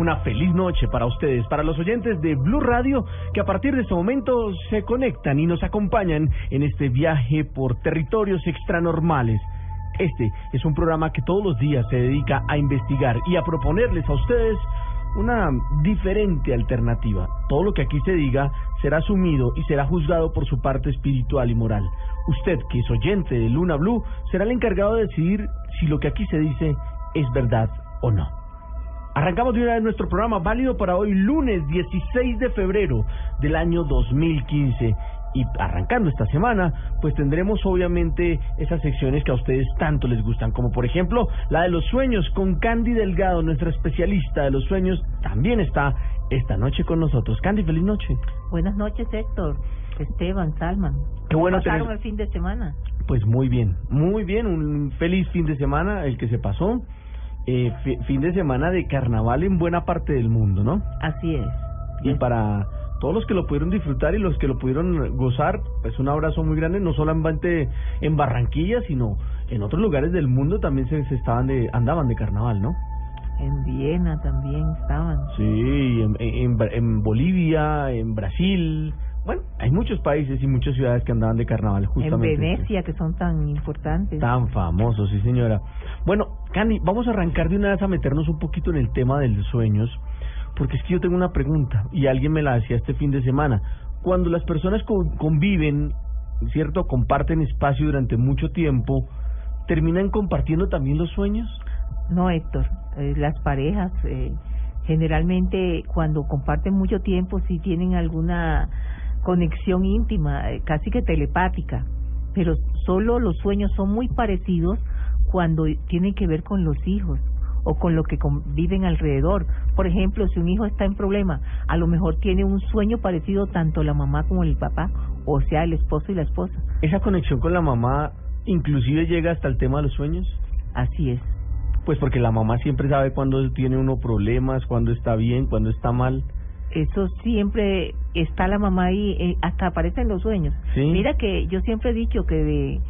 una feliz noche para ustedes, para los oyentes de Blue Radio, que a partir de este momento se conectan y nos acompañan en este viaje por territorios extranormales. Este es un programa que todos los días se dedica a investigar y a proponerles a ustedes una diferente alternativa. Todo lo que aquí se diga será asumido y será juzgado por su parte espiritual y moral. Usted, que es oyente de Luna Blue, será el encargado de decidir si lo que aquí se dice es verdad o no. Arrancamos de una vez nuestro programa válido para hoy, lunes 16 de febrero del año 2015. Y arrancando esta semana, pues tendremos obviamente esas secciones que a ustedes tanto les gustan, como por ejemplo la de los sueños con Candy Delgado, nuestra especialista de los sueños, también está esta noche con nosotros. Candy, feliz noche. Buenas noches, Héctor, Esteban, Salman. Qué bueno pasaron tener- el fin de semana? Pues muy bien, muy bien, un feliz fin de semana el que se pasó. Eh, fi- fin de semana de carnaval en buena parte del mundo, ¿no? Así es. Y para todos los que lo pudieron disfrutar y los que lo pudieron gozar, pues un abrazo muy grande, no solamente en Barranquilla, sino en otros lugares del mundo también se, se estaban de, andaban de carnaval, ¿no? En Viena también estaban. Sí, en, en Bolivia, en Brasil, bueno, hay muchos países y muchas ciudades que andaban de carnaval justamente. En Venecia, que son tan importantes. Tan famoso, sí señora. Bueno, Cani, vamos a arrancar de una vez a meternos un poquito en el tema de los sueños, porque es que yo tengo una pregunta y alguien me la hacía este fin de semana. Cuando las personas con- conviven, ¿cierto? Comparten espacio durante mucho tiempo, ¿terminan compartiendo también los sueños? No, Héctor. eh, las parejas eh, generalmente cuando comparten mucho tiempo sí tienen alguna conexión íntima, eh, casi que telepática, pero solo los sueños son muy parecidos cuando tienen que ver con los hijos o con lo que conviven alrededor. Por ejemplo, si un hijo está en problema, a lo mejor tiene un sueño parecido tanto la mamá como el papá, o sea, el esposo y la esposa. ¿Esa conexión con la mamá inclusive llega hasta el tema de los sueños? Así es. Pues porque la mamá siempre sabe cuándo tiene uno problemas, cuándo está bien, cuándo está mal. Eso siempre está la mamá ahí, eh, hasta aparece en los sueños. Sí. Mira que yo siempre he dicho que de,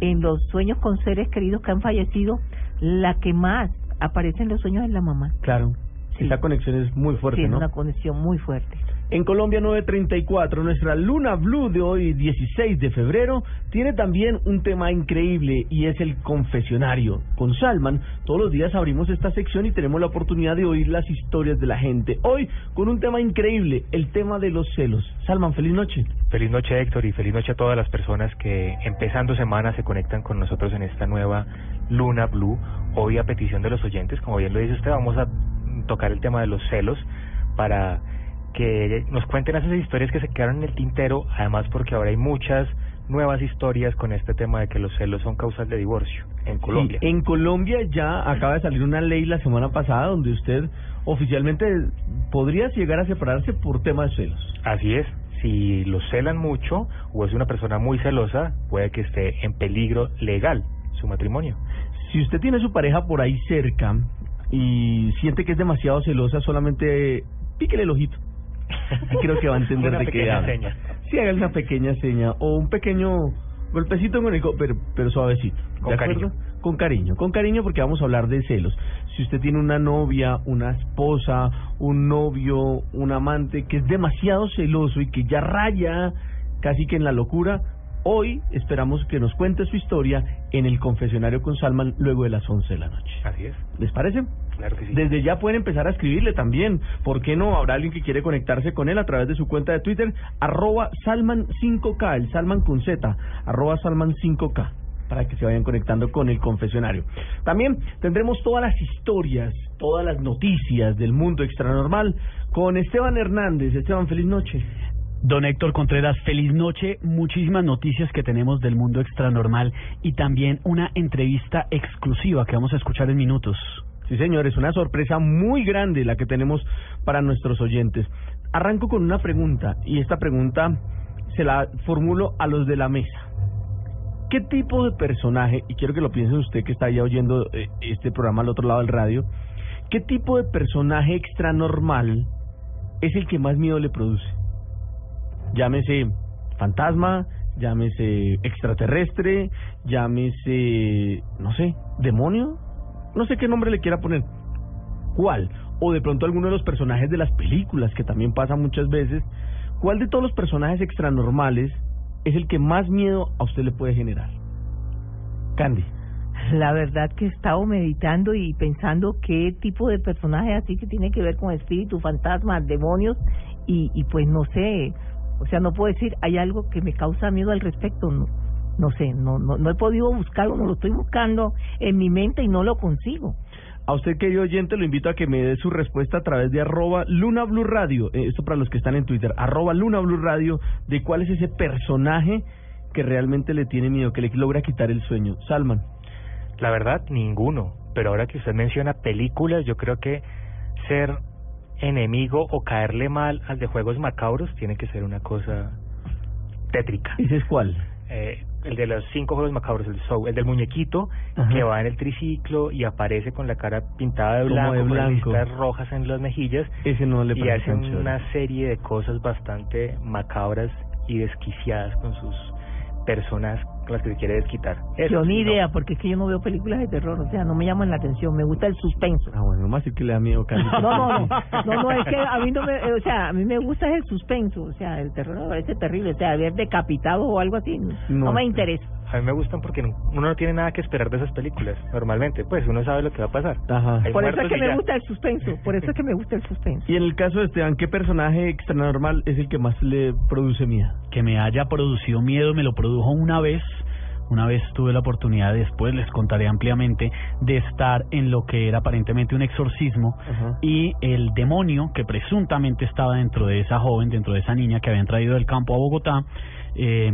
en los sueños con seres queridos que han fallecido, la que más aparece en los sueños es la mamá. Claro. Sí. Esa conexión es muy fuerte, Tiene ¿no? una conexión muy fuerte. En Colombia 934, nuestra Luna Blue de hoy, 16 de febrero, tiene también un tema increíble y es el confesionario. Con Salman, todos los días abrimos esta sección y tenemos la oportunidad de oír las historias de la gente. Hoy, con un tema increíble, el tema de los celos. Salman, feliz noche. Feliz noche Héctor y feliz noche a todas las personas que empezando semana se conectan con nosotros en esta nueva Luna Blue. Hoy a petición de los oyentes, como bien lo dice usted, vamos a tocar el tema de los celos para que nos cuenten esas historias que se quedaron en el tintero, además porque ahora hay muchas nuevas historias con este tema de que los celos son causas de divorcio en Colombia. Sí, en Colombia ya acaba de salir una ley la semana pasada donde usted oficialmente podría llegar a separarse por tema de celos. Así es, si lo celan mucho o es una persona muy celosa, puede que esté en peligro legal su matrimonio. Si usted tiene a su pareja por ahí cerca y siente que es demasiado celosa, solamente píquele el ojito. Y creo que va a entender Una de qué habla. seña. Sí, haga una pequeña seña o un pequeño golpecito con el co- pero, pero suavecito. ¿de Con acuerdo? cariño. Con cariño, con cariño porque vamos a hablar de celos. Si usted tiene una novia, una esposa, un novio, un amante que es demasiado celoso y que ya raya casi que en la locura, hoy esperamos que nos cuente su historia en el confesionario con Salman luego de las 11 de la noche. Así es, ¿Les parece? claro que sí. Desde ya pueden empezar a escribirle también. ¿Por qué no? Habrá alguien que quiere conectarse con él a través de su cuenta de Twitter, arroba Salman5K, el Salman con Z, arroba Salman5K, para que se vayan conectando con el confesionario. También tendremos todas las historias, todas las noticias del mundo extranormal con Esteban Hernández. Esteban, feliz noche. Don Héctor Contreras, feliz noche. Muchísimas noticias que tenemos del mundo extranormal y también una entrevista exclusiva que vamos a escuchar en minutos. Sí, señores, una sorpresa muy grande la que tenemos para nuestros oyentes. Arranco con una pregunta y esta pregunta se la formulo a los de la mesa. ¿Qué tipo de personaje, y quiero que lo piense usted que está allá oyendo eh, este programa al otro lado del radio, qué tipo de personaje extranormal es el que más miedo le produce? Llámese fantasma, llámese extraterrestre, llámese, no sé, demonio, no sé qué nombre le quiera poner. ¿Cuál? o de pronto alguno de los personajes de las películas, que también pasa muchas veces, ¿cuál de todos los personajes extranormales es el que más miedo a usted le puede generar? Candy. La verdad que he estado meditando y pensando qué tipo de personaje así que tiene que ver con espíritus, fantasmas, demonios y, y pues no sé, o sea, no puedo decir hay algo que me causa miedo al respecto, no, no sé, no, no, no he podido buscarlo, no lo estoy buscando en mi mente y no lo consigo. A usted, querido oyente, lo invito a que me dé su respuesta a través de arroba Luna Blue Radio, eh, esto para los que están en Twitter, arroba Luna Blue Radio, de cuál es ese personaje que realmente le tiene miedo, que le logra quitar el sueño. Salman. La verdad, ninguno. Pero ahora que usted menciona películas, yo creo que ser enemigo o caerle mal al de juegos macabros tiene que ser una cosa tétrica. ¿Ese es cuál? Eh, el de los cinco juegos macabros, el, show, el del muñequito Ajá. que va en el triciclo y aparece con la cara pintada de blanco, de con listas rojas en las mejillas Ese no le y hace una serie de cosas bastante macabras y desquiciadas con sus personas con las que se quiere desquitar. Eso Yo ni no. idea, porque es que yo no veo películas de terror, o sea, no me llaman la atención, me gusta el suspenso. Ah, bueno, nomás sí que le da miedo, Candy. No, no, no, no, no, es que a mí no me, o sea, a mí me gusta el suspenso, o sea, el terror me parece terrible, o sea, ver decapitado o algo así, no, No, me sí. interesa. A mí me gustan porque no- uno no tiene nada que esperar de esas películas, normalmente. Pues uno sabe lo que va a pasar. Ajá. Hay Por eso es que me ya. gusta el suspenso, por eso es que me gusta el suspenso. Y en el caso de Esteban, ¿qué personaje extranormal es el que más le produce miedo? que me haya producido miedo, me lo produjo una vez. Una vez tuve la oportunidad, después les contaré ampliamente, de estar en lo que era aparentemente un exorcismo Ajá. y el demonio que presuntamente estaba dentro de esa joven, dentro de esa niña que habían traído del campo a Bogotá, eh,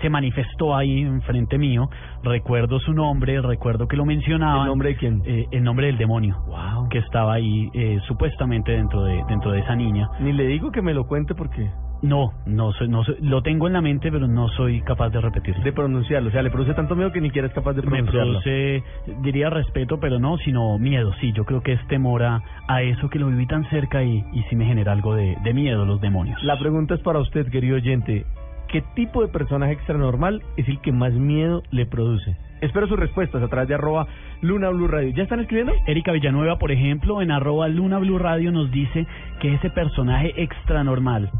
se manifestó ahí enfrente mío. Recuerdo su nombre, recuerdo que lo mencionaban. ¿El nombre de quién? Eh, el nombre del demonio Wow. que estaba ahí eh, supuestamente dentro de dentro de esa niña. Ni le digo que me lo cuente porque No, no soy, no soy, lo tengo en la mente, pero no soy capaz de repetirlo. de pronunciarlo, o sea, le produce tanto miedo que ni siquiera es capaz de me pronunciarlo. produce, diría respeto, pero no, sino miedo. Sí, yo creo que es temor a, a eso que lo viví tan cerca y, y sí me genera algo de, de miedo los demonios. La pregunta es para usted, querido oyente. ¿Qué tipo de personaje extranormal es el que más miedo le produce? Espero sus respuestas a través de arroba Luna Blue Radio. ¿Ya están escribiendo? Erika Villanueva, por ejemplo, en arroba Luna Blue Radio nos dice que ese personaje extranormal,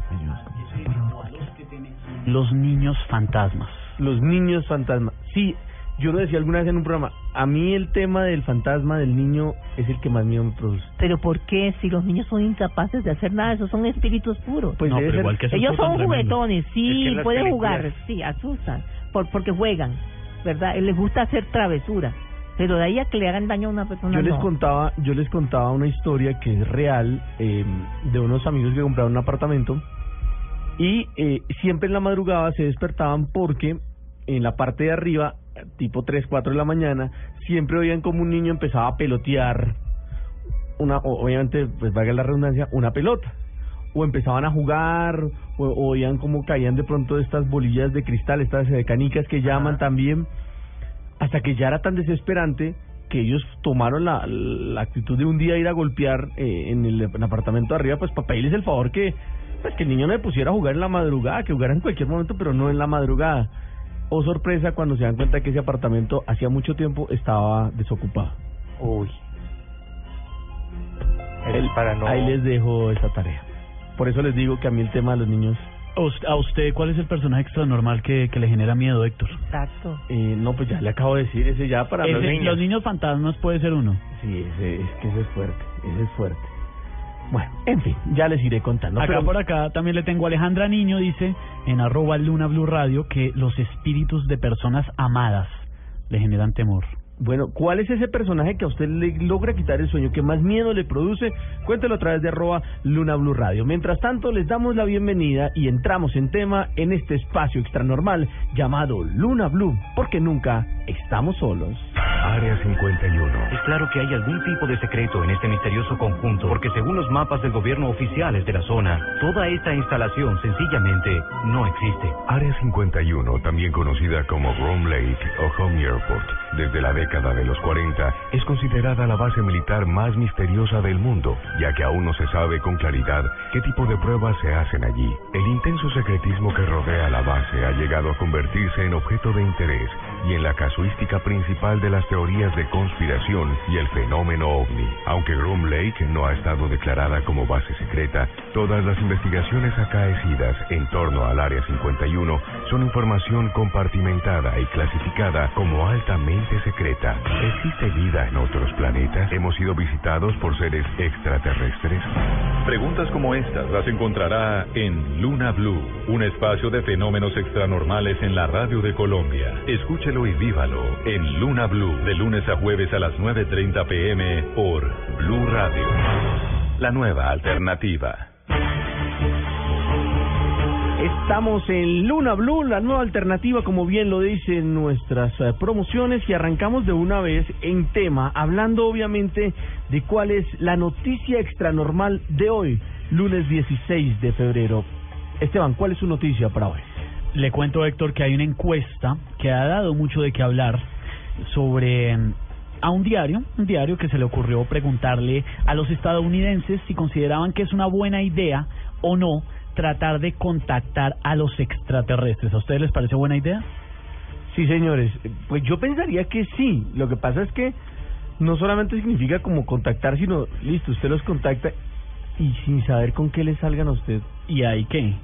los niños fantasmas. Los niños fantasma. Sí, yo lo decía alguna vez en un programa. A mí el tema del fantasma del niño es el que más miedo me produce. Pero ¿por qué si los niños son incapaces de hacer nada? Esos son espíritus puros. Pues no, debe pero ser- igual que Ellos son juguetones, Es que sí, en las pueden películas- jugar, sí, asustan, por, porque juegan, ¿verdad? Les gusta hacer travesuras, pero de ahí a que le hagan daño a una persona Yo les no. contaba, yo les contaba una historia que es real eh, de unos amigos que compraron un apartamento y eh, siempre en la madrugada se despertaban porque en la parte de arriba, tipo 3, 4 de la mañana, siempre oían como un niño empezaba a pelotear una, obviamente, pues valga la redundancia, una pelota. O empezaban a jugar, o, o oían como caían de pronto estas bolillas de cristal, estas de canicas que llaman también hasta que ya era tan desesperante que ellos tomaron la, la actitud de un día ir a golpear eh, en, el, en el apartamento de arriba, pues para pedirles el favor que, pues, que el niño no le pusiera a jugar en la madrugada, que jugara en cualquier momento, pero no en la madrugada. Oh, sorpresa cuando se dan cuenta que ese apartamento hacía mucho tiempo estaba desocupado. Uy. Es El- para no... Ahí les dejo esa tarea. Por eso les digo que a mí el tema de los niños, ¿A usted- ¿A usted cuál es el personaje extranormal que, que le genera miedo, Héctor? Exacto. eh, no, pues ya le acabo de decir, ese ya para Ese- los niños. Los niños fantasmas puede ser uno. Sí, ese, es que ese es fuerte, ese es fuerte. Bueno, en fin, ya les iré contando. acá pero- por acá también le tengo a Alejandra Niño, dice en arroba Luna Blue Radio que los espíritus de personas amadas le generan temor. Bueno, ¿cuál es ese personaje que a usted le logra quitar el sueño, que más miedo le produce? Cuéntelo a través de arroba Luna Blue Radio. Mientras tanto, les damos la bienvenida y entramos en tema en este espacio extranormal llamado Luna Blue, porque nunca estamos solos. Área 51. Es claro que hay algún tipo de secreto en este misterioso conjunto, porque según los mapas del gobierno oficiales de la zona, toda esta instalación sencillamente no existe. Área 51, también conocida como Rome Lake o Home Airport, desde la década de los 40, es considerada la base militar más misteriosa del mundo, ya que aún no se sabe con claridad qué tipo de pruebas se hacen allí. El intenso secretismo que rodea la base ha llegado a convertirse en objeto de interés y en la casuística principal de las teorías de conspiración y el fenómeno ovni. Aunque Groom Lake no ha estado declarada como base secreta, todas las investigaciones acaecidas en torno al Área 51 son información compartimentada y clasificada como altamente secreta. ¿Existe vida en otros planetas? ¿Hemos sido visitados por seres extraterrestres? Preguntas como estas las encontrará en Luna Blue, un espacio de fenómenos extranormales en la radio de Colombia. Y vívalo en Luna Blue, de lunes a jueves a las 9.30 pm por Blue Radio. La nueva alternativa. Estamos en Luna Blue, la nueva alternativa, como bien lo dicen nuestras eh, promociones, y arrancamos de una vez en tema, hablando obviamente de cuál es la noticia extranormal de hoy, lunes 16 de febrero. Esteban, ¿cuál es su noticia para hoy? Le cuento, Héctor, que hay una encuesta que ha dado mucho de qué hablar sobre mm, a un diario, un diario que se le ocurrió preguntarle a los estadounidenses si consideraban que es una buena idea o no tratar de contactar a los extraterrestres. ¿A ustedes les parece buena idea? Sí, señores, pues yo pensaría que sí. Lo que pasa es que no solamente significa como contactar, sino, listo, usted los contacta y sin saber con qué le salgan a usted. ¿Y ahí qué?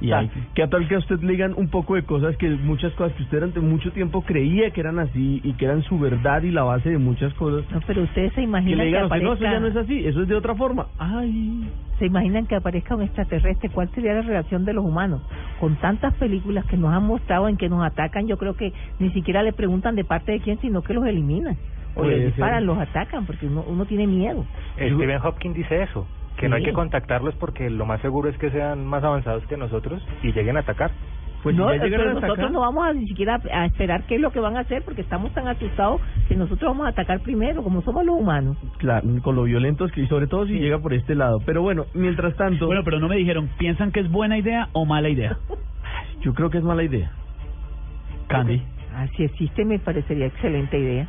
Y hay que tal que a usted le digan un poco de cosas que muchas cosas que usted durante mucho tiempo creía que eran así y que eran su verdad y la base de muchas cosas. No, pero ustedes se Que imaginan le que, digan usted, no, aparezca... eso ya no es así, eso es de otra forma. Ay, se imaginan que aparezca un extraterrestre, ¿cuál sería la relación de los humanos? Con tantas películas que nos han mostrado en que nos atacan, yo creo que ni siquiera le preguntan de parte de quién, sino que los eliminan. O les ser. disparan, los atacan, porque uno, uno tiene miedo. Stephen Hopkins dice eso, que no hay que contactarlos porque lo más seguro es que sean más avanzados que nosotros y lleguen a atacar. pues no, si pero a nosotros atacar, no vamos a ni siquiera a esperar qué es lo que van a hacer, porque estamos tan asustados que nosotros vamos a atacar primero, como somos los humanos. claro, con lo violentos que y sobre todo si llega por este lado. Pero bueno, mientras tanto, Bueno, pero no me dijeron, ¿piensan que es buena idea o mala idea? yo creo que es mala idea. Candy Ah, si existe, me parecería excelente idea.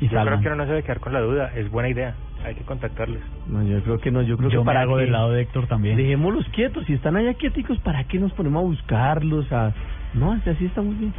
y Yo creo que no se debe quedar con la duda, es buena idea, hay que contactarles. No, yo creo que no, yo creo Yo que me para hago del lado de Héctor también. Dejémoslos quietos, si están allá quieticos, ¿para qué nos ponemos a buscarlos? A... No, así así estamos bien.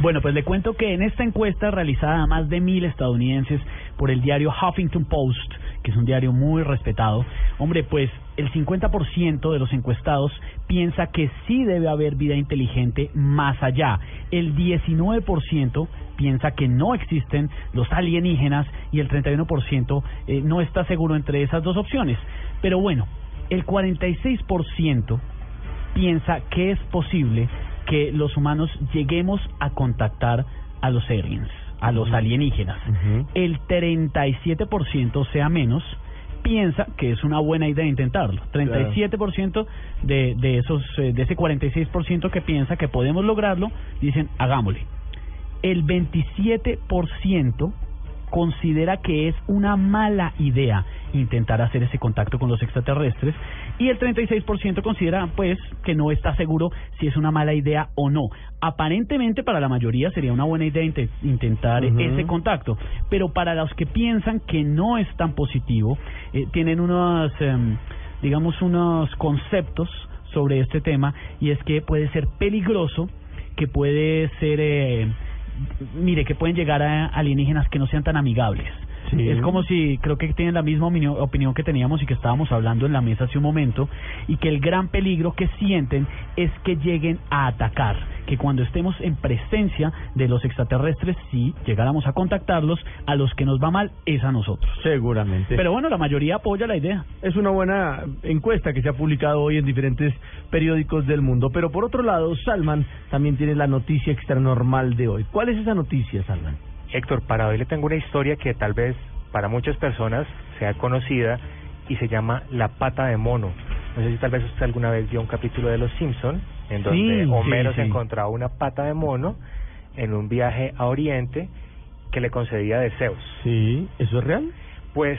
Bueno, pues le cuento que en esta encuesta realizada a más de mil estadounidenses por el diario Huffington Post, que es un diario muy respetado, hombre, pues el 50% de los encuestados piensa que sí debe haber vida inteligente más allá. El 19% piensa que no existen los alienígenas y el 31% eh, no está seguro entre esas dos opciones. Pero bueno, el 46% piensa que es posible que los humanos lleguemos a contactar a los aliens, a los alienígenas. El 37%, o sea menos, piensa que es una buena idea intentarlo. 37% de, de, esos, eh, de ese 46% que piensa que podemos lograrlo, dicen hagámosle. El 27% considera que es una mala idea intentar hacer ese contacto con los extraterrestres y el 36% considera pues que no está seguro si es una mala idea o no. Aparentemente para la mayoría sería una buena idea inte- intentar ese contacto, pero para los que piensan que no es tan positivo, eh, tienen unos em, digamos unos conceptos sobre este tema y es que puede ser peligroso, que puede ser eh, mire, que pueden llegar a alienígenas que no sean tan amigables. Sí. Es como si creo que tienen la misma opinión, opinión que teníamos y que estábamos hablando en la mesa hace un momento y que el gran peligro que sienten es que lleguen a atacar, que cuando estemos en presencia de los extraterrestres, si llegáramos a contactarlos, a los que nos va mal es a nosotros. Seguramente. Pero bueno, la mayoría apoya la idea. es una buena encuesta que se ha publicado hoy en diferentes periódicos del mundo. Pero por otro lado, Salman también tiene la noticia extranormal de hoy. ¿Cuál es esa noticia, Salman? Héctor, para hoy le tengo una historia que tal vez para muchas personas sea conocida y se llama La pata de mono. No sé si tal vez usted alguna vez vio un capítulo de Los Simpson en donde Sí, Homero sí, se encontraba una pata de mono en un viaje a Oriente que le concedía deseos. Sí, ¿eso es real? Pues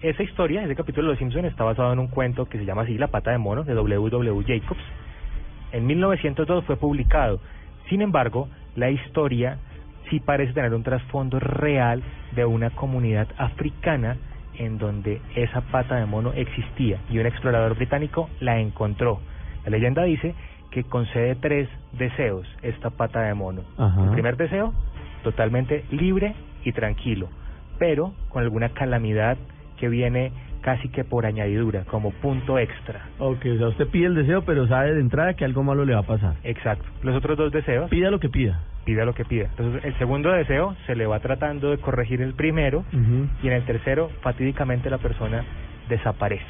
esa historia, ese capítulo de Los Simpson está basado en un cuento que se llama así La pata de mono de W.W. Jacobs. En 1902 fue publicado. Sin embargo, la historia sí parece tener un trasfondo real de una comunidad africana en donde esa pata de mono existía y un explorador británico la encontró. La leyenda dice que concede tres deseos esta pata de mono. Ajá. El primer deseo, totalmente libre y tranquilo, pero con alguna calamidad que viene casi que por añadidura, como punto extra. Ok, o sea, usted pide el deseo, pero sabe de entrada que algo malo le va a pasar. Exacto. Los otros dos deseos, Pida lo que pida. pida lo que pida. Entonces, el segundo deseo se le va tratando de corregir el primero y en el tercero, fatídicamente la persona desaparece.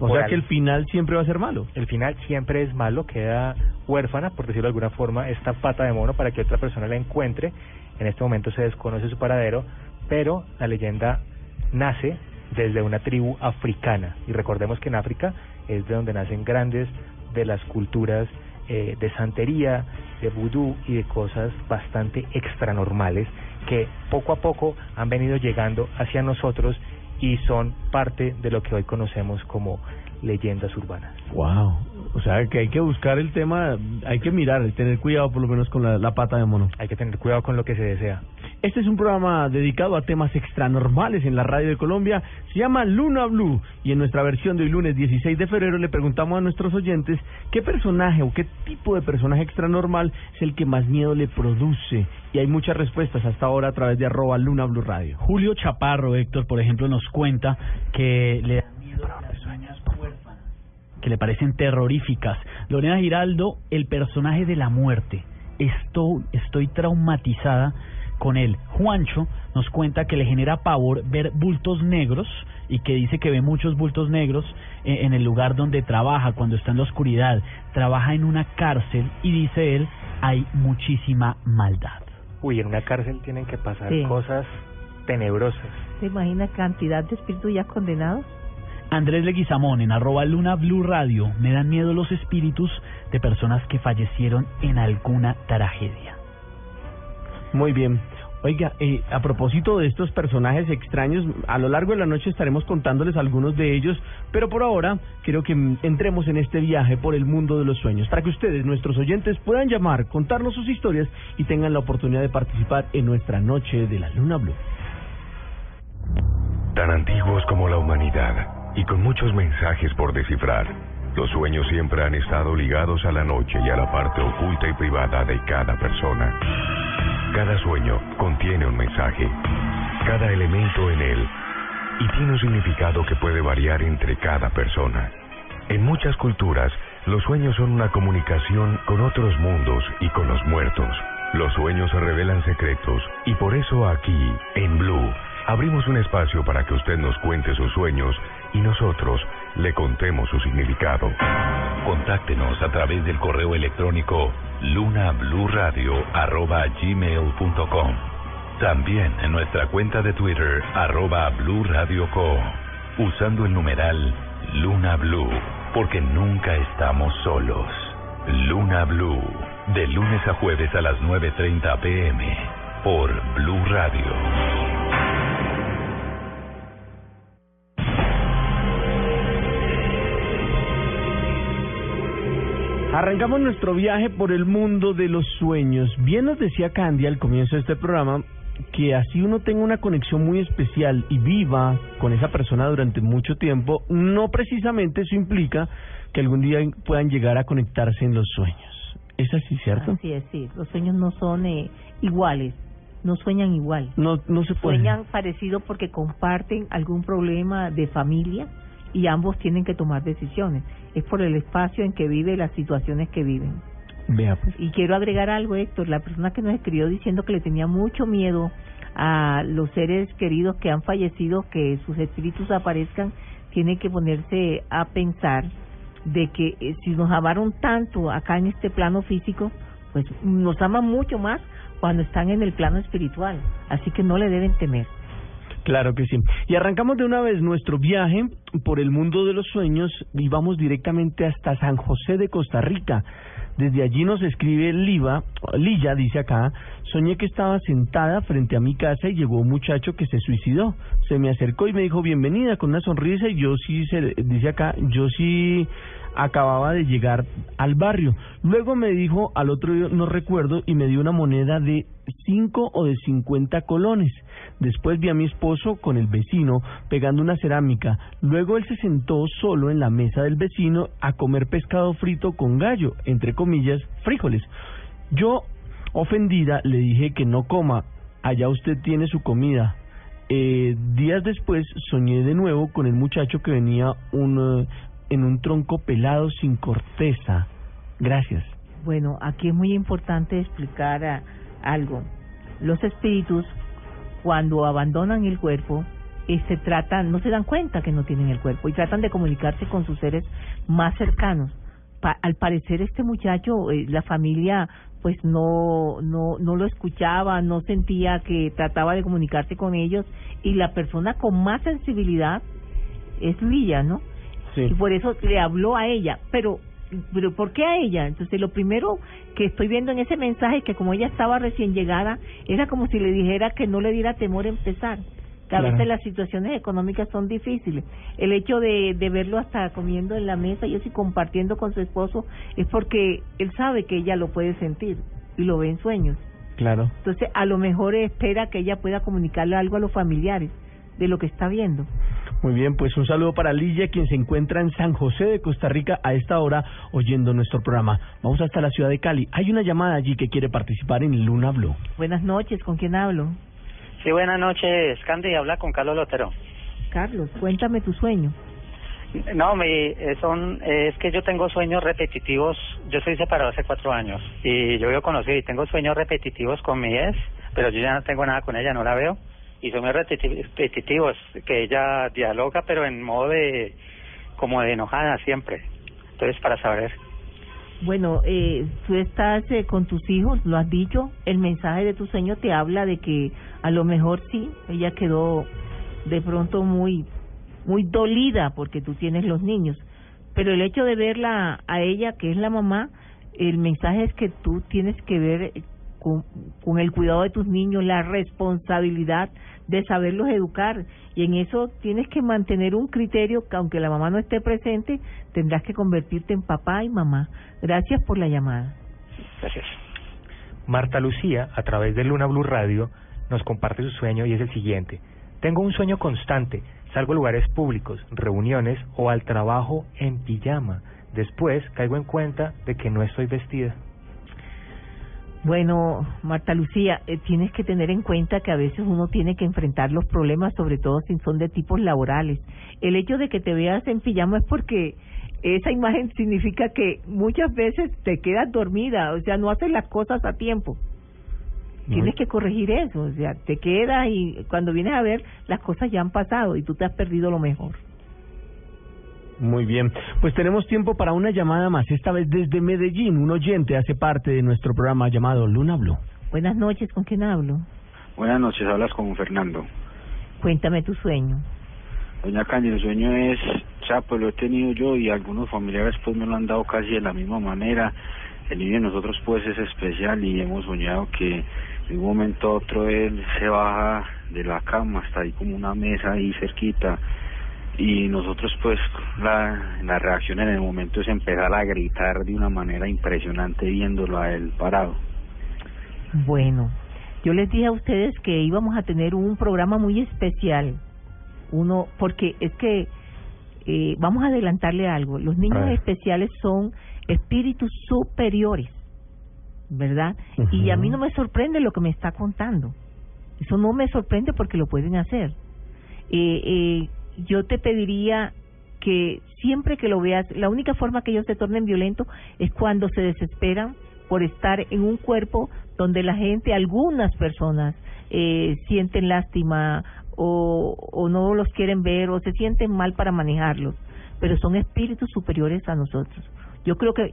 O sea que el final siempre va a ser malo. El final siempre es malo, queda huérfana, por decirlo de alguna forma, esta pata de mono para que otra persona la encuentre. En este momento se desconoce su paradero, pero la leyenda nace desde una tribu africana. Y recordemos que en África es de donde nacen grandes de las culturas eh, de santería, de vudú y de cosas bastante extranormales que poco a poco han venido llegando hacia nosotros y son parte de lo que hoy conocemos como leyendas urbanas. Wow. O sea que hay que buscar el tema, hay que mirar, tener cuidado por lo menos con la, la pata de mono. Hay que tener cuidado con lo que se desea. Este es un programa dedicado a temas extranormales en la radio de Colombia. Se llama Luna Blue y en nuestra versión de hoy lunes 16 de febrero le preguntamos a nuestros oyentes qué personaje o qué tipo de personaje extranormal es el que más miedo le produce. Y hay muchas respuestas hasta ahora a través de arroba Luna Blue Radio. Julio Chaparro, Héctor, por ejemplo, nos cuenta que le dan miedo las sueños huérfanas, que le parecen terroríficas. Lorena Giraldo, el personaje de la muerte. Estoy, estoy traumatizada con él. Juancho nos cuenta que le genera pavor ver bultos negros y que dice que ve muchos bultos negros eh, en el lugar donde trabaja cuando está en la oscuridad. Trabaja en una cárcel y dice él, hay muchísima maldad. Uy, en una cárcel tienen que pasar Sí. cosas tenebrosas. ¿Te imaginas cantidad de espíritus ya condenados? Andrés Leguizamón en arroba Luna Blue Radio. Me dan miedo los espíritus de personas que fallecieron en alguna tragedia. Muy bien. Oiga, eh, a propósito de estos personajes extraños, a lo largo de la noche estaremos contándoles algunos de ellos, pero por ahora quiero que entremos en este viaje por el mundo de los sueños, para que ustedes, nuestros oyentes, puedan llamar, contarnos sus historias y tengan la oportunidad de participar en nuestra noche de la Luna Blue. Tan antiguos como la humanidad y con muchos mensajes por descifrar, los sueños siempre han estado ligados a la noche y a la parte oculta y privada de cada persona. Cada sueño contiene un mensaje, cada elemento en él, y tiene un significado que puede variar entre cada persona. En muchas culturas, los sueños son una comunicación con otros mundos y con los muertos. Los sueños revelan secretos y por eso aquí, en Blue, abrimos un espacio para que usted nos cuente sus sueños y nosotros le contemos su significado. Contáctenos a través del correo electrónico lunabluradio@gmail.com. También en nuestra cuenta de Twitter arroba Blue Radio Co. Usando el numeral Luna Blue, porque nunca estamos solos. Luna Blue, de lunes a jueves a las 9.30 pm, por Blue Radio. Arrancamos nuestro viaje por el mundo de los sueños. Bien nos decía Candy al comienzo de este programa que así uno tenga una conexión muy especial y viva con esa persona durante mucho tiempo, no precisamente eso implica que algún día puedan llegar a conectarse en los sueños. ¿Es así, cierto? Así es, sí. Los sueños no son eh, iguales, no sueñan igual. No, no se puede. Sueñan parecido porque comparten algún problema de familia y ambos tienen que tomar decisiones. Es por el espacio en que vive y las situaciones que viven. Vea, pues. Y quiero agregar algo, Héctor. La persona que nos escribió diciendo que le tenía mucho miedo a los seres queridos que han fallecido, que sus espíritus aparezcan, tiene que ponerse a pensar de que eh, si nos amaron tanto acá en este plano físico, pues nos aman mucho más cuando están en el plano espiritual. Así que no le deben temer. Claro que sí. Y arrancamos de una vez nuestro viaje por el mundo de los sueños y vamos directamente hasta San José de Costa Rica. Desde allí nos escribe Liva, Lilla dice acá, soñé que estaba sentada frente a mi casa y llegó un muchacho que se suicidó. Se me acercó y me dijo bienvenida con una sonrisa y yo sí, se, dice acá, yo sí acababa de llegar al barrio. Luego me dijo al otro día, no recuerdo, y me dio una moneda de 5 o de 50 colones. Después vi a mi esposo con el vecino pegando una cerámica. Luego él se sentó solo en la mesa del vecino a comer pescado frito con gallo, entre comillas, frijoles. Yo Ofendida, le dije que no coma. Allá usted tiene su comida. Eh, días después soñé de nuevo con el muchacho que venía un, eh, en un tronco pelado sin corteza. Gracias. Bueno, aquí es muy importante explicar ah, algo. Los espíritus, cuando abandonan el cuerpo, eh, se tratan, no se dan cuenta que no tienen el cuerpo y tratan de comunicarse con sus seres más cercanos. Pa- al parecer este muchacho, eh, la familia pues no, no, no lo escuchaba, no sentía que trataba de comunicarse con ellos y la persona con más sensibilidad es Lilla, ¿no? Y por eso le habló a ella, pero pero ¿por qué a ella? Entonces lo primero que estoy viendo en ese mensaje es que como ella estaba recién llegada, era como si le dijera que no le diera temor empezar. Que a Claro. veces las situaciones económicas son difíciles. El hecho de, de verlo hasta comiendo en la mesa y así compartiendo con su esposo es porque él sabe que ella lo puede sentir y lo ve en sueños. Claro. Entonces a lo mejor espera que ella pueda comunicarle algo a los familiares de lo que está viendo. Muy bien, pues un saludo para Lidia, quien se encuentra en San José de Costa Rica a esta hora oyendo nuestro programa. Vamos hasta la ciudad de Cali. Hay una llamada allí que quiere participar en Luna Blue. Buenas noches, ¿con quién hablo? Sí, buenas noches, Candy. Habla con Carlos Lotero. Carlos, cuéntame tu sueño. No, mi, eh, son, eh, es que yo tengo sueños repetitivos. Yo soy separado hace cuatro años y yo vivo conocido y tengo sueños repetitivos con mi ex, pero yo ya no tengo nada con ella, no la veo. Y son muy repeti- repetitivos, que ella dialoga, pero en modo de, como de enojada siempre. Entonces, para saber. Bueno, eh, tú estás eh, con tus hijos, lo has dicho, el mensaje de tu sueño te habla de que a lo mejor sí, ella quedó de pronto muy, muy dolida porque tú tienes los niños, pero el hecho de verla a ella, que es la mamá, el mensaje es que tú tienes que ver con, con el cuidado de tus niños, la responsabilidad de saberlos educar y en eso tienes que mantener un criterio que aunque la mamá no esté presente, tendrás que convertirte en papá y mamá. Gracias por la llamada. Gracias. Marta Lucía, a través de Luna Blue Radio, nos comparte su sueño y es el siguiente. Tengo un sueño constante. Salgo a lugares públicos, reuniones o al trabajo en pijama. Después caigo en cuenta de que no estoy vestida. Bueno, Marta Lucía, eh, tienes que tener en cuenta que a veces uno tiene que enfrentar los problemas, sobre todo si son de tipos laborales. El hecho de que te veas en pijama es porque esa imagen significa que muchas veces te quedas dormida, o sea, no haces las cosas a tiempo. Tienes que corregir eso, o sea, te quedas y cuando vienes a ver, las cosas ya han pasado y tú te has perdido lo mejor. Muy bien, pues tenemos tiempo para una llamada más, esta vez desde Medellín. Un oyente hace parte de nuestro programa llamado Luna Blue. Buenas noches, ¿con quién hablo? Buenas noches, hablas con Fernando. Cuéntame tu sueño. Doña Candy, el sueño es, o sea, pues lo he tenido yo y algunos familiares pues me lo han dado casi de la misma manera. El niño de nosotros pues es especial y hemos soñado que de un momento a otro él se baja de la cama, está ahí como una mesa ahí cerquita y nosotros pues la, la reacción en el momento es empezar a gritar de una manera impresionante viéndolo a él parado. Bueno, yo les dije a ustedes que íbamos a tener un programa muy especial. Uno, porque es que eh, vamos a adelantarle algo. Los niños especiales son espíritus superiores, ¿verdad? Y a mí no me sorprende lo que me está contando. Eso no me sorprende porque lo pueden hacer. Eh, eh, yo te pediría que siempre que lo veas, la única forma que ellos se tornen violentos es cuando se desesperan por estar en un cuerpo donde la gente, algunas personas, eh, sienten lástima o, o no los quieren ver o se sienten mal para manejarlos, pero son espíritus superiores a nosotros. Yo creo que,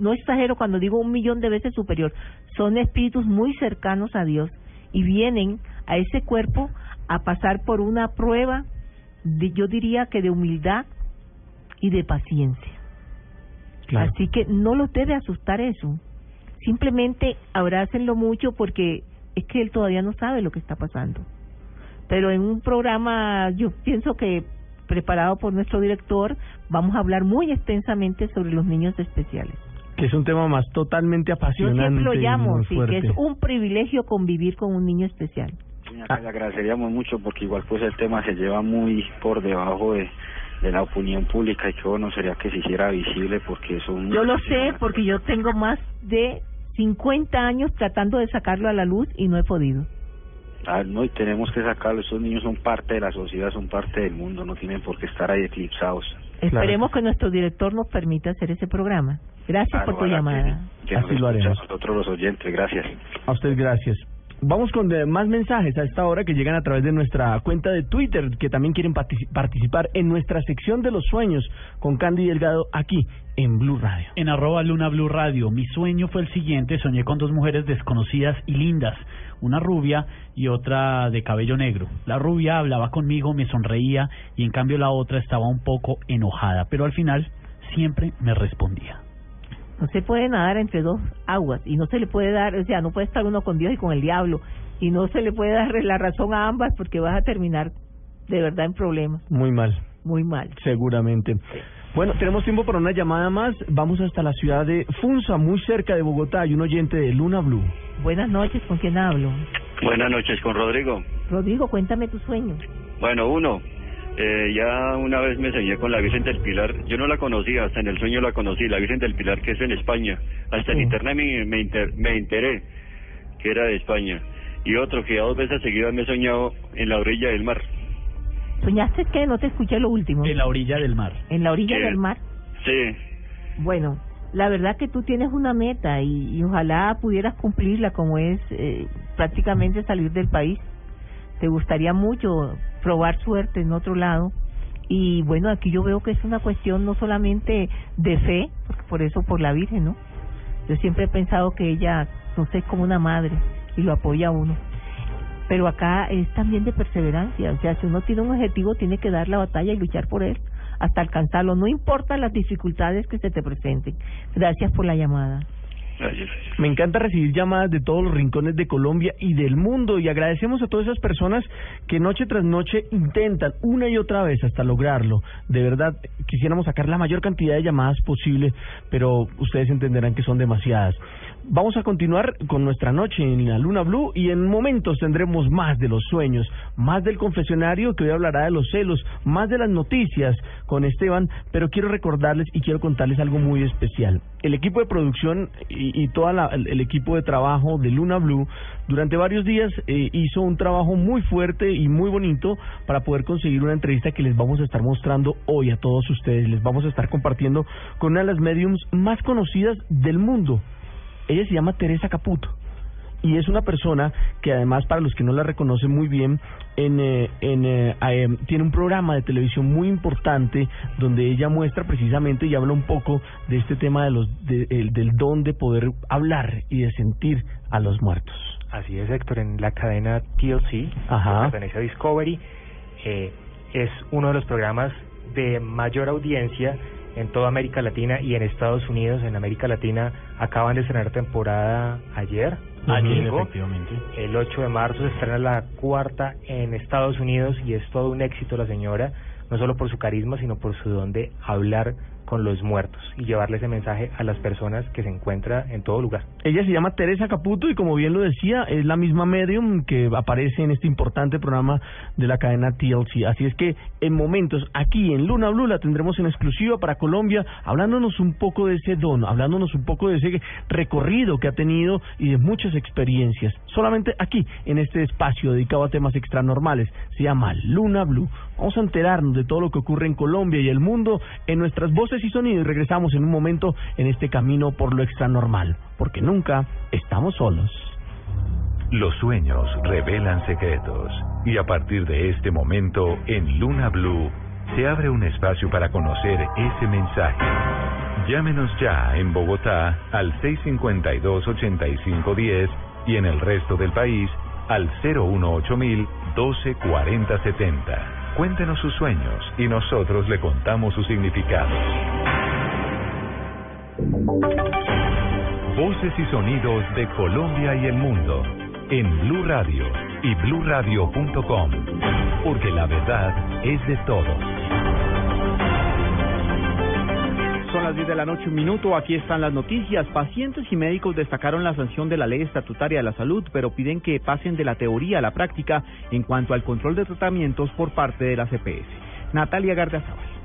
no exagero cuando digo un millón de veces superior, son espíritus muy cercanos a Dios y vienen a ese cuerpo a pasar por una prueba, de, yo diría que de humildad y de paciencia. Claro. Así que no los debe asustar eso. Simplemente abrácenlo mucho porque es que él todavía no sabe lo que está pasando. Pero en un programa, yo pienso que preparado por nuestro director, vamos a hablar muy extensamente sobre los niños especiales. Que es un tema más totalmente Yo apasionante. siempre lo llamo, sí, que es un privilegio convivir con un niño especial. Doña le agradeceríamos mucho porque igual pues el tema se lleva muy por debajo de, de la opinión pública y que bueno sería que se hiciera visible porque son Yo lo sé porque yo tengo más de 50 años tratando de sacarlo a la luz y no he podido. Ah, no, y tenemos que sacarlo. Estos niños son parte de la sociedad, son parte del mundo, no tienen por qué estar ahí eclipsados. Esperemos que nuestro director nos permita hacer ese programa. Gracias por tu llamada. que- que Así lo haremos. a Nosotros los oyentes, gracias. A usted gracias. Vamos con eh, más mensajes a esta hora que llegan a través de nuestra cuenta de Twitter, que también quieren partici- participar en nuestra sección de los sueños con Candy Delgado aquí en Blue Radio. En arroba Luna Blue Radio, mi sueño fue el siguiente, soñé con dos mujeres desconocidas y lindas, una rubia y otra de cabello negro. La rubia hablaba conmigo, me sonreía y en cambio la otra estaba un poco enojada, pero al final siempre me respondía. No se puede nadar entre dos aguas y no se le puede dar, o sea, no puede estar uno con Dios y con el diablo y no se le puede dar la razón a ambas porque vas a terminar de verdad en problemas, Muy mal, muy mal. seguramente. Bueno, tenemos tiempo para una llamada más. Vamos hasta la ciudad de Funza, muy cerca de Bogotá. Hay un oyente de Luna Blue. Buenas noches, ¿con quién hablo? Buenas noches con Rodrigo. Rodrigo, cuéntame tu sueño. Bueno, uno, eh, ya una vez me soñé con la Virgen del Pilar. Yo no la conocía, hasta en el sueño la conocí, la Virgen del Pilar que es en España. Hasta en internet me, me, inter- me enteré que era de España. Y otro que a dos veces seguidas me he soñado en la orilla del mar. ¿Soñaste que no te escuché lo último? En la orilla del mar. En la orilla del mar. Sí, Bueno, la verdad que tú tienes una meta y, y ojalá pudieras cumplirla como es eh, prácticamente salir del país. Te gustaría mucho probar suerte en otro lado. Y bueno, aquí yo veo que es una cuestión no solamente de fe, porque por eso por la Virgen, ¿no? Yo siempre he pensado que ella, no sé, es como una madre y lo apoya uno. Pero acá es también de perseverancia, o sea, si uno tiene un objetivo, tiene que dar la batalla y luchar por él hasta alcanzarlo, no importa las dificultades que se te presenten. Gracias por la llamada. Me encanta recibir llamadas de todos los rincones de Colombia y del mundo y agradecemos a todas esas personas que noche tras noche intentan una y otra vez hasta lograrlo. De verdad, quisiéramos sacar la mayor cantidad de llamadas posible, pero ustedes entenderán que son demasiadas. Vamos a continuar con nuestra noche en la Luna Blue y en momentos tendremos más de los sueños, más del confesionario que hoy hablará de los celos, más de las noticias con Esteban, pero quiero recordarles y quiero contarles algo muy especial. El equipo de producción y, y todo el, equipo de trabajo de Luna Blue durante varios días eh, hizo un trabajo muy fuerte y muy bonito para poder conseguir una entrevista que les vamos a estar mostrando hoy a todos ustedes. Les vamos a estar compartiendo con una de las mediums más conocidas del mundo. Ella se llama Teresa Caputo y es una persona que además para los que no la reconocen muy bien en, eh, en eh, eh, tiene un programa de televisión muy importante donde ella muestra precisamente y habla un poco de este tema de los de- el- del don de poder hablar y de sentir a los muertos. Así es, Héctor, en la cadena TLC, Ajá. que pertenece a Discovery, eh, es uno de los programas de mayor audiencia en toda América Latina y en Estados Unidos. En América Latina acaban de estrenar temporada ayer, Ayer, efectivamente. El 8 de marzo se estrena la cuarta en Estados Unidos y es todo un éxito la señora, no solo por su carisma, sino por su don de hablar con los muertos y llevarle ese mensaje a las personas que se encuentra en todo lugar. Ella se llama Teresa Caputo y como bien lo decía, es la misma medium que aparece en este importante programa de la cadena TLC. Así es que en momentos aquí en Luna Blue la tendremos en exclusiva para Colombia, hablándonos un poco de ese don, hablándonos un poco de ese recorrido que ha tenido y de muchas experiencias. Solamente aquí, en este espacio dedicado a temas extranormales, se llama Luna Blue. Vamos a enterarnos de todo lo que ocurre en Colombia y el mundo en nuestras voces y sonidos y regresamos en un momento en este camino por lo extranormal, porque nunca estamos solos. Los sueños revelan secretos y a partir de este momento en Luna Blue se abre un espacio para conocer ese mensaje. Llámenos ya en Bogotá al 652-8510 y en el resto del país al 018000 124070. Cuéntenos sus sueños y nosotros le contamos su significado. Voces y sonidos de Colombia y el mundo en Blue Radio y bluradio.com, porque la verdad es de todos. Son las 10 de la noche, un minuto. Aquí están las noticias. Pacientes y médicos destacaron la sanción de la Ley Estatutaria de la Salud, pero piden que pasen de la teoría a la práctica en cuanto al control de tratamientos por parte de la CPS. Natalia Gardiazabal.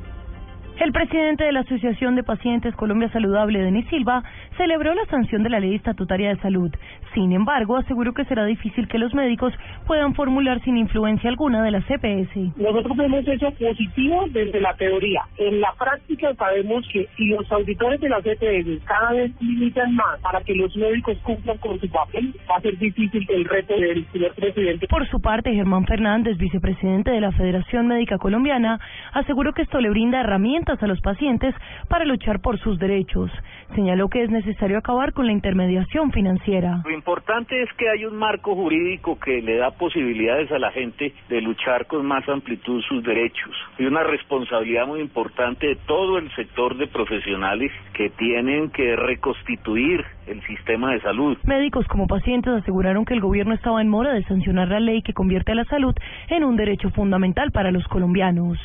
El presidente de la Asociación de Pacientes Colombia Saludable, Denis Silva, celebró la sanción de la ley estatutaria de salud. Sin embargo, aseguró que será difícil que los médicos puedan formular sin influencia alguna de la CPS. Nosotros hemos hecho positivo desde la teoría. En la práctica sabemos que si los auditores de la CPS cada vez limitan más para que los médicos cumplan con su papel, va a ser difícil el reto del señor presidente. Por su parte, Germán Fernández, vicepresidente de la Federación Médica Colombiana, aseguró que esto le brinda herramientas a los pacientes para luchar por sus derechos. Señaló que es necesario acabar con la intermediación financiera. Lo importante es que hay un marco jurídico que le da posibilidades a la gente de luchar con más amplitud sus derechos. Hay una responsabilidad muy importante de todo el sector de profesionales que tienen que reconstituir el sistema de salud. Médicos como pacientes aseguraron que el gobierno estaba en mora de sancionar la ley que convierte a la salud en un derecho fundamental para los colombianos.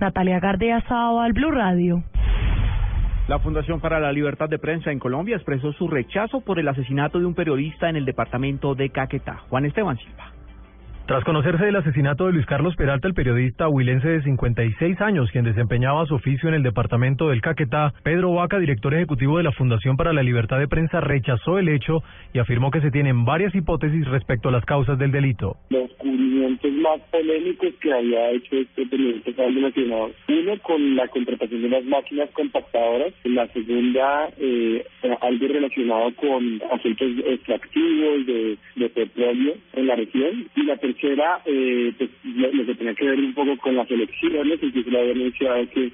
Natalia Gardea al Blue Radio. La Fundación para la Libertad de Prensa en Colombia expresó su rechazo por el asesinato de un periodista en el departamento de Caquetá. Juan Esteban Silva. Tras conocerse del asesinato de Luis Carlos Peralta, el periodista huilense de 56 años, quien desempeñaba su oficio en el departamento del Caquetá, Pedro Vaca, director ejecutivo de la Fundación para la Libertad de Prensa, rechazó el hecho y afirmó que se tienen varias hipótesis respecto a las causas del delito. Los cubrimientos más polémicos que había hecho este periodista estaban relacionados, uno, con la contratación de las máquinas compactadoras, la segunda, eh, algo relacionado con asuntos extractivos de, de petróleo en la región, y la tercera era eh, pues, lo, que tenía que ver un poco con las elecciones, incluso la había anunciado que,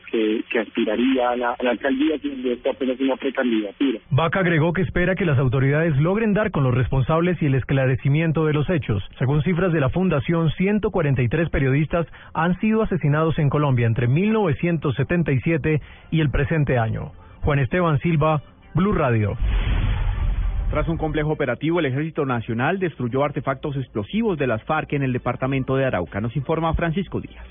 que, aspiraría a la, alcaldía, siendo esto apenas una precandidatura. Vaca agregó que espera que las autoridades logren dar con los responsables y el esclarecimiento de los hechos. Según cifras de la Fundación, 143 periodistas han sido asesinados en Colombia entre 1977 y el presente año. Juan Esteban Silva, Blue Radio. Tras un complejo operativo, el Ejército Nacional destruyó artefactos explosivos de las FARC en el departamento de Arauca. Nos informa Francisco Díaz.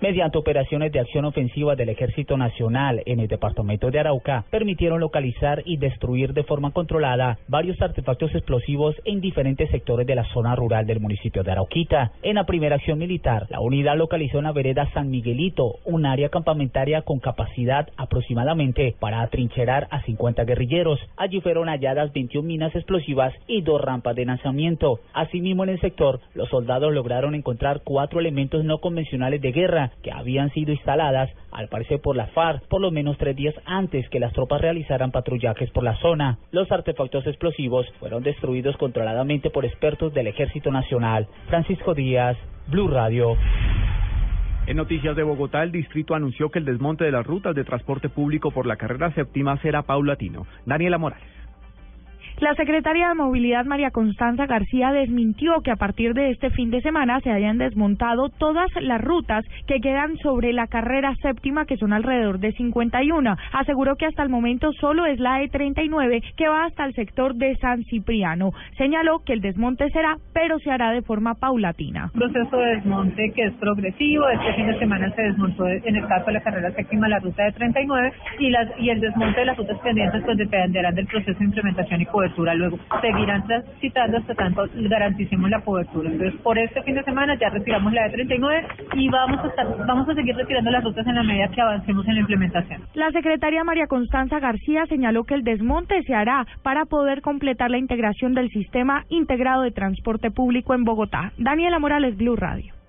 Mediante operaciones de acción ofensiva del Ejército Nacional en el departamento de Arauca, permitieron localizar y destruir de forma controlada varios artefactos explosivos en diferentes sectores de la zona rural del municipio de Arauquita. En la primera acción militar, la unidad localizó en la vereda San Miguelito, un área campamentaria con capacidad aproximadamente para atrincherar a 50 guerrilleros. Allí fueron halladas 21 minas explosivas y dos rampas de lanzamiento. Asimismo, en el sector, los soldados lograron encontrar cuatro elementos no convencionales de guerra que habían sido instaladas, al parecer por la FARC, por lo menos tres días antes que las tropas realizaran patrullajes por la zona. Los artefactos explosivos fueron destruidos controladamente por expertos del Ejército Nacional. Francisco Díaz, Blue Radio. En noticias de Bogotá, el distrito anunció que el desmonte de las rutas de transporte público por la carrera séptima será paulatino. Daniela Morales. La secretaria de Movilidad, María Constanza García, desmintió que a partir de este fin de semana se hayan desmontado todas las rutas que quedan sobre la carrera séptima, que son alrededor de 51. Aseguró que hasta el momento solo es la E39 que va hasta el sector de San Cipriano. Señaló que el desmonte será, pero se hará de forma paulatina. proceso de desmonte que es progresivo. Este fin de semana se desmontó, en el la carrera séptima, la ruta de 39 y, el desmonte de las rutas pendientes pues del proceso de implementación y luego seguirán transitando hasta tanto garanticemos la cobertura. Entonces, por este fin de semana ya retiramos la de 39 y vamos a estar, vamos a seguir retirando las rutas en la medida que avancemos en la implementación. La secretaria María Constanza García señaló que el desmonte se hará para poder completar la integración del sistema integrado de transporte público en Bogotá. Daniela Morales, Blue Radio.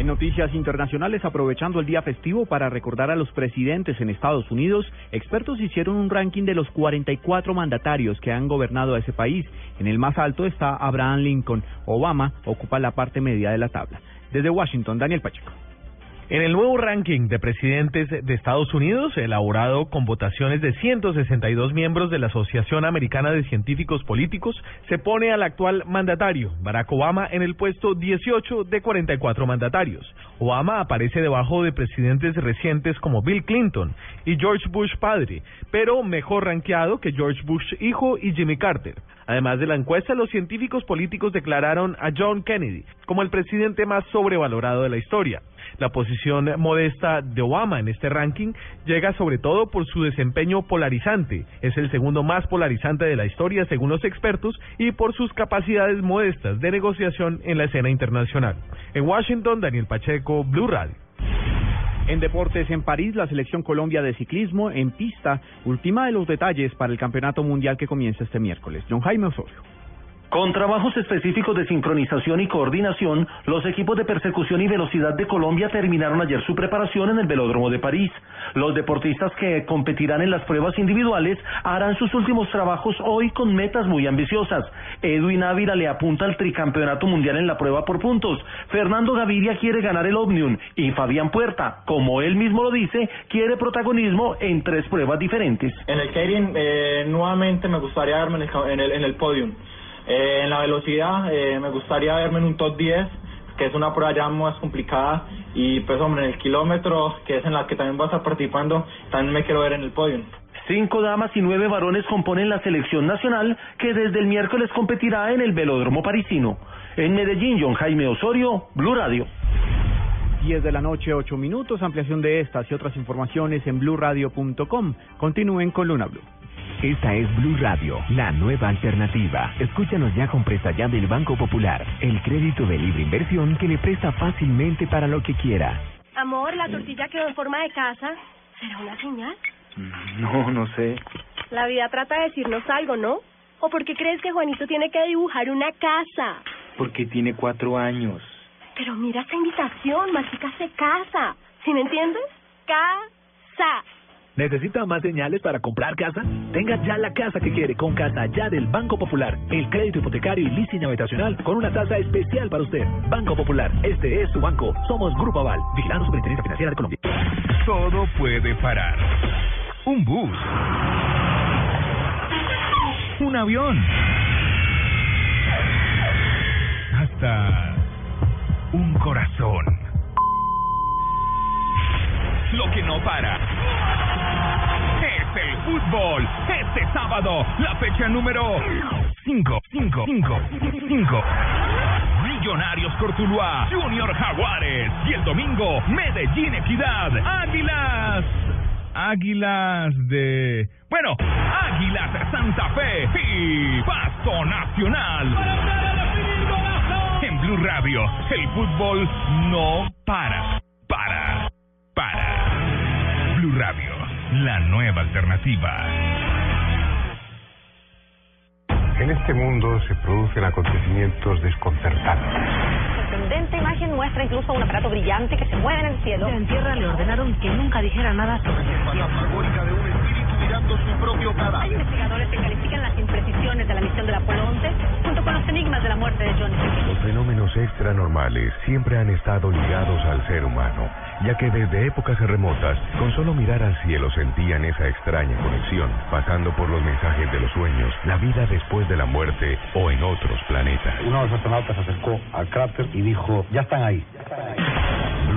En noticias internacionales, aprovechando el día festivo para recordar a los presidentes en Estados Unidos, expertos hicieron un ranking de los 44 mandatarios que han gobernado a ese país. En el más alto está Abraham Lincoln. Obama ocupa la parte media de la tabla. Desde Washington, Daniel Pacheco. En el nuevo ranking de presidentes de Estados Unidos, elaborado con votaciones de 162 miembros de la Asociación Americana de Científicos Políticos, se pone al actual mandatario, Barack Obama, en el puesto 18 de 44 mandatarios. Obama aparece debajo de presidentes recientes como Bill Clinton y George Bush padre, pero mejor rankeado que George Bush hijo y Jimmy Carter. Además de la encuesta, los científicos políticos declararon a John Kennedy como el presidente más sobrevalorado de la historia. La posición modesta de Obama en este ranking llega sobre todo por su desempeño polarizante. Es el segundo más polarizante de la historia según los expertos y por sus capacidades modestas de negociación en la escena internacional. En Washington, Daniel Pacheco, Blue Radio. En deportes en París, la selección Colombia de ciclismo en pista ultima de los detalles para el Campeonato Mundial que comienza este miércoles. John Jaime Osorio. Con trabajos específicos de sincronización y coordinación, los equipos de persecución y velocidad de Colombia terminaron ayer su preparación en el Velódromo de París. Los deportistas que competirán en las pruebas individuales harán sus últimos trabajos hoy con metas muy ambiciosas. Edwin Ávila le apunta al tricampeonato mundial en la prueba por puntos. Fernando Gaviria quiere ganar el Omnium y Fabián Puerta, como él mismo lo dice, quiere protagonismo en tres pruebas diferentes. En el Keirin, eh, nuevamente me gustaría verme en el, en el, en el podium. Eh, en la velocidad eh, me gustaría verme en un top 10, que es una prueba ya más complicada. Y pues hombre, en el kilómetro, que es en la que también voy a estar participando, también me quiero ver en el podio. Cinco damas y nueve varones componen la selección nacional que desde el miércoles competirá en el velódromo parisino. En Medellín, John Jaime Osorio, Blue Radio. 10 de la noche, 8 minutos. Ampliación de estas y otras informaciones en bluradio.com. Continúen con Luna Blue. Esta es Blue Radio, la nueva alternativa. Escúchanos ya con presta ya del Banco Popular, el crédito de libre inversión que le presta fácilmente para lo que quiera. Amor, la tortilla quedó en forma de casa. ¿Será una señal? No, no sé. La vida trata de decirnos algo, ¿no? ¿O por qué crees que Juanito tiene que dibujar una casa? Porque tiene cuatro años. Pero mira esta invitación, Mágica se casa. ¿Sí me entiendes? Casa. ¿Necesita más señales para comprar casa? Tenga ya la casa que quiere con Casa Ya del Banco Popular. El crédito hipotecario y leasing habitacional con una tasa especial para usted. Banco Popular, este es su banco. Somos Grupo Aval, vigilando Superintendencia Financiera de Colombia. Todo puede parar. Un bus. Un avión. Hasta un corazón. Lo que no para el fútbol. Este sábado, la fecha número 5, 5, 5, 5. Millonarios Cortuluá, Junior Jaguares. Y el domingo, Medellín Equidad, Águilas. Águilas de... Bueno, Águilas de Santa Fe y Pasto Nacional. En Blue Radio, el fútbol no para, para, para. Blue Radio, la nueva alternativa. En este mundo se producen acontecimientos desconcertantes. sorprendente imagen muestra incluso un aparato brillante que se mueve en el cielo. En tierra le ordenaron que nunca dijera nada sobre su propio Hay investigadores que califican las imprecisiones de la misión del Apolo 11 junto con los enigmas de la muerte de John. Los fenómenos extranormales siempre han estado ligados al ser humano, ya que desde épocas remotas, con solo mirar al cielo sentían esa extraña conexión, pasando por los mensajes de los sueños, la vida después de la muerte o en otros planetas. Uno de los astronautas se acercó al cráter y dijo, ya están ahí.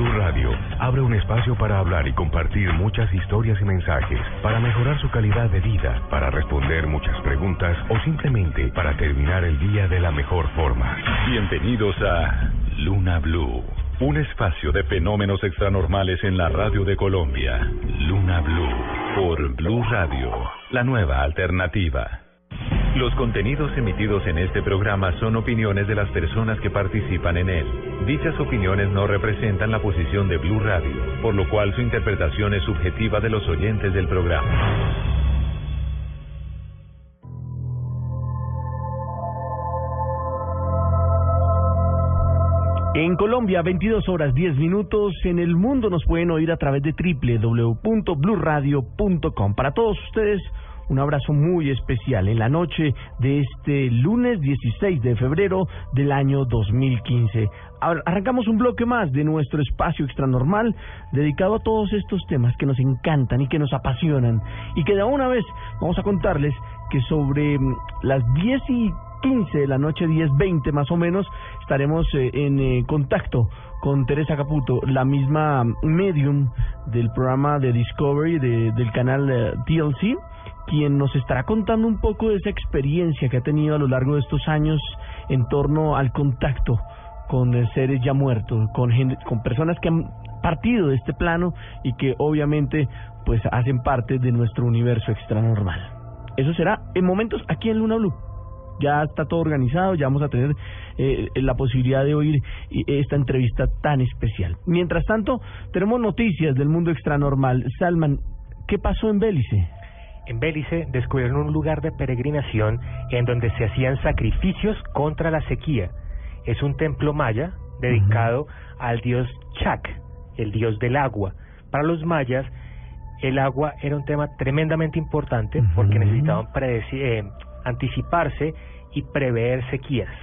Blue Radio abre un espacio para hablar y compartir muchas historias y mensajes, para mejorar su calidad de vida, para responder muchas preguntas o simplemente para terminar el día de la mejor forma. Bienvenidos a Luna Blue, un espacio de fenómenos extranormales en la radio de Colombia. Luna Blue, por Blue Radio, la nueva alternativa. Los contenidos emitidos en este programa son opiniones de las personas que participan en él. Dichas opiniones no representan la posición de Blue Radio, por lo cual su interpretación es subjetiva de los oyentes del programa. En Colombia, 22 horas 10 minutos. En el mundo nos pueden oír a través de www.bluradio.com. Para todos ustedes, un abrazo muy especial en la noche de este lunes 16 de febrero del año 2015. Arrancamos un bloque más de nuestro espacio extranormal dedicado a todos estos temas que nos encantan y que nos apasionan y que de una vez vamos a contarles que sobre mm, las 10 y 15 de la noche, 10.20 más o menos, estaremos eh, en eh, contacto con Teresa Caputo, la misma medium del programa de Discovery de, del canal eh, TLC, quien nos estará contando un poco de esa experiencia que ha tenido a lo largo de estos años en torno al contacto con seres ya muertos, con, con personas que han partido de este plano y que obviamente pues hacen parte de nuestro universo extranormal. Eso será en momentos aquí en Luna Blue. ya está todo organizado, ya vamos a tener eh, la posibilidad de oír esta entrevista tan especial. Mientras tanto, tenemos noticias del mundo extranormal. Salman, ¿qué pasó en Bélice? En Bélice descubrieron un lugar de peregrinación en donde se hacían sacrificios contra la sequía. Es un templo maya dedicado al dios Chac, el dios del agua. Para los mayas, el agua era un tema tremendamente importante porque necesitaban eh, anticiparse y prever sequías.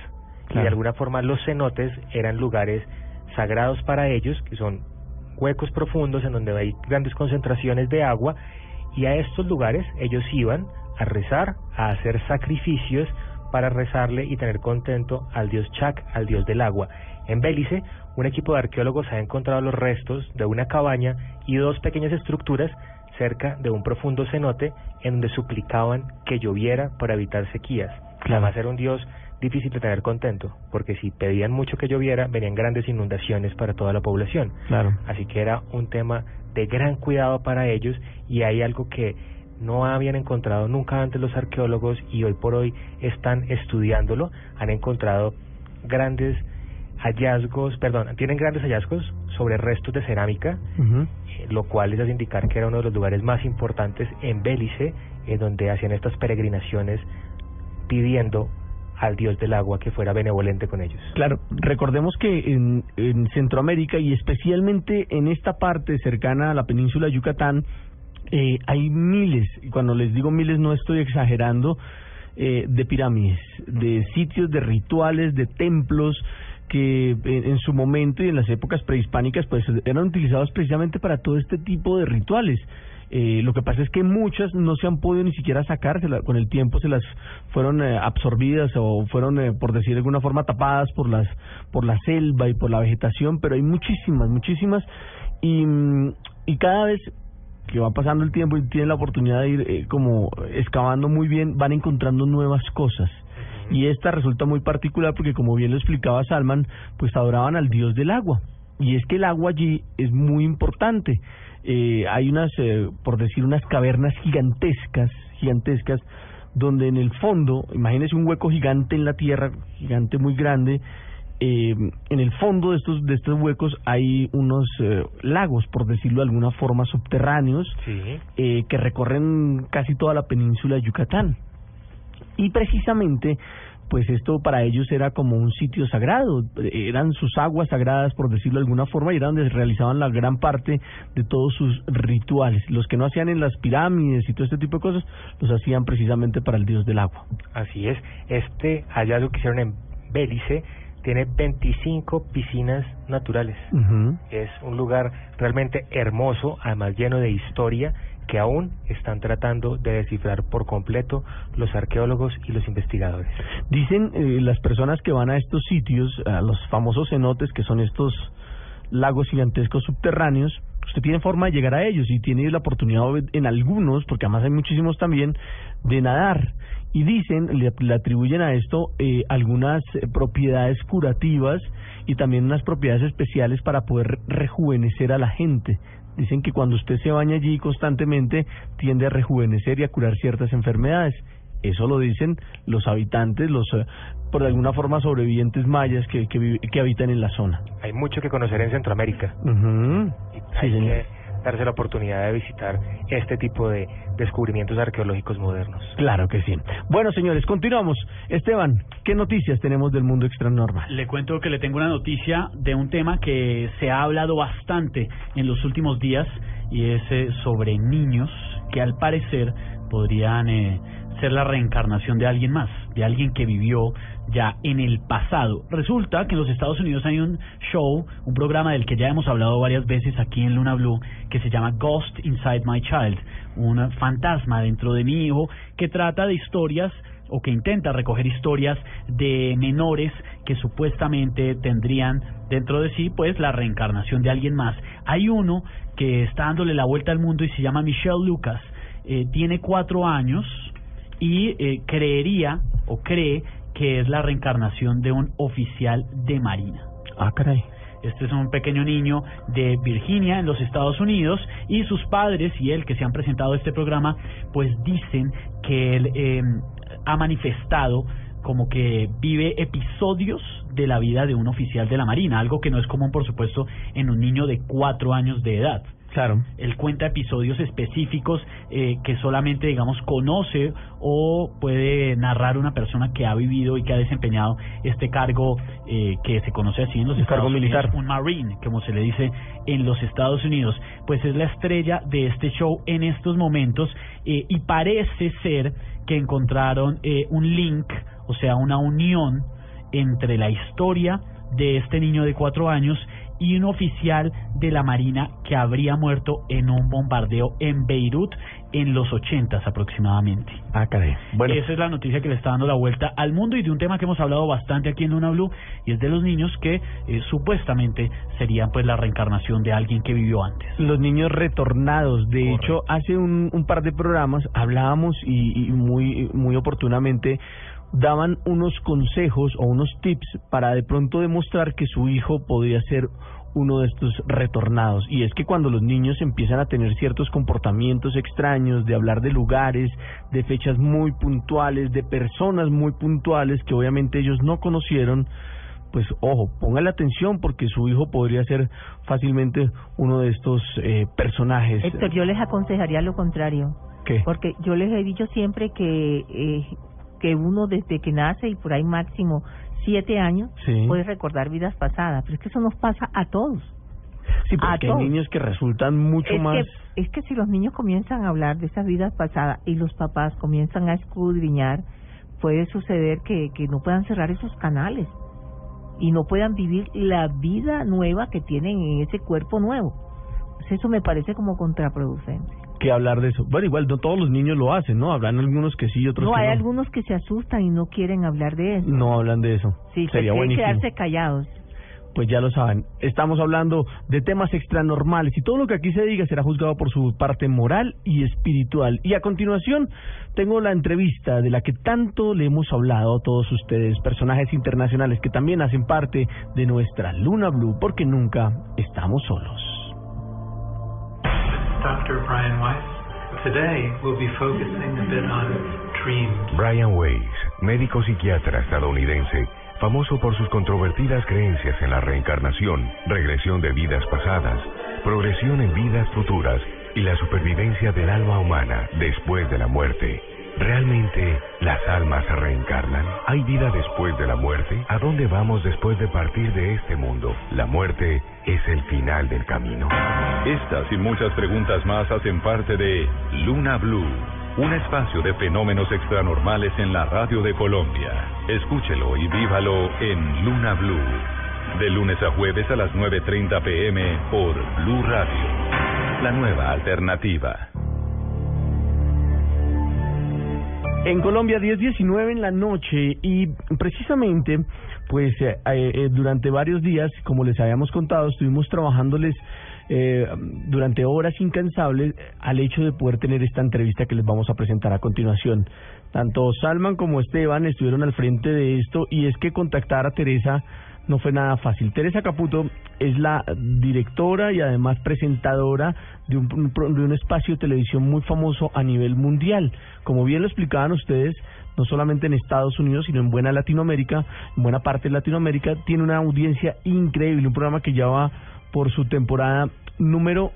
Y de alguna forma los cenotes eran lugares sagrados para ellos, que son huecos profundos en donde hay grandes concentraciones de agua, y a estos lugares ellos iban a rezar, a hacer sacrificios para rezarle y tener contento al dios Chac, al dios del agua. En Bélice, un equipo de arqueólogos ha encontrado los restos de una cabaña y dos pequeñas estructuras cerca de un profundo cenote en donde suplicaban que lloviera para evitar sequías. Además era un dios difícil de tener contento, porque si pedían mucho que lloviera, venían grandes inundaciones para toda la población. Claro. Así que era un tema de gran cuidado para ellos y hay algo que no habían encontrado nunca antes los arqueólogos y hoy por hoy están estudiándolo, han encontrado grandes hallazgos, perdón, tienen grandes hallazgos sobre restos de cerámica, eh, lo cual les hace indicar que era uno de los lugares más importantes en Bélice, en donde hacían estas peregrinaciones pidiendo al dios del agua que fuera benevolente con ellos. Claro, recordemos que en, en Centroamérica y especialmente en esta parte cercana a la península de Yucatán, eh, hay miles, y cuando les digo miles no estoy exagerando, eh, de pirámides, de sitios, de rituales, de templos que en, su momento y en las épocas prehispánicas pues eran utilizados precisamente para todo este tipo de rituales. Eh, lo que pasa es que muchas no se han podido ni siquiera sacar, con el tiempo se las fueron eh, absorbidas o fueron, eh, por decir de alguna forma, tapadas por las por la selva y por la vegetación, pero hay muchísimas, muchísimas y, y cada vez que va pasando el tiempo y tienen la oportunidad de ir eh, como excavando muy bien, van encontrando nuevas cosas. Y esta resulta muy particular porque, como bien lo explicaba Salman, pues adoraban al dios del agua. Y es que el agua allí es muy importante. Eh, hay unas, eh, por decir, unas cavernas gigantescas, gigantescas, donde en el fondo, imagínese un hueco gigante en la tierra, gigante muy grande, eh, en el fondo de estos de estos huecos hay unos eh, lagos, por decirlo de alguna forma, subterráneos eh, que recorren casi toda la península de Yucatán. Y precisamente, pues esto para ellos era como un sitio sagrado, eran sus aguas sagradas, por decirlo de alguna forma, y era donde realizaban la gran parte de todos sus rituales. Los que no hacían en las pirámides y todo este tipo de cosas, los hacían precisamente para el dios del agua. Así es, este hallazgo que hicieron en Bélice tiene 25 piscinas naturales. Es un lugar realmente hermoso, además lleno de historia que aún están tratando de descifrar por completo los arqueólogos y los investigadores. Dicen eh, las personas que van a estos sitios, a los famosos cenotes, que son estos lagos gigantescos subterráneos, usted tiene forma de llegar a ellos y tiene la oportunidad en algunos, porque además hay muchísimos también, de nadar y dicen, le, atribuyen a esto eh, algunas eh, propiedades curativas y también unas propiedades especiales para poder rejuvenecer a la gente. Dicen que cuando usted se baña allí constantemente tiende a rejuvenecer y a curar ciertas enfermedades. Eso lo dicen los habitantes, los eh, por alguna forma sobrevivientes mayas que, que, habitan en la zona. Hay mucho que conocer en Centroamérica. sí, señor darse la oportunidad de visitar este tipo de descubrimientos arqueológicos modernos. Claro que sí. Bueno, señores, continuamos. Esteban, ¿qué noticias tenemos del mundo extranormal? Le cuento que le tengo una noticia de un tema que se ha hablado bastante en los últimos días y es eh, sobre niños que al parecer podrían eh, ser la reencarnación de alguien más, de alguien que vivió ya en el pasado. Resulta que en los Estados Unidos hay un show, un programa del que ya hemos hablado varias veces aquí en Luna Blue, que se llama Ghost Inside My Child, un fantasma dentro de mi hijo, que trata de historias o que intenta recoger historias de menores que supuestamente tendrían dentro de sí pues la reencarnación de alguien más. Hay uno que está dándole la vuelta al mundo y se llama Michelle Lucas. Eh, tiene cuatro años y eh, creería o cree que es la reencarnación de un oficial de Marina. Ah, caray. Este es un pequeño niño de Virginia, en los Estados Unidos, y sus padres y él, que se han presentado a este programa, pues dicen que él em, ha manifestado como que vive episodios de la vida de un oficial de la Marina, algo que no es común, por supuesto, en un niño de cuatro años de edad. Claro. Él cuenta episodios específicos eh, que solamente, digamos, conoce o puede narrar una persona que ha vivido y que ha desempeñado este cargo eh, que se conoce así en los Un Estados cargo Unidos, militar. un Marine, como se le dice en los Estados Unidos. Pues es la estrella de este show en estos momentos eh, y parece ser que encontraron eh, un link, o sea, una unión entre la historia de este niño de cuatro años y un oficial de la Marina que habría muerto en un bombardeo en Beirut en los ochentas aproximadamente. Ah, caray. Bueno. Esa es la noticia que le está dando la vuelta al mundo y de un tema que hemos hablado bastante aquí en Luna Blue y es de los niños que eh, supuestamente serían pues la reencarnación de alguien que vivió antes. Los niños retornados. De hecho, hace un, un par de programas hablábamos y, y muy, muy oportunamente daban unos consejos o unos tips para de pronto demostrar que su hijo podría ser uno de estos retornados. Y es que cuando los niños empiezan a tener ciertos comportamientos extraños, de hablar de lugares, de fechas muy puntuales, de personas muy puntuales que obviamente ellos no conocieron, pues ojo, póngale atención porque su hijo podría ser fácilmente uno de estos eh, personajes. Héctor, yo les aconsejaría lo contrario. ¿Qué? Porque yo les he dicho siempre que, eh, que uno desde que nace y por ahí máximo siete años Sí. puede recordar vidas pasadas. Pero es que eso nos pasa a todos. Sí, a porque hay niños que resultan mucho es más... Que, es que si los niños comienzan a hablar de esas vidas pasadas y los papás comienzan a escudriñar, puede suceder que, que no puedan cerrar esos canales y no puedan vivir la vida nueva que tienen en ese cuerpo nuevo. Pues eso me parece como contraproducente. Que hablar de eso. Bueno, igual no todos los niños lo hacen, ¿no? Habrán algunos que sí y otros No, que hay no. algunos que se asustan y no quieren hablar de eso. No hablan de eso. Sí, Sería prefieren buenísimo. quedarse callados. Pues ya lo saben, estamos hablando de temas extranormales y todo lo que aquí se diga será juzgado por su parte moral y espiritual. Y a continuación tengo la entrevista de la que tanto le hemos hablado a todos ustedes, personajes internacionales que también hacen parte de nuestra Luna Blue, porque nunca estamos solos. Brian Weiss. Today we'll be focusing a bit on dreams. Brian Weiss, médico psiquiatra estadounidense, famoso por sus controvertidas creencias en la reencarnación, regresión de vidas pasadas, progresión en vidas futuras y la supervivencia del alma humana después de la muerte. ¿Realmente las almas se reencarnan? ¿Hay vida después de la muerte? ¿A dónde vamos después de partir de este mundo? La muerte es el final del camino. Estas y muchas preguntas más hacen parte de Luna Blue, un espacio de fenómenos extranormales en la radio de Colombia. Escúchelo y vívalo en Luna Blue, de lunes a jueves a las 9.30 pm por Blue Radio, la nueva alternativa. En Colombia 10-19 en la noche y precisamente pues eh, eh, durante varios días, como les habíamos contado, estuvimos trabajándoles eh, durante horas incansables al hecho de poder tener esta entrevista que les vamos a presentar a continuación. Tanto Salman como Esteban estuvieron al frente de esto y es que contactar a Teresa no fue nada fácil. Teresa Caputo es la directora y además presentadora de un, de un espacio de televisión muy famoso a nivel mundial. Como bien lo explicaban ustedes, no solamente en Estados Unidos, sino en buena Latinoamérica, en buena parte de Latinoamérica, tiene una audiencia increíble, un programa que ya va por su temporada número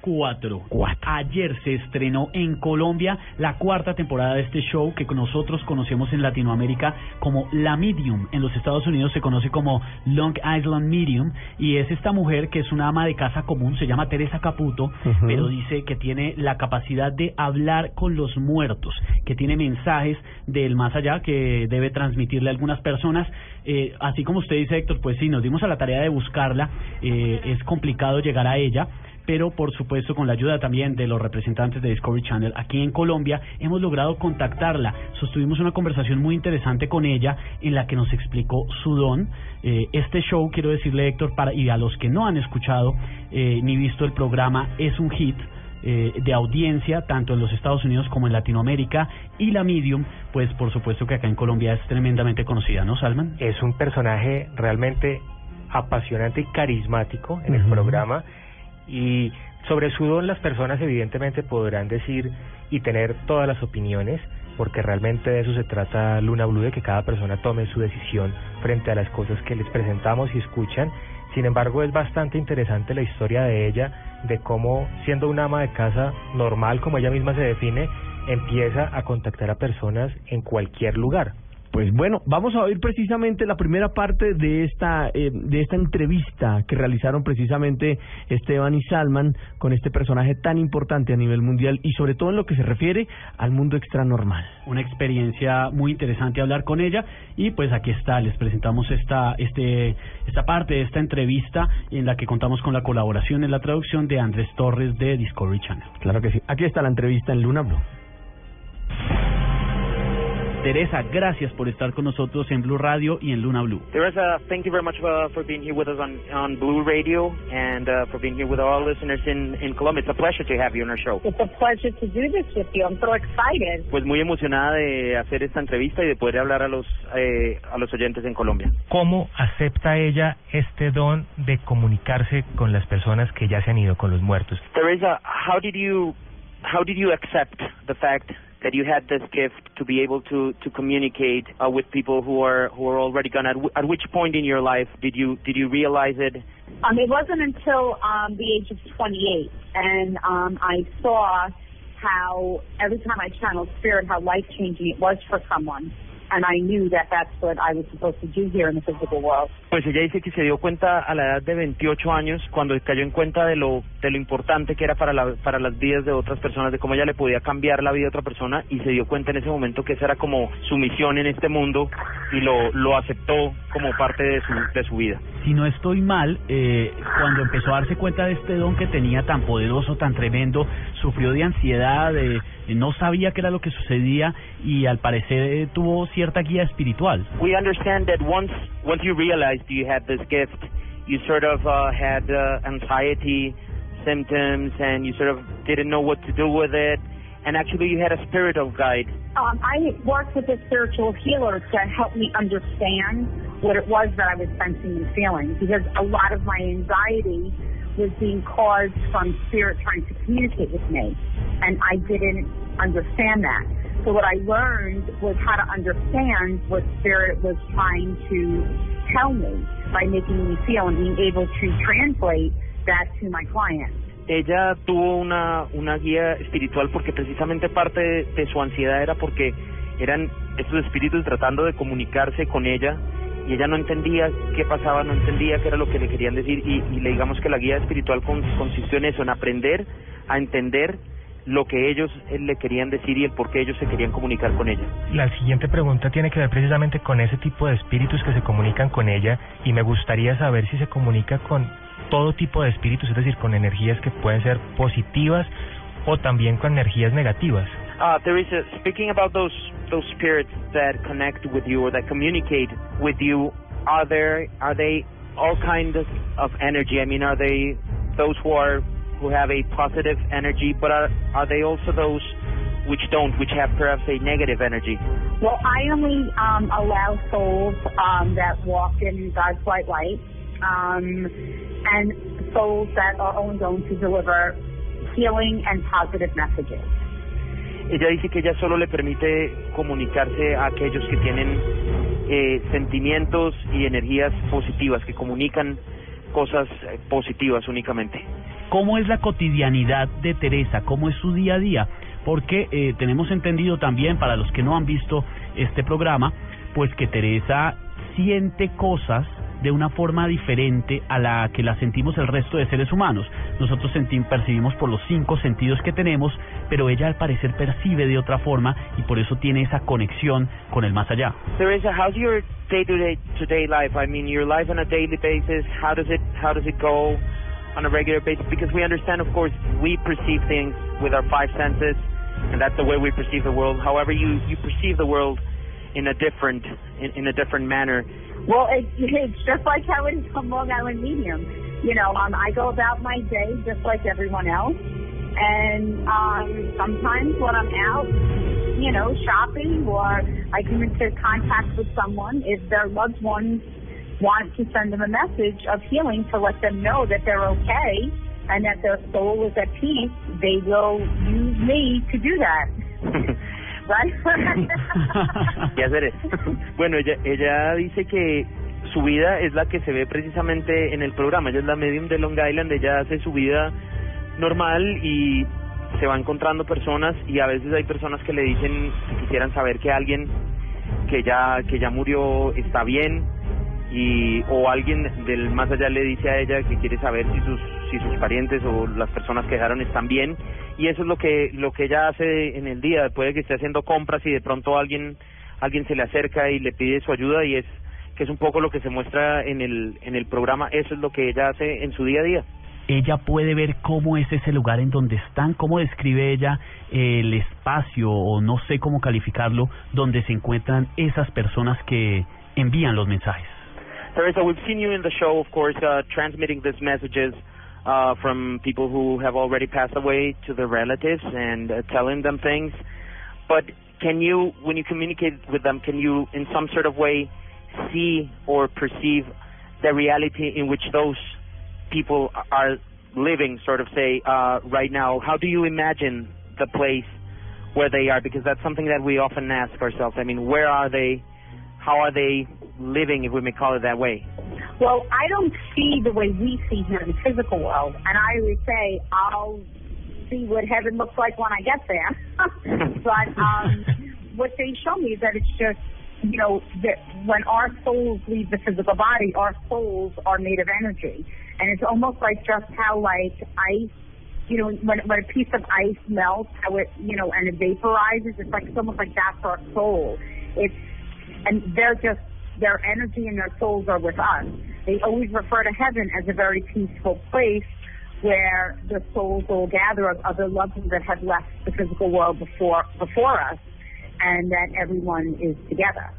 Cuatro. Ayer se estrenó en Colombia la cuarta temporada de este show que nosotros conocemos en Latinoamérica como La Medium. En los Estados Unidos se conoce como Long Island Medium y es esta mujer que es una ama de casa común, se llama Teresa Caputo, pero dice que tiene la capacidad de hablar con los muertos, que tiene mensajes del más allá que debe transmitirle a algunas personas. Eh, así como usted dice, Héctor, pues sí, nos dimos a la tarea de buscarla. Eh, es complicado llegar a ella pero por supuesto con la ayuda también de los representantes de Discovery Channel aquí en Colombia hemos logrado contactarla. Sostuvimos una conversación muy interesante con ella en la que nos explicó su don. Eh, este show, quiero decirle Héctor, para, y a los que no han escuchado eh, ni visto el programa, es un hit eh, de audiencia tanto en los Estados Unidos como en Latinoamérica y la Medium, pues por supuesto que acá en Colombia es tremendamente conocida, ¿no, Salman? Es un personaje realmente apasionante y carismático en el programa y sobre su don las personas evidentemente podrán decir y tener todas las opiniones. porque realmente de eso se trata Luna Blue, de que cada persona tome su decisión frente a las cosas que les presentamos y escuchan. Sin embargo, es bastante interesante la historia de ella, de cómo siendo una ama de casa normal, como ella misma se define, empieza a contactar a personas en cualquier lugar. Pues bueno, vamos a oír precisamente la primera parte de esta eh, de esta entrevista que realizaron precisamente Esteban y Salman con este personaje tan importante a nivel mundial y sobre todo en lo que se refiere al mundo extranormal. Una experiencia muy interesante hablar con ella y pues aquí está, les presentamos esta este esta parte de esta entrevista en la que contamos con la colaboración en la traducción de Andrés Torres de Discovery Channel. Claro que sí. Aquí está la entrevista en Luna Blue. Teresa, gracias por estar con nosotros en Blue Radio y en Luna Blue. Teresa, thank you very much uh, for being here with us on, on Blue Radio and uh, for being here with our listeners in, in Colombia. It's a pleasure to have you on our show. It's a pleasure to do this with you. I'm so excited. Pues muy emocionada de hacer esta entrevista y de poder hablar a los eh, a los oyentes en Colombia. ¿Cómo acepta ella este don de comunicarse con las personas que ya se han ido, con los muertos? Teresa, how did you how did you accept the fact that you had this gift to be able to to communicate uh, with people who are who are already gone? At, w- at which point in your life did you did you realize it? Um, it wasn't until um, the age of 28, and um, I saw how every time I channeled spirit, how life changing it was for someone. And I knew that that's what I was supposed to do here in the physical world. Pues ella dice que se dio cuenta a la edad de 28 años cuando cayó en cuenta de lo de lo importante que era para la, para las vidas de otras personas, de cómo ella le podía cambiar la vida a otra persona y se dio cuenta en ese momento que esa era como su misión en este mundo y lo lo aceptó como parte de su de su vida. Si no estoy mal, eh, cuando empezó a darse cuenta de este don que tenía tan poderoso, tan tremendo, sufrió de ansiedad, de, de no sabía qué era lo que sucedía y al parecer eh, tuvo cierta guía espiritual. We understand that once once you realized you had this gift, you sort of uh, had uh, anxiety symptoms and you sort of didn't know what to do with it, and actually you had a spiritual guide. Um, I worked with a spiritual healer to help me understand what it was that I was sensing and feeling because a lot of my anxiety was being caused from spirit trying to communicate with me, and I didn't understand that. So what I learned was how to understand what spirit was trying to tell me by making me feel and being able to translate that to my clients. ella tuvo una, una guía espiritual porque precisamente parte de, de su ansiedad era porque eran estos espíritus tratando de comunicarse con ella y ella no entendía qué pasaba, no entendía qué era lo que le querían decir y, y le digamos que la guía espiritual con- consistió en eso, en aprender a entender lo que ellos eh, le querían decir y el por qué ellos se querían comunicar con ella. La siguiente pregunta tiene que ver precisamente con ese tipo de espíritus que se comunican con ella y me gustaría saber si se comunica con todo tipo de espíritus, es decir, con energías que pueden ser positivas o también con energías negativas. Uh, Teresa, speaking about those those spirits that connect with you or that communicate with you, are there are they all kinds of, of energy? I mean, are they those who are who have a positive energy, but are are they also those which don't, which have perhaps a negative energy? Well, I only um, allow souls um, that walk in God's white light, um, and souls that are only going to deliver healing and positive messages. Ella dice que ella solo le permite comunicarse a aquellos que tienen eh, sentimientos y energías positivas, que comunican cosas eh, positivas únicamente. ¿Cómo es la cotidianidad de Teresa? ¿Cómo es su día a día? Porque eh, tenemos entendido también, para los que no han visto este programa, pues que Teresa siente cosas de una forma diferente a la que la sentimos el resto de seres humanos. Nosotros percibimos por los cinco sentidos que tenemos, pero ella al parecer percibe de otra forma y por eso tiene esa conexión con el más allá. Teresa, how's your day-to-day today life? I mean, your life on a daily basis. How does it how does it go on a regular basis? Because we understand, of course, we perceive things with our five senses, and that's the way we perceive the world. However, you you perceive the world in a different in, in a different manner. Well, it, it's just like how it is on Long Island Medium. You know, um, I go about my day just like everyone else, and um, sometimes when I'm out, you know, shopping or I come into contact with someone, if their loved ones want to send them a message of healing to let them know that they're okay and that their soul is at peace, they will use me to do that. ¿Qué hacer? Bueno, ella, ella dice que su vida es la que se ve precisamente en el programa. Ella es la medium de Long Island, ella hace su vida normal y se va encontrando personas y a veces hay personas que le dicen que quisieran saber que alguien que ya que ya murió está bien y o alguien del más allá le dice a ella que quiere saber si sus si sus parientes o las personas que dejaron están bien y eso es lo que lo que ella hace en el día. Puede que esté haciendo compras y de pronto alguien alguien se le acerca y le pide su ayuda y es que es un poco lo que se muestra en el en el programa. Eso es lo que ella hace en su día a día. Ella puede ver cómo es ese lugar en donde están, cómo describe ella el espacio o no sé cómo calificarlo, donde se encuentran esas personas que envían los mensajes. Teresa, we've seen you in the show, of course, uh, transmitting these messages uh, from people who have already passed away to their relatives and uh, telling them things. But can you, when you communicate with them, can you, in some sort of way, see or perceive the reality in which those people are living, sort of say, uh, right now? How do you imagine the place where they are? Because that's something that we often ask ourselves. I mean, where are they? How are they living, if we may call it that way? Well, I don't see the way we see here in the physical world, and I would say I'll see what heaven looks like when I get there. but um, what they show me is that it's just, you know, that when our souls leave the physical body, our souls are made of energy, and it's almost like just how like ice. You know, when when a piece of ice melts, how it you know, and it vaporizes. It's like it's almost like that's our soul. It's and they're just their energy and their souls are with us. They always refer to heaven as a very peaceful place where the souls will gather of other loved ones that have left the physical world before before us, and that everyone is together.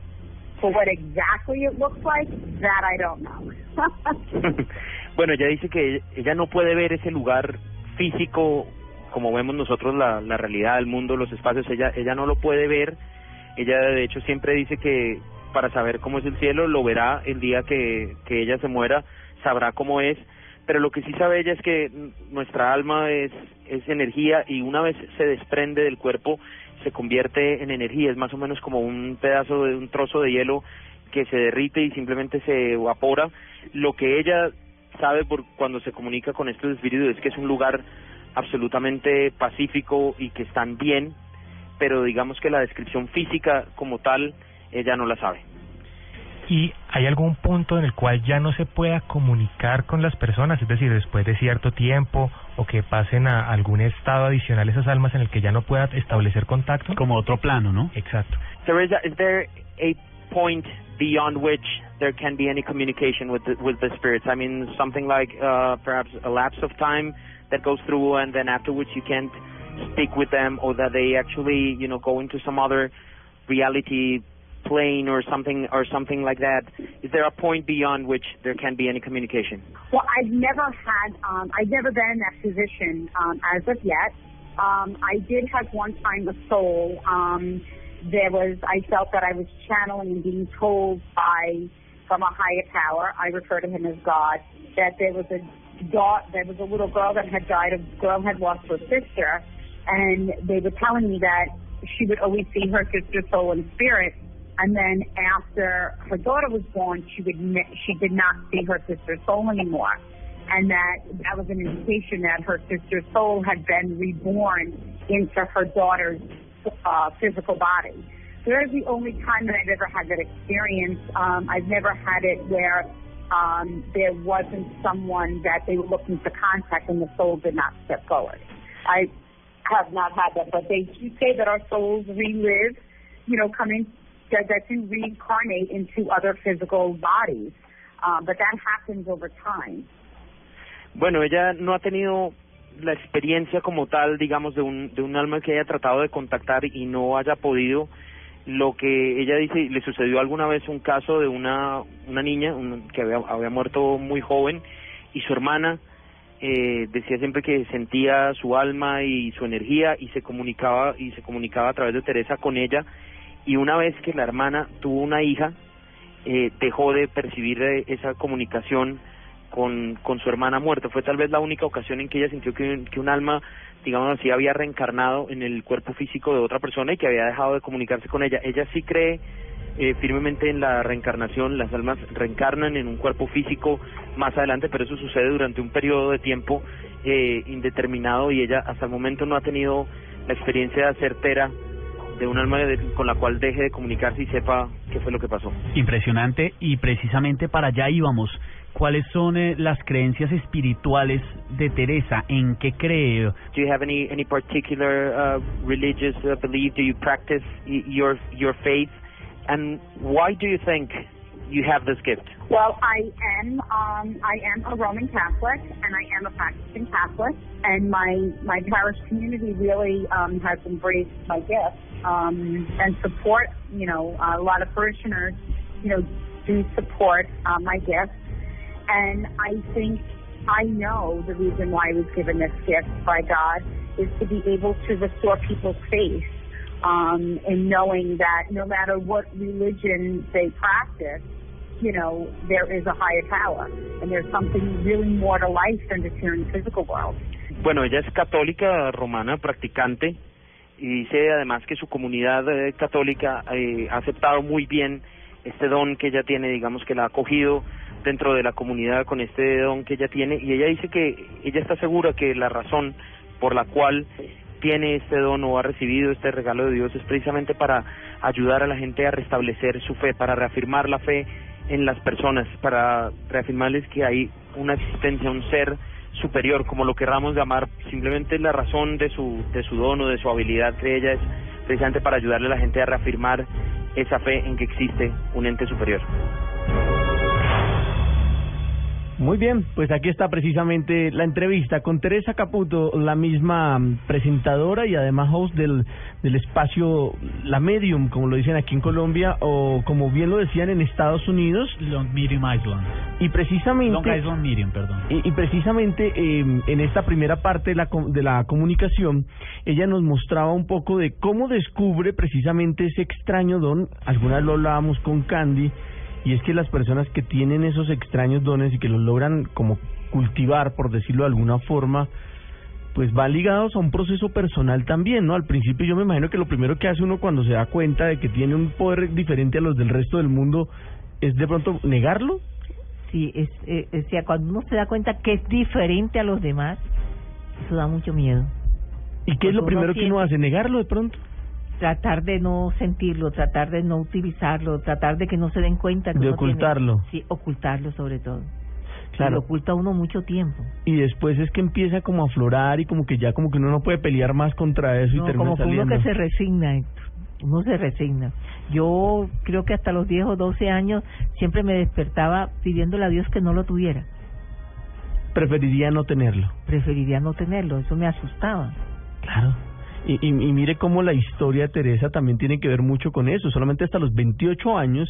For what exactly it looks like, that I don't know. bueno, ella dice que ella no puede ver ese lugar físico como vemos nosotros la, la realidad del mundo, los espacios, ella, ella no lo puede ver. Ella de hecho siempre dice que para saber cómo es el cielo lo verá el día que, que ella se muera, sabrá cómo es, pero lo que sí sabe ella es que nuestra alma es, es energía y una vez se desprende del cuerpo se convierte en energía, es más o menos como un pedazo de un trozo de hielo que se derrite y simplemente se evapora. Lo que ella sabe por cuando se comunica con estos espíritus es que es un lugar absolutamente pacífico y que están bien, pero digamos que la descripción física como tal ella no la sabe. ¿Y hay algún punto en el cual ya no se pueda comunicar con las personas? Es decir, después de cierto tiempo o que pasen a algún estado adicional esas almas en el que ya no pueda establecer contacto. Como otro plano, ¿no? Exacto. Teresa, is there a point beyond which there can be any communication with the, with the spirits? I mean, something like uh, perhaps a lapse of time that goes through and then after which you can't speak with them or that they actually, you know, go into some other reality plane or something or something like that. Is there a point beyond which there can be any communication? Well i've never had um i've never been in that position um as of yet. Um i did have one time a soul um there was i felt that i was channeling and being told by from a higher power i refer to him as god that there was a daughter there was a little girl that had died a girl had lost her sister and they were telling me that she would always see her sister's soul and spirit and then after her daughter was born, she would she did not see her sister's soul anymore, and that that was an indication that her sister's soul had been reborn into her daughter's uh, physical body. So that is the only time that I've ever had that experience. Um, I've never had it where um, there wasn't someone that they were looking to contact and the soul did not step forward. I have not had that, but they do say that our souls relive, you know, coming that, that do reincarnate into other physical bodies, um, but that happens over time. Bueno, ella no ha tenido la experiencia como tal, digamos, de un, de un alma que haya tratado de contactar y no haya podido. Lo que ella dice, le sucedió alguna vez un caso de una, una niña un, que había, había muerto muy joven y su hermana eh, decía siempre que sentía su alma y su energía y se comunicaba y se comunicaba a través de Teresa con ella y una vez que la hermana tuvo una hija, eh, dejó de percibir esa comunicación con, con su hermana muerta. Fue tal vez la única ocasión en que ella sintió que, que un alma, digamos así, había reencarnado en el cuerpo físico de otra persona y que había dejado de comunicarse con ella. Ella sí cree eh, firmemente en la reencarnación, las almas reencarnan en un cuerpo físico más adelante, pero eso sucede durante un periodo de tiempo eh, indeterminado y ella hasta el momento no ha tenido la experiencia certera de un alma de- con la cual deje de comunicarse y sepa qué fue lo que pasó. Impresionante y precisamente para allá íbamos. ¿Cuáles son eh, las creencias espirituales de Teresa? ¿En qué cree? Do you have any any particular uh, religious uh, belief? Do you practice your your faith? And why do you think you have this gift? Well, I am um, I am a Roman Catholic, and I am a practicing Catholic, and my my parish community really um, has embraced my gift um, and support. You know, a lot of parishioners, you know, do support uh, my gift, and I think I know the reason why I was given this gift by God is to be able to restore people's faith um, in knowing that no matter what religion they practice, you know, there is a higher power and there's something really more to life than just here in the physical world. Bueno, ella es católica romana, practicante, y dice además que su comunidad eh, católica eh, ha aceptado muy bien este don que ella tiene, digamos que la ha acogido dentro de la comunidad con este don que ella tiene, y ella dice que ella está segura que la razón por la cual tiene este don o ha recibido este regalo de Dios es precisamente para ayudar a la gente a restablecer su fe, para reafirmar la fe en las personas, para reafirmarles que hay una existencia, un ser superior, como lo querramos llamar, simplemente la razón de su, de su don o de su habilidad, cree ella, es precisamente para ayudarle a la gente a reafirmar esa fe en que existe un ente superior. Muy bien, pues aquí está precisamente la entrevista con Teresa Caputo, la misma presentadora y además host del, del espacio La Medium, como lo dicen aquí en Colombia, o como bien lo decían en Estados Unidos. Long Medium Island. Y precisamente... Long Island Medium, perdón. Y, y precisamente eh, en esta primera parte de la, de la comunicación, ella nos mostraba un poco de cómo descubre precisamente ese extraño don. Algunas lo hablábamos con Candy, y es que las personas que tienen esos extraños dones y que los logran como cultivar, por decirlo de alguna forma, pues van ligados a un proceso personal también, ¿no? Al principio yo me imagino que lo primero que hace uno cuando se da cuenta de que tiene un poder diferente a los del resto del mundo es de pronto negarlo. Sí, es, eh, o sea, cuando uno se da cuenta que es diferente a los demás, eso da mucho miedo. ¿Y qué es lo uno primero que uno hace? ¿Negarlo de pronto? Tratar de no sentirlo, tratar de no utilizarlo, tratar de que no se den cuenta que De uno tiene- ocultarlo. sí, ocultarlo sobre todo. Claro. Lo oculta uno mucho tiempo. y después es que empieza como a aflorar y como que ya como que uno no puede pelear más contra eso y termina como que uno saliendo. que se resigna, Héctor. uno se resigna. Yo creo que hasta los 10 o 12 años siempre me despertaba pidiéndole a Dios que no lo tuviera. Preferiría no tenerlo. Preferiría no tenerlo, eso me asustaba. Claro. Y, y, mire cómo la historia de Teresa también tiene que ver mucho con eso. Solamente hasta los 28 años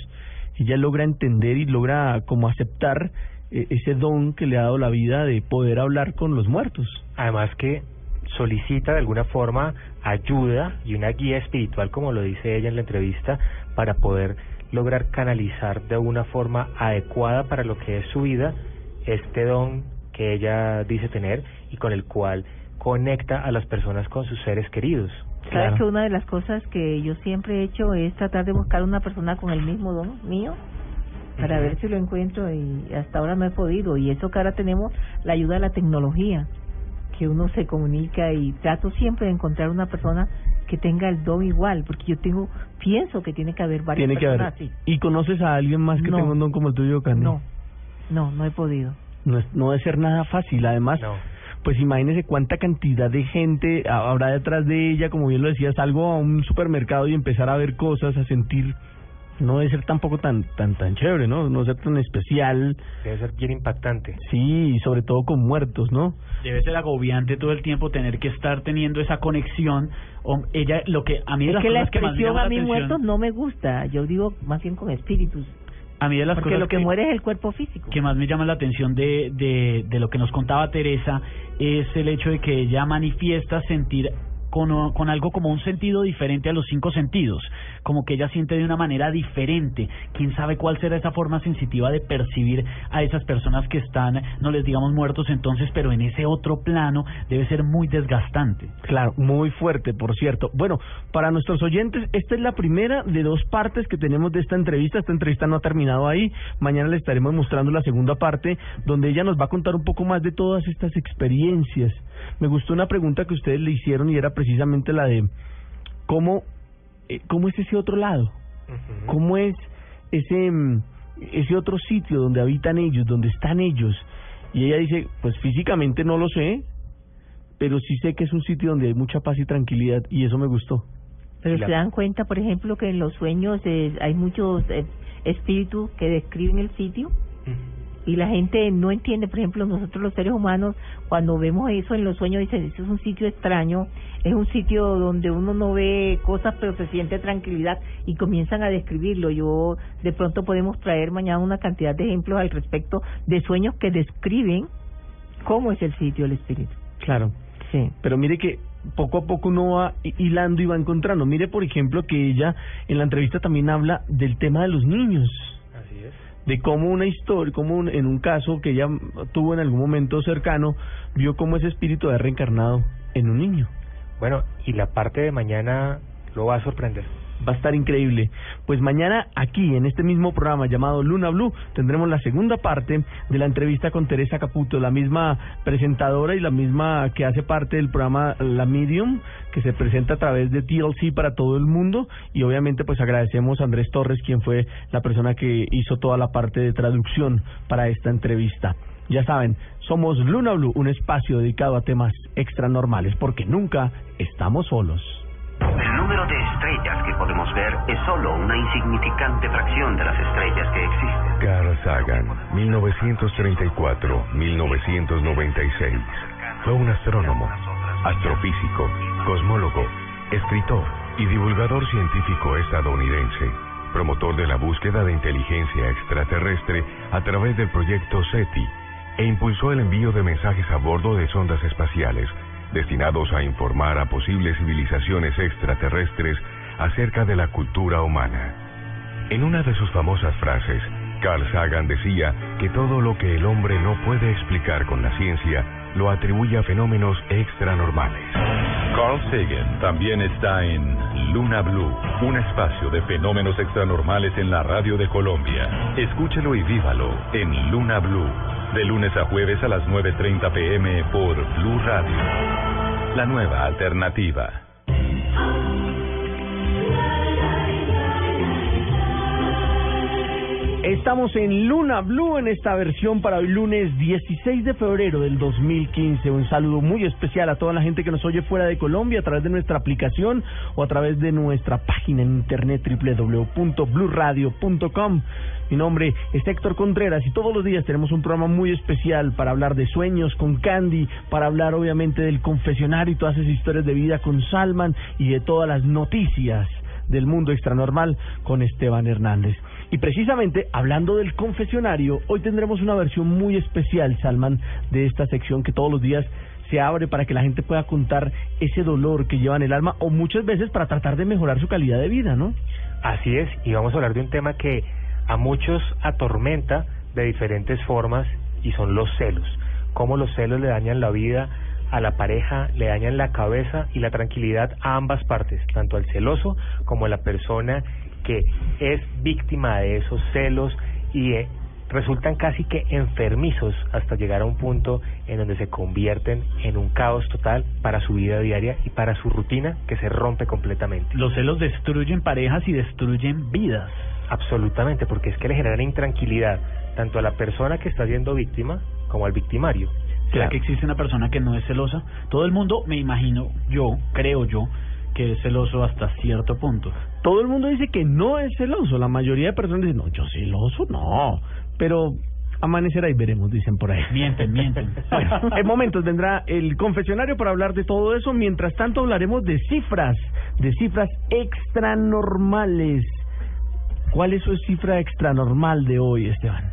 ella logra entender y logra como aceptar eh, ese don que le ha dado la vida de poder hablar con los muertos. Además que solicita de alguna forma ayuda y una guía espiritual, como lo dice ella en la entrevista, para poder lograr canalizar de una forma adecuada para lo que es su vida este don que ella dice tener y con el cual conecta a las personas con sus seres queridos. ¿Sabes que una de las cosas que yo siempre he hecho es tratar de buscar una persona con el mismo don mío? Para ver si lo encuentro y hasta ahora no he podido. Y eso que ahora tenemos la ayuda de la tecnología, que uno se comunica y trato siempre de encontrar una persona que tenga el don igual, porque yo tengo, pienso que tiene que haber varias Tiene que haber. personas así. ¿Y conoces a alguien más que No. tenga un don como el tuyo, Candy? No, no, no he podido. No, es, no debe ser nada fácil. Además, pues imagínese cuánta cantidad de gente ha- habrá detrás de ella. Como bien lo decía, salgo a un supermercado y empezar a ver cosas, a sentir. No debe ser tampoco tan tan tan chévere, ¿no? No ser tan especial. Debe ser bien impactante. Sí, y sobre todo con muertos, ¿no? Debe ser agobiante todo el tiempo tener que estar teniendo esa conexión. O ella, lo que a mí Es las que la cosas que más me expresión llama a mí atención- muertos no me gusta, yo digo más bien con espíritus, a mí de las porque cosas lo que muere es el cuerpo físico. que más me llama la atención de, de, de lo que nos contaba Teresa es el hecho de que ella manifiesta sentir con, con algo como un sentido diferente a los cinco sentidos, como que ella siente de una manera diferente. Quién sabe cuál será esa forma sensitiva de percibir a esas personas que están, no les digamos muertos entonces, pero en ese otro plano debe ser muy desgastante. Claro, muy fuerte, por cierto. Bueno, para nuestros oyentes, esta es la primera de dos partes que tenemos de esta entrevista. Esta entrevista no ha terminado ahí. Mañana le estaremos mostrando la segunda parte, donde ella nos va a contar un poco más de todas estas experiencias. Me gustó una pregunta que ustedes le hicieron y era precisamente la de cómo, eh, cómo es ese otro lado, cómo es ese, mm, ese otro sitio donde habitan ellos, donde están ellos. Y ella dice, pues físicamente no lo sé, pero sí sé que es un sitio donde hay mucha paz y tranquilidad y eso me gustó. Pero se dan cuenta, por ejemplo, que en los sueños eh, hay muchos eh, espíritus que describen el sitio y la gente no entiende, por ejemplo, nosotros los seres humanos, cuando vemos eso en los sueños, dicen, eso es un sitio extraño, es un sitio donde uno no ve cosas, pero se siente tranquilidad y comienzan a describirlo. Yo, de pronto podemos traer mañana una cantidad de ejemplos al respecto de sueños que describen cómo es el sitio del espíritu. Claro. Sí. Pero mire que poco a poco uno va hi- hilando y va encontrando. Mire, por ejemplo, que ella en la entrevista también habla del tema de los niños. De cómo una historia, como un- en un caso que ella tuvo en algún momento cercano, vio cómo ese espíritu había reencarnado en un niño. Bueno, y la parte de mañana lo va a sorprender. Va a estar increíble. Pues mañana aquí, en este mismo programa llamado Luna Blue, tendremos la segunda parte de la entrevista con Teresa Caputo, la misma presentadora y la misma que hace parte del programa La Medium, que se presenta a través de TLC para todo el mundo. Y obviamente pues agradecemos a Andrés Torres, quien fue la persona que hizo toda la parte de traducción para esta entrevista. Ya saben, somos Luna Blue, un espacio dedicado a temas extranormales, porque nunca estamos solos. El número de ver es solo una insignificante fracción de las estrellas que existen. Carl Sagan, 1934-1996. Fue un astrónomo, astrofísico, cosmólogo, escritor y divulgador científico estadounidense, promotor de la búsqueda de inteligencia extraterrestre a través del proyecto SETI e impulsó el envío de mensajes a bordo de sondas espaciales destinados a informar a posibles civilizaciones extraterrestres acerca de la cultura humana. En una de sus famosas frases, Carl Sagan decía que todo lo que el hombre no puede explicar con la ciencia lo atribuye a fenómenos extranormales. Carl Sagan también está en Luna Blue, un espacio de fenómenos extranormales en la radio de Colombia. Escúchelo y vívalo en Luna Blue, de lunes a jueves a las 9.30 pm por Blue Radio. La nueva alternativa. Estamos en Luna Blue en esta versión para hoy lunes 16 de febrero del 2015. Un saludo muy especial a toda la gente que nos oye fuera de Colombia a través de nuestra aplicación o a través de nuestra página en internet www.bluradio.com. Mi nombre es Héctor Contreras y todos los días tenemos un programa muy especial para hablar de sueños con Candy, para hablar obviamente del confesionario y todas esas historias de vida con Salman y de todas las noticias del mundo extranormal con Esteban Hernández. Y precisamente hablando del confesionario, hoy tendremos una versión muy especial, Salman, de esta sección que todos los días se abre para que la gente pueda contar ese dolor que lleva en el alma o muchas veces para tratar de mejorar su calidad de vida, ¿no? Así es, y vamos a hablar de un tema que a muchos atormenta de diferentes formas y son los celos. Cómo los celos le dañan la vida a la pareja, le dañan la cabeza y la tranquilidad a ambas partes, tanto al celoso como a la persona que es víctima de esos celos y eh, resultan casi que enfermizos hasta llegar a un punto en donde se convierten en un caos total para su vida diaria y para su rutina que se rompe completamente. Los celos destruyen parejas y destruyen vidas. Absolutamente, porque es que le generan intranquilidad tanto a la persona que está siendo víctima como al victimario. ¿Será que existe una persona que no es celosa? Todo el mundo, me imagino, yo, creo yo, que es celoso hasta cierto punto. Todo el mundo dice que no es celoso, la mayoría de personas dicen, no, yo celoso no, pero amanecerá y veremos, dicen por ahí. Mienten, mienten. Bueno, en momentos vendrá el confesionario para hablar de todo eso. Mientras tanto hablaremos de cifras, de cifras extranormales. ¿Cuál es su cifra extranormal de hoy, Esteban?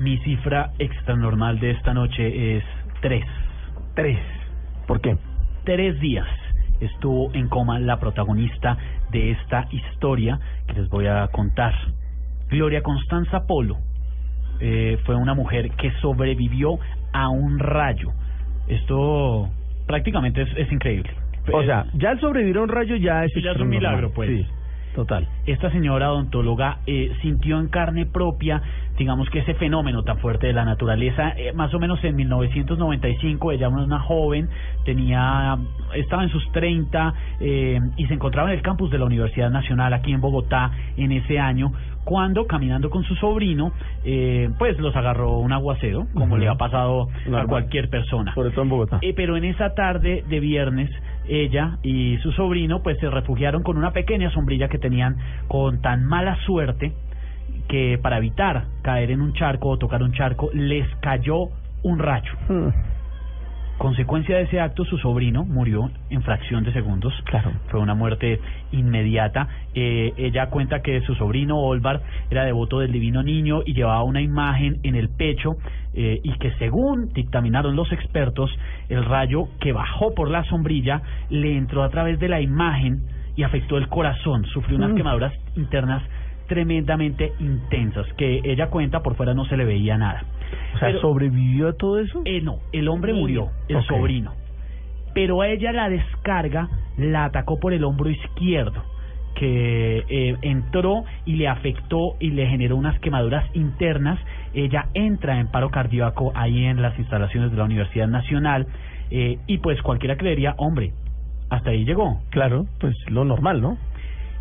Mi cifra extranormal de esta noche es tres. Tres. ¿Por qué? Tres días estuvo en coma la protagonista de esta historia que les voy a contar. Gloria Constanza Polo eh, fue una mujer que sobrevivió a un rayo. Esto prácticamente es, es increíble. O sea, ya el sobrevivir a un rayo ya es, Sí, ya es un milagro, pues. Sí, total. esta señora odontóloga eh, sintió en carne propia, digamos que ese fenómeno tan fuerte de la naturaleza, eh, más o menos en 1995, ella era una joven, tenía, estaba en sus 30 eh, y se encontraba en el campus de la Universidad Nacional aquí en Bogotá en ese año, cuando caminando con su sobrino, eh, pues los agarró un aguacero, como le ha pasado a cualquier persona. Sobre todo en Bogotá. Eh, pero en esa tarde de viernes, ella y su sobrino pues se refugiaron con una pequeña sombrilla que tenían con tan mala suerte que para evitar caer en un charco o tocar un charco les cayó un rayo. Hmm. Consecuencia de ese acto, su sobrino murió en fracción de segundos. Claro. Fue una muerte inmediata. Eh, ella cuenta que su sobrino Olvar era devoto del Divino Niño y llevaba una imagen en el pecho eh, y que según dictaminaron los expertos, el rayo que bajó por la sombrilla le entró a través de la imagen y afectó el corazón. Sufrió unas Mm. quemaduras internas tremendamente intensas que ella cuenta por fuera no se le veía nada. O sea, Pero- ¿sobrevivió a todo eso? eh, no, el hombre murió, el sobrino. Pero a ella la descarga la atacó por el hombro izquierdo, que eh, entró y le afectó y le generó unas quemaduras internas. Ella entra en paro cardíaco ahí en las instalaciones de la Universidad Nacional eh, y pues cualquiera creería, hombre, hasta ahí llegó. Claro, pues lo normal, ¿no?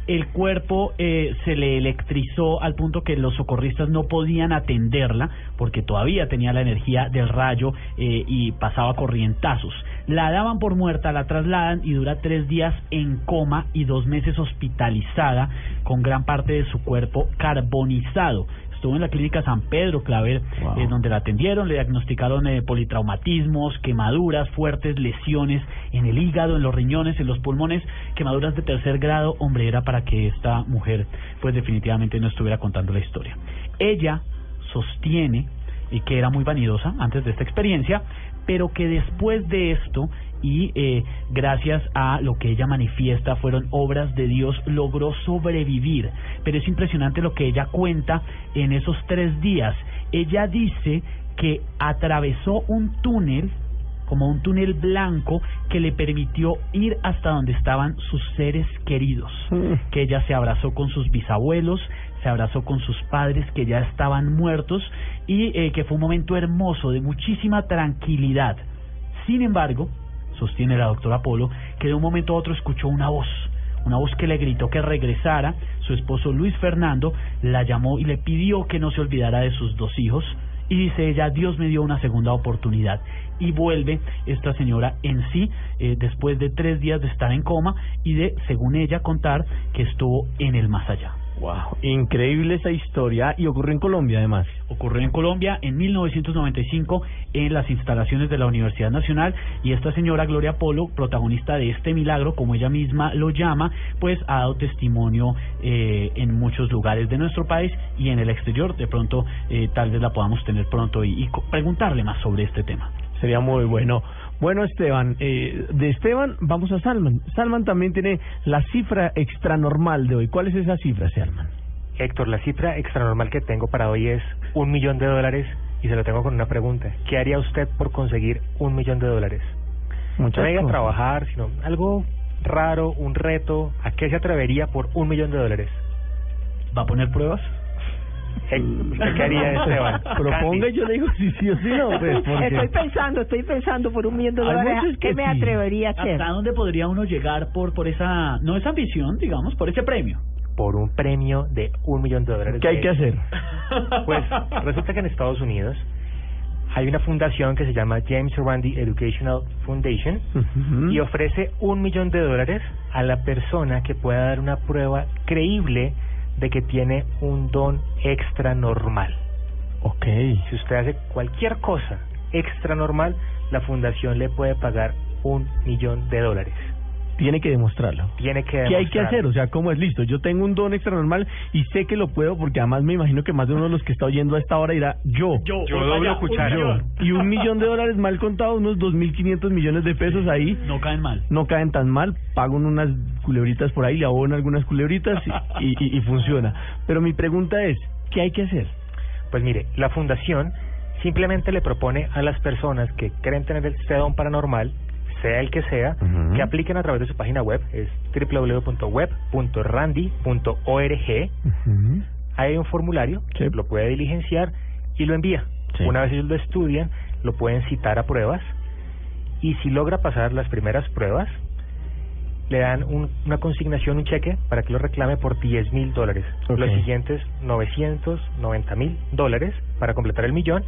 El cuerpo eh, se le electrizó al punto que los socorristas no podían atenderla porque todavía tenía la energía del rayo eh, y pasaba corrientazos. La daban por muerta, la trasladan y dura tres días en coma y dos meses hospitalizada con gran parte de su cuerpo carbonizado. Estuvo en la clínica San Pedro Claver, Wow. eh, donde la atendieron, le diagnosticaron eh, politraumatismos, quemaduras, fuertes lesiones en el hígado, en los riñones, en los pulmones, quemaduras de tercer grado. Hombre, era para que esta mujer, pues definitivamente no estuviera contando la historia. Ella sostiene y que era muy vanidosa antes de esta experiencia, pero que después de esto y eh, gracias a lo que ella manifiesta fueron obras de Dios logró sobrevivir. Pero es impresionante lo que ella cuenta en esos tres días. Ella dice que atravesó un túnel como un túnel blanco que le permitió ir hasta donde estaban sus seres queridos, que ella se abrazó con sus bisabuelos, se abrazó con sus padres que ya estaban muertos y eh, que fue un momento hermoso de muchísima tranquilidad. Sin embargo, sostiene la doctora Polo, que de un momento a otro escuchó una voz, una voz que le gritó que regresara. Su esposo Luis Fernando la llamó y le pidió que no se olvidara de sus dos hijos. Y dice ella, Dios me dio una segunda oportunidad. Y vuelve esta señora en sí, eh, después de tres días de estar en coma y de, según ella, contar que estuvo en el más allá. Wow, increíble esa historia y ocurrió en Colombia además. Ocurrió en Colombia en 1995 en las instalaciones de la Universidad Nacional y esta señora Gloria Polo, protagonista de este milagro, como ella misma lo llama, pues ha dado testimonio eh, en muchos lugares de nuestro país y en el exterior. De pronto eh, tal vez la podamos tener pronto y, y preguntarle más sobre este tema. Sería muy bueno. Bueno, Esteban, eh, de Esteban vamos a Salman. Salman también tiene la cifra extranormal de hoy. ¿Cuál es esa cifra, Salman? Héctor, la cifra extranormal que tengo para hoy es un millón de dólares y se lo tengo con una pregunta. ¿Qué haría usted por conseguir un millón de dólares? Muchas no a trabajar, sino algo raro, un reto. ¿A qué se atrevería por un millón de dólares? ¿Va a poner pruebas? ¿Usted qué haría, Esteban? Proponga y yo le digo si sí o si no. Pues, porque- Estoy pensando, estoy pensando por un millón de Hay dólares. muchos que ¿Qué me sí. atrevería a hacer? ¿Hasta dónde podría uno llegar por, por esa, no esa ambición, digamos, por ese premio? Por un premio de un millón de dólares. ¿Qué hay que hacer? Pues resulta que en Estados Unidos hay una fundación que se llama James Randi Educational Foundation Ujú. y ofrece un millón de dólares a la persona que pueda dar una prueba creíble de que tiene un don extra normal. Ok. Si usted hace cualquier cosa extra normal, la fundación le puede pagar un millón de dólares. Tiene que demostrarlo. Tiene que ¿Qué hay que demostrarlo. hacer? O sea, ¿cómo es listo? Yo tengo un don extra normal y sé que lo puedo porque además me imagino que más de uno de los que está oyendo a esta hora dirá yo. Yo, Yo voy doblo cuchara. Yo. Y un millón de dólares mal contado, unos 2.500 millones de pesos ahí. No caen mal. No caen tan mal, pago unas culebritas por ahí, le abono algunas culebritas y, y, y funciona. Pero mi pregunta es, ¿qué hay que hacer? Pues mire, la fundación simplemente le propone a las personas que creen tener este don paranormal, sea el que sea, que apliquen a través de su página web, es www.web.randy.org. Ahí hay un formulario, lo puede diligenciar y lo envía. Sí. Una vez ellos lo estudian, lo pueden citar a pruebas y si logra pasar las primeras pruebas, le dan un- una consignación, un cheque para que lo reclame por 10 mil dólares. Los siguientes 990 mil dólares para completar el millón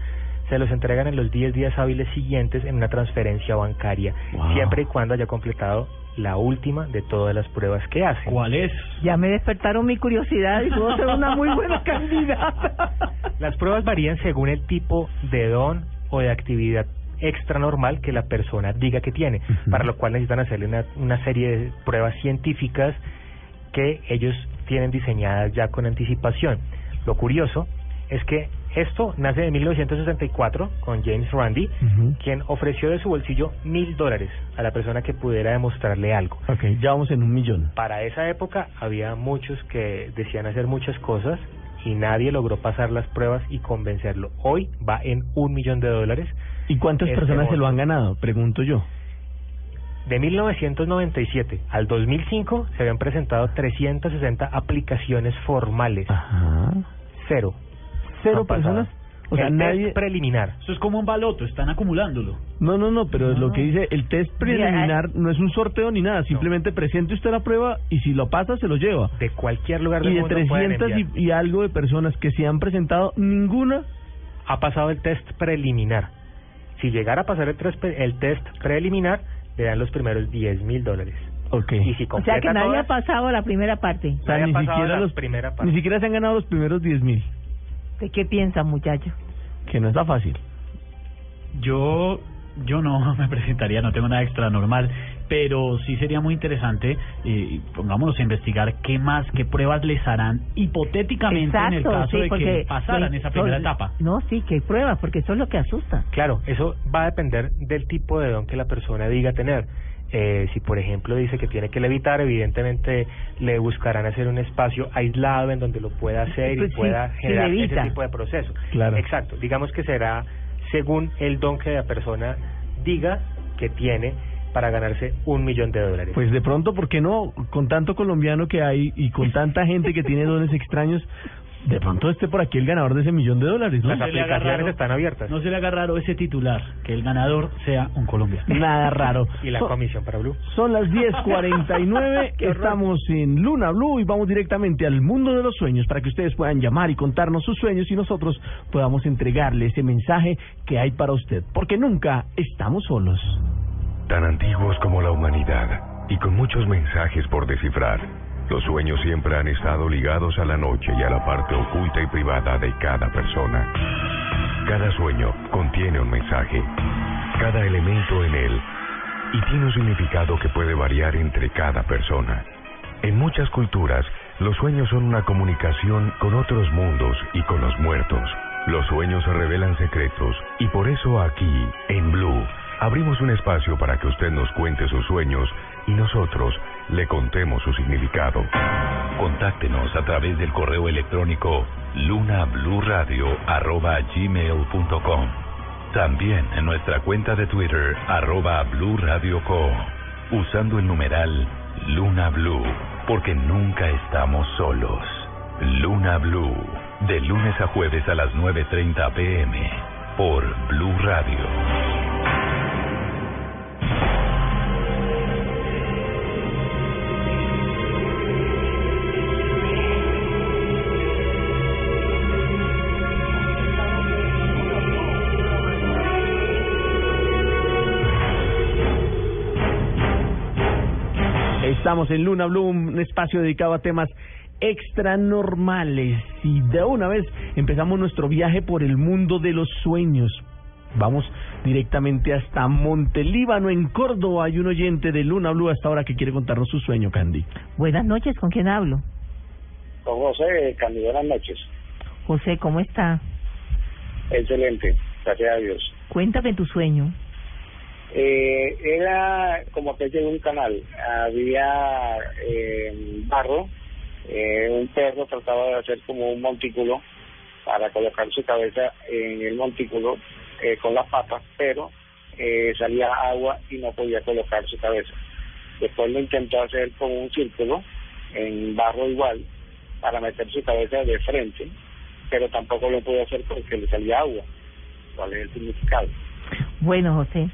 se los entregan en los 10 días hábiles siguientes en una transferencia bancaria, Wow. siempre y cuando haya completado la última de todas las pruebas que hace. ¿Cuál es? Ya me despertaron mi curiosidad y puedo ser una muy buena candidata. Las pruebas varían según el tipo de don o de actividad extra normal que la persona diga que tiene, para lo cual necesitan hacerle una, una serie de pruebas científicas que ellos tienen diseñadas ya con anticipación. Lo curioso es que esto nace de 1964 con James Randi, quien ofreció de su bolsillo mil dólares a la persona que pudiera demostrarle algo. Ok, ya vamos en un millón. Para esa época había muchos que decían hacer muchas cosas y nadie logró pasar las pruebas y convencerlo. Hoy va en un millón de dólares. ¿Y cuántas Este personas se lo han ganado? Pregunto yo. De 1997 al 2005 se habían presentado 360 aplicaciones formales. Cero. ¿Cero personas? O sea, El test nadie... preliminar. Eso es como un baloto, están acumulándolo. No, no, no, pero lo que dice el test preliminar no es un sorteo ni nada, simplemente presente usted la prueba y si lo pasa se lo lleva. De cualquier lugar Y del de mundo pueden 300 enviar. y, y algo de personas que se han presentado, ninguna ha pasado el test preliminar. Si llegara a pasar el, tres- el test preliminar, le dan los primeros 10 mil dólares. Ok. Y si O sea que nadie todas, ha pasado la primera parte. O sea, Nadie ni ha pasado siquiera, la los, primera parte. ni siquiera se han ganado los primeros 10 mil, ¿De qué piensan, muchachos? que no está fácil. Yo, yo no me presentaría, no tengo nada extra normal, pero sí sería muy interesante, eh, pongámonos a investigar qué más, qué pruebas les harán hipotéticamente en el caso de que pasaran son- esa primera son- etapa. No, sí, que hay pruebas, porque eso es lo que asusta. Claro, eso va a depender del tipo de don que la persona diga tener. Eh, si por ejemplo dice que tiene que levitar, evidentemente le buscarán hacer un espacio aislado en donde lo pueda hacer Pues y sí, pueda generar ese tipo de proceso. Claro. Exacto. Digamos que será según el don que la persona diga que tiene para ganarse un millón de dólares. Pues de pronto, ¿por qué no? Con tanto colombiano que hay y con tanta gente que tiene dones extraños, de pronto esté por aquí el ganador de ese millón de dólares, ¿no? Las aplicaciones están abiertas. No se le haga raro ese titular, que el ganador sea un colombiano. Nada raro. Y la Son- comisión para Blue. Son las 10:49, Qué horror. estamos en Luna Blue y vamos directamente al mundo de los sueños para que ustedes puedan llamar y contarnos sus sueños y nosotros podamos entregarle ese mensaje que hay para usted, porque nunca estamos solos. Tan antiguos como la humanidad y con muchos mensajes por descifrar. Los sueños siempre han estado ligados a la noche y a la parte oculta y privada de cada persona. Cada sueño contiene un mensaje, cada elemento en él, y tiene un significado que puede variar entre cada persona. En muchas culturas, los sueños son una comunicación con otros mundos y con los muertos. Los sueños revelan secretos y por eso aquí, en Blue, abrimos un espacio para que usted nos cuente sus sueños y nosotros le contemos su significado. Contáctenos a través del correo electrónico lunabluradio@gmail.com. También en nuestra cuenta de Twitter arroba Blue Radio Co, usando el numeral Luna Blue, porque nunca estamos solos. Luna Blue, de lunes a jueves a las 9.30 pm, por Blue Radio. Estamos en Luna Blue, un espacio dedicado a temas extranormales y de una vez empezamos nuestro viaje por el mundo de los sueños. Vamos directamente hasta Montelíbano, en Córdoba. Hay un oyente de Luna Blue hasta ahora que quiere contarnos su sueño, Candy. Buenas noches, ¿con quién hablo? Con José, Candy, buenas noches. José, ¿cómo está? Excelente, gracias a Dios. Cuéntame tu sueño. Eh, era como que de un canal, había eh, barro, eh, un perro trataba de hacer como un montículo para colocar su cabeza en el montículo eh, con las patas, pero eh, salía agua y no podía colocar su cabeza. Después lo intentó hacer con un círculo en barro igual para meter su cabeza de frente, pero tampoco lo pudo hacer porque le salía agua. ¿Cuál es el significado? Bueno, José,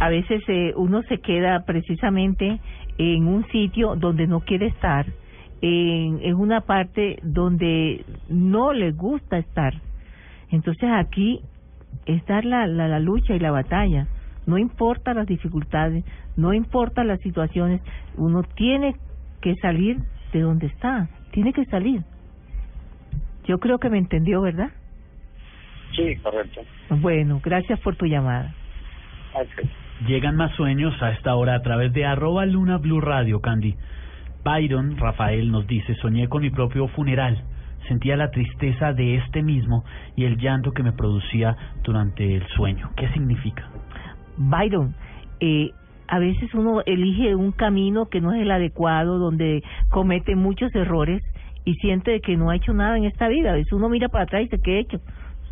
a veces eh, uno se queda precisamente en un sitio donde no quiere estar, en, en una parte donde no le gusta estar. Entonces aquí es dar la, la, la lucha y la batalla. No importa las dificultades, no importa las situaciones, uno tiene que salir de donde está, tiene que salir. Yo creo que me entendió, ¿verdad? Sí, correcto. Bueno, gracias por tu llamada. Okay. Llegan más sueños a esta hora a través de arroba Luna Blue Radio, Candy. Byron Rafael nos dice, soñé con mi propio funeral. Sentía la tristeza de este mismo y el llanto que me producía durante el sueño. ¿Qué significa? Byron, eh, a veces uno elige un camino que no es el adecuado, donde comete muchos errores y siente que no ha hecho nada en esta vida. A veces uno mira para atrás y dice, ¿qué he hecho?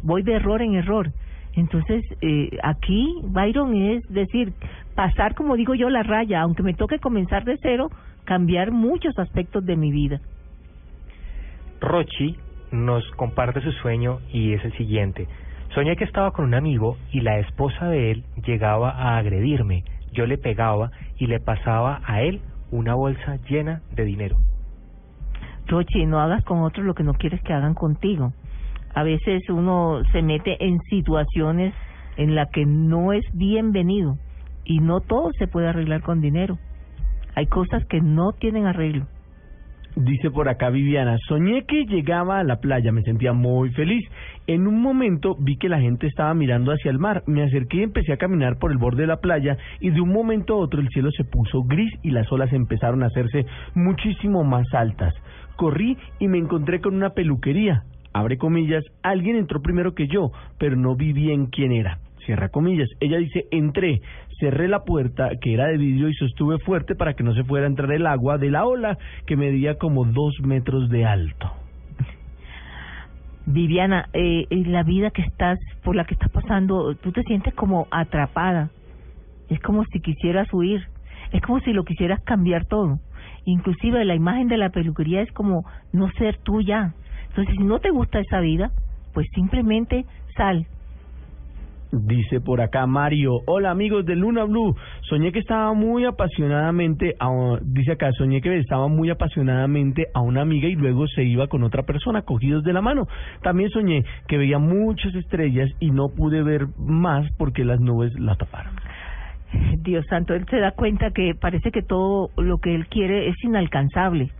Voy de error en error. Entonces, eh, aquí, Byron, es decir, pasar, como digo yo, la raya, aunque me toque comenzar de cero, cambiar muchos aspectos de mi vida. Rochi nos comparte su sueño y es el siguiente. Soñé que estaba con un amigo y la esposa de él llegaba a agredirme. Yo le pegaba y le pasaba a él una bolsa llena de dinero. Rochi, no hagas con otros lo que no quieres que hagan contigo. A veces uno se mete en situaciones en las que no es bienvenido y no todo se puede arreglar con dinero. Hay cosas que no tienen arreglo. Dice por acá Viviana, soñé que llegaba a la playa, me sentía muy feliz. En un momento vi que la gente estaba mirando hacia el mar, me acerqué y empecé a caminar por el borde de la playa y de un momento a otro el cielo se puso gris y las olas empezaron a hacerse muchísimo más altas. Corrí y me encontré con una peluquería. Abre comillas, alguien entró primero que yo, pero no vi bien quién era. Cierra comillas. Ella dice, entré, cerré la puerta que era de vidrio y sostuve fuerte para que no se fuera a entrar el agua de la ola que medía como dos metros de alto. Viviana, eh, la vida que estás, por la que estás pasando, tú te sientes como atrapada. Es como si quisieras huir. Es como si lo quisieras cambiar todo. Inclusive la imagen de la peluquería es como no ser tú ya. Entonces, si no te gusta esa vida, pues simplemente sal, Dice por acá Mario, hola amigos de Luna Blue, soñé que estaba muy apasionadamente, a, dice acá, soñé que estaba muy apasionadamente a una amiga y luego se iba con otra persona, cogidos de la mano. También soñé que veía muchas estrellas y no pude ver más porque las nubes la taparon. Dios santo, él se da cuenta que parece que todo lo que él quiere es inalcanzable.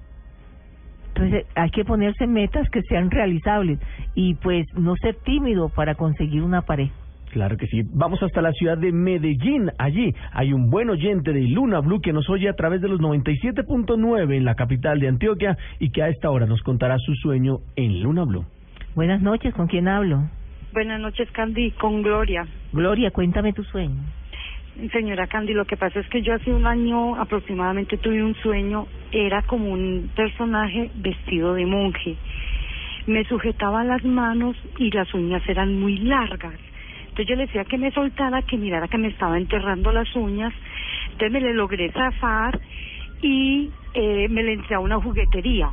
Entonces hay que ponerse metas que sean realizables y pues no ser tímido para conseguir una pareja. Claro que sí. Vamos hasta la ciudad de Medellín. Allí hay un buen oyente de Luna Blue que nos oye a través de los 97.9 en la capital de Antioquia y que a esta hora nos contará su sueño en Luna Blue. Buenas noches, ¿con quién hablo? Buenas noches, Candy, con Gloria. Gloria, cuéntame tu sueño. Señora Candy, lo que pasa es que yo hace un año aproximadamente tuve un sueño, era como un personaje vestido de monje. Me sujetaba las manos y las uñas eran muy largas. Entonces yo le decía que me soltara, que mirara que me estaba enterrando las uñas. Entonces me le logré zafar y eh, me le entré a una juguetería.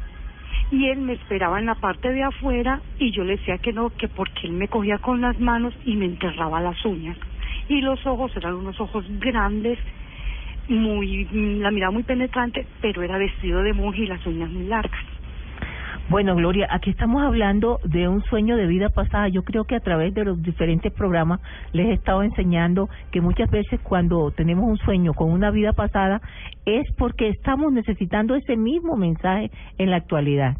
Y él me esperaba en la parte de afuera y yo le decía que no, que porque él me cogía con las manos y me enterraba las uñas. Y los ojos eran unos ojos grandes, muy la mirada muy penetrante, pero era vestido de monje y las uñas muy largas. Bueno, Gloria, aquí estamos hablando de un sueño de vida pasada. Yo creo que a través de los diferentes programas les he estado enseñando que muchas veces cuando tenemos un sueño con una vida pasada es porque estamos necesitando ese mismo mensaje en la actualidad.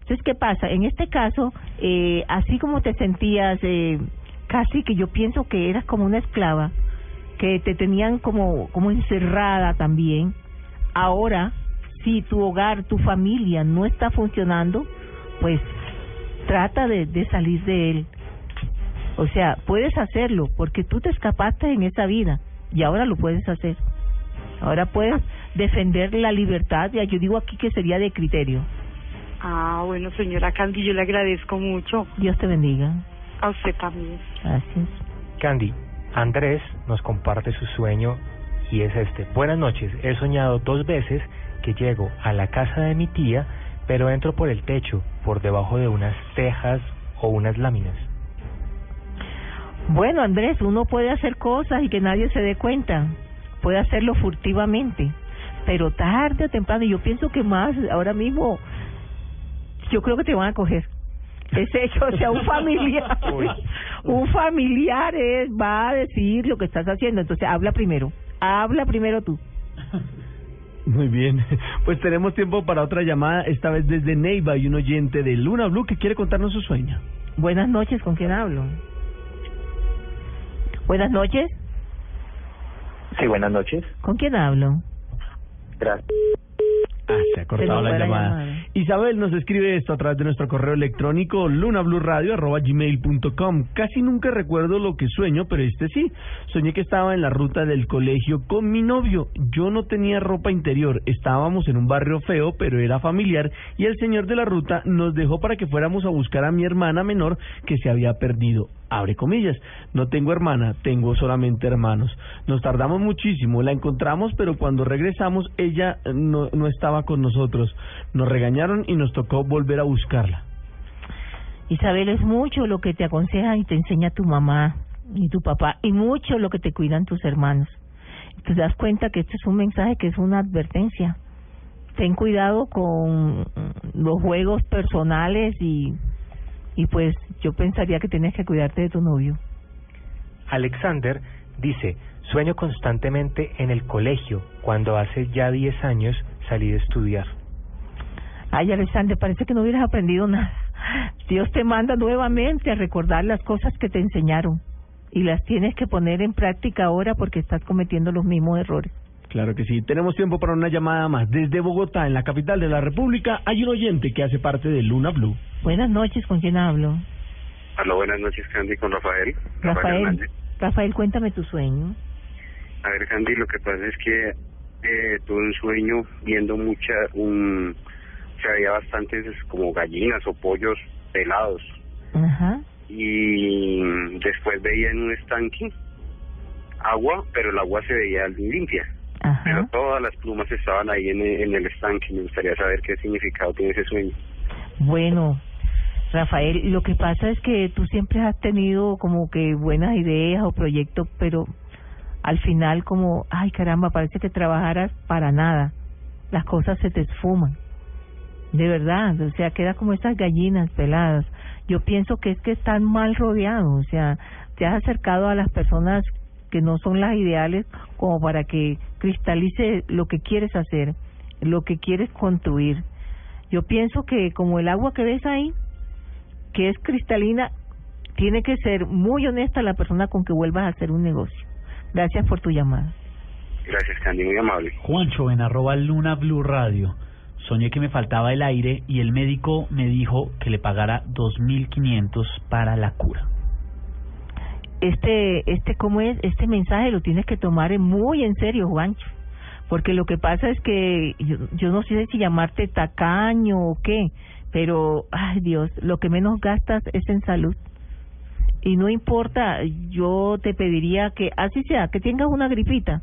Entonces, ¿qué pasa? En este caso, eh, así como te sentías eh, casi que yo pienso que eras como una esclava, que te tenían como, como encerrada también. Ahora, si tu hogar, tu familia no está funcionando, pues trata de, de salir de él. O sea, puedes hacerlo porque tú te escapaste en esa vida y ahora lo puedes hacer. Ahora puedes defender la libertad, ya yo digo aquí que sería de criterio. Ah, bueno, señora Candy, yo le agradezco mucho. Dios te bendiga. A usted también. Gracias. Candy, Andrés nos comparte su sueño y es este. Buenas noches, he soñado dos veces que llego a la casa de mi tía, pero entro por el techo, por debajo de unas tejas o unas láminas. Bueno, Andrés, uno puede hacer cosas y que nadie se dé cuenta. Puede hacerlo furtivamente. Pero tarde o temprano, yo pienso que más ahora mismo, yo creo que te van a coger. Ese hecho, o sea, un familiar, un familiar es, va a decir lo que estás haciendo. Entonces, habla primero. Habla primero tú. Muy bien, pues tenemos tiempo para otra llamada, esta vez desde Neiva y un oyente de Luna Blue que quiere contarnos su sueño. Buenas noches, ¿con quién hablo? Buenas noches, Sí, buenas noches. ¿con quién hablo? Gracias. Ah, se ha cortado la llamada. llamada. Isabel nos escribe esto a través de nuestro correo electrónico lunablueradio.gmail.com Casi nunca recuerdo lo que sueño, pero este sí. Soñé que estaba en la ruta del colegio con mi novio. Yo no tenía ropa interior. Estábamos en un barrio feo, pero era familiar. Y el señor de la ruta nos dejó para que fuéramos a buscar a mi hermana menor que se había perdido. Abre comillas. No tengo hermana, tengo solamente hermanos. Nos tardamos muchísimo. La encontramos, pero cuando regresamos ella eh, no, no estaba con nosotros. Nos regañaron y nos tocó volver a buscarla. Isabel, es mucho lo que te aconseja y te enseña tu mamá y tu papá, y mucho lo que te cuidan tus hermanos. Te das cuenta que este es un mensaje que es una advertencia. Ten cuidado con los juegos personales y, y pues yo pensaría que tienes que cuidarte de tu novio. Alexander dice, sueño constantemente en el colegio, cuando hace ya 10 años salí de estudiar. Ay, Alexander, parece que no hubieras aprendido nada. Dios te manda nuevamente a recordar las cosas que te enseñaron y las tienes que poner en práctica ahora porque estás cometiendo los mismos errores. Claro que sí. Tenemos tiempo para una llamada más. Desde Bogotá, en la capital de la República, hay un oyente que hace parte de Luna Blue. Buenas noches, ¿con quién hablo? Hola, buenas noches, Candy, con Rafael. Rafael. Hernández. Rafael, cuéntame tu sueño. A ver, Candy, lo que pasa es que eh, tuve un sueño viendo mucha, un, se había bastantes como gallinas o pollos pelados. Ajá. Y después veía en un estanque agua, pero el agua se veía limpia. Pero todas las plumas estaban ahí en el, en el estanque. Me gustaría saber qué significado tiene ese sueño. Bueno, Rafael, lo que pasa es que tú siempre has tenido como que buenas ideas o proyectos, pero al final como, ay caramba, parece que trabajaras para nada. Las cosas se te esfuman. De verdad, o sea, queda como esas gallinas peladas. Yo pienso que es que están mal rodeados, o sea, te has acercado a las personas que no son las ideales como para que cristalice lo que quieres hacer, lo que quieres construir. Yo pienso que como el agua que ves ahí, que es cristalina, tiene que ser muy honesta la persona con que vuelvas a hacer un negocio. Gracias por tu llamada. Gracias, Candy, muy amable. Juancho en arroba Luna Blue Radio. Soñé que me faltaba el aire y el médico me dijo que le pagara 2.500 para la cura. Este, este, ¿cómo es? Este mensaje lo tienes que tomar muy en serio, Juancho. Porque lo que pasa es que yo, yo no sé si llamarte tacaño o qué, pero, ay Dios, lo que menos gastas es en salud. Y no importa, yo te pediría que, así sea, que tengas una gripita,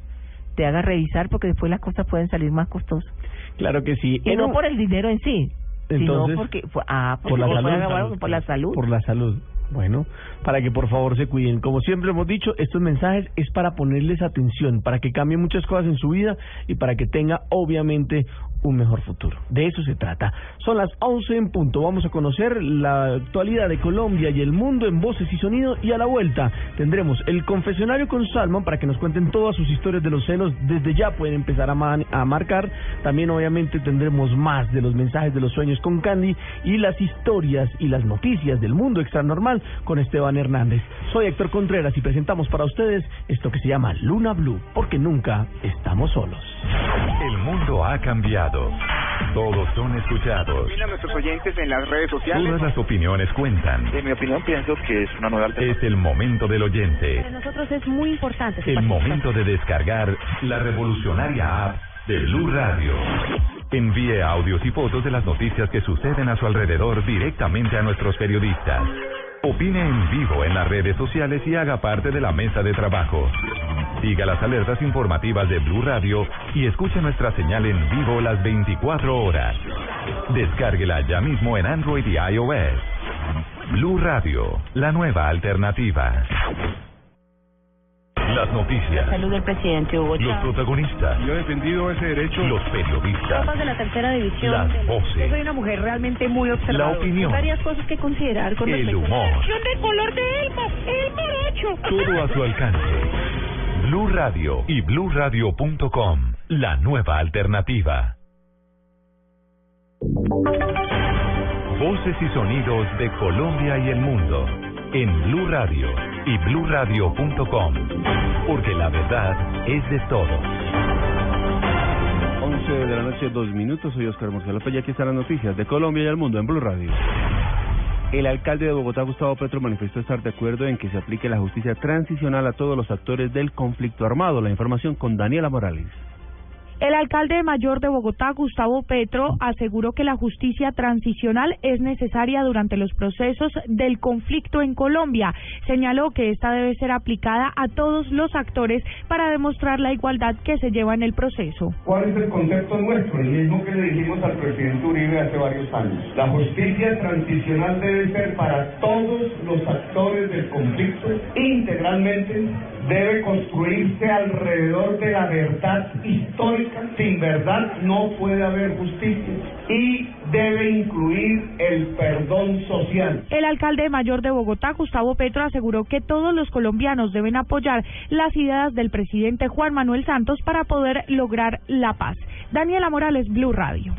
te hagas revisar porque después las cosas pueden salir más costosas. Claro que sí. Y En no un- por el dinero en sí, sino Entonces, porque, ah, porque por la por, salud. por la salud. Por la salud. Bueno, para que por favor se cuiden. Como siempre hemos dicho, estos mensajes es para ponerles atención, para que cambien muchas cosas en su vida y para que tenga obviamente un mejor futuro. De eso se trata. Son las 11 en punto. Vamos a conocer la actualidad de Colombia y el mundo en voces y sonido y a la vuelta tendremos el confesionario con Salman para que nos cuenten todas sus historias de los celos. Desde ya pueden empezar a, a marcar. También obviamente tendremos más de los mensajes de los sueños con Candy y las historias y las noticias del mundo Extranormal con Esteban Hernández. Soy Héctor Contreras y presentamos para ustedes esto que se llama Luna Blue, porque nunca estamos solos. El mundo ha cambiado. Todos son escuchados. Mira a nuestros oyentes en las redes sociales. Todas las opiniones cuentan. En mi opinión pienso que es una nueva alternativa. Es el momento del oyente. Para nosotros es muy importante. El momento de descargar la revolucionaria app de Blue Radio. Envíe audios y fotos de las noticias que suceden a su alrededor directamente a nuestros periodistas. Opine en vivo en las redes sociales y haga parte de la mesa de trabajo. Siga las alertas informativas de Blue Radio y escuche nuestra señal en vivo las 24 horas. Descárguela ya mismo en Android y iOS. Blue Radio, la nueva alternativa. Las noticias. Salud del presidente Hugo Los Chávez. protagonistas. Yo he defendido ese derecho. Los periodistas. Copas de la tercera división. Las Yo voces. soy una mujer realmente muy observadora. La opinión. Hay varias cosas que considerar con El humor. la de color de. Todo a su alcance. Blue Radio y bluradio.com. La nueva alternativa. Voces y sonidos de Colombia y el mundo. En Blue Radio y bluradio.com. Porque la verdad es de todos. 11 de la noche, dos minutos. Soy Oscar Morcelo López y aquí están las noticias de Colombia y el mundo en Blue Radio. El alcalde de Bogotá, Gustavo Petro, manifestó estar de acuerdo en que se aplique la justicia transicional a todos los actores del conflicto armado. La información con Daniela Morales. El alcalde mayor de Bogotá, Gustavo Petro, aseguró que la justicia transicional es necesaria durante los procesos del conflicto en Colombia. Señaló que esta debe ser aplicada a todos los actores para demostrar la igualdad que se lleva en el proceso. ¿Cuál es el concepto nuestro? El mismo que le dijimos al presidente Uribe hace varios años. La justicia transicional debe ser para todos los actores del conflicto, integralmente debe construirse alrededor de la verdad histórica. Sin verdad no puede haber justicia y debe incluir el perdón social. El alcalde mayor de Bogotá, Gustavo Petro, aseguró que todos los colombianos deben apoyar las ideas del presidente Juan Manuel Santos para poder lograr la paz. Daniela Morales, Blue Radio.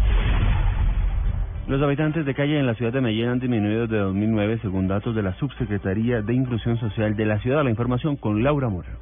Los habitantes de calle en la ciudad de Medellín han disminuido desde 2009 según datos de la Subsecretaría de Inclusión Social de la ciudad. La información con Laura Mora.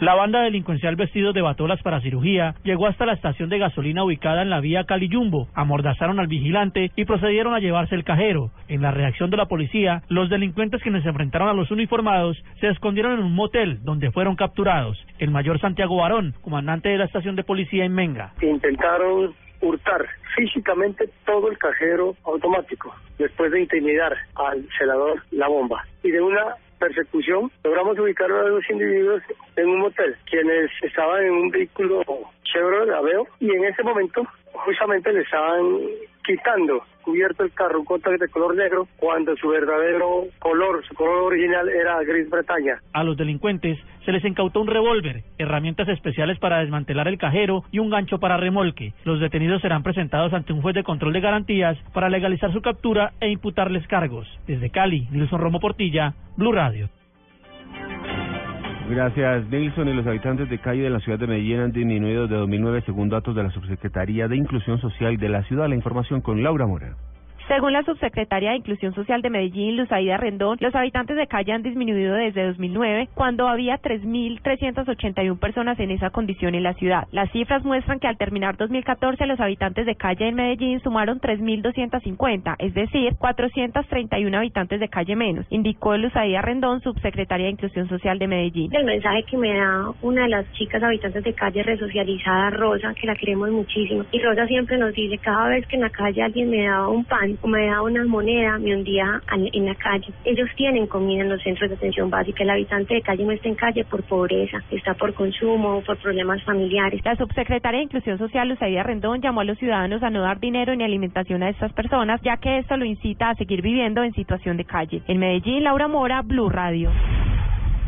La banda delincuencial vestidos de batolas para cirugía llegó hasta la estación de gasolina ubicada en la vía Cali Jumbo, amordazaron al vigilante y procedieron a llevarse el cajero. En la reacción de la policía, los delincuentes quienes se enfrentaron a los uniformados se escondieron en un motel donde fueron capturados. El mayor Santiago Barón, comandante de la estación de policía en Menga. intentaron hurtar físicamente todo el cajero automático después de intimidar al celador la bomba y de una persecución logramos ubicar a los individuos en un motel quienes estaban en un vehículo Chevrolet Aveo y en ese momento justamente le estaban quitando cubierto el carro un de color negro cuando su verdadero color, su color original era gris Bretaña. A los delincuentes se les incautó un revólver, herramientas especiales para desmantelar el cajero y un gancho para remolque. Los detenidos serán presentados ante un juez de control de garantías para legalizar su captura e imputarles cargos. Desde Cali, Nilson Romo Portilla, Blue Radio. Gracias, Nelson. Y los habitantes de calle de la ciudad de Medellín han disminuido de 2009 según datos de la Subsecretaría de Inclusión Social de la ciudad. La información con Laura Mora. Según la subsecretaria de Inclusión Social de Medellín, Luzaida Rendón, los habitantes de calle han disminuido desde 2009, cuando había 3.381 personas en esa condición en la ciudad. Las cifras muestran que al terminar 2014, los habitantes de calle en Medellín sumaron 3.250, es decir, 431 habitantes de calle menos, indicó Luzaida Rendón, subsecretaria de Inclusión Social de Medellín. El mensaje que me da una de las chicas habitantes de calle resocializada, Rosa, que la queremos muchísimo. Y Rosa siempre nos dice, cada vez que en la calle alguien me daba un pan o me daba una moneda, me hundía al- en la calle. Ellos tienen comida en los centros de atención básica. El habitante de calle no está en calle por pobreza, está por consumo, por problemas familiares. La subsecretaria de Inclusión Social, Luzaida Rendón, llamó a los ciudadanos a no dar dinero ni alimentación a estas personas, ya que esto lo incita a seguir viviendo en situación de calle. En Medellín, Laura Mora, Blue Radio.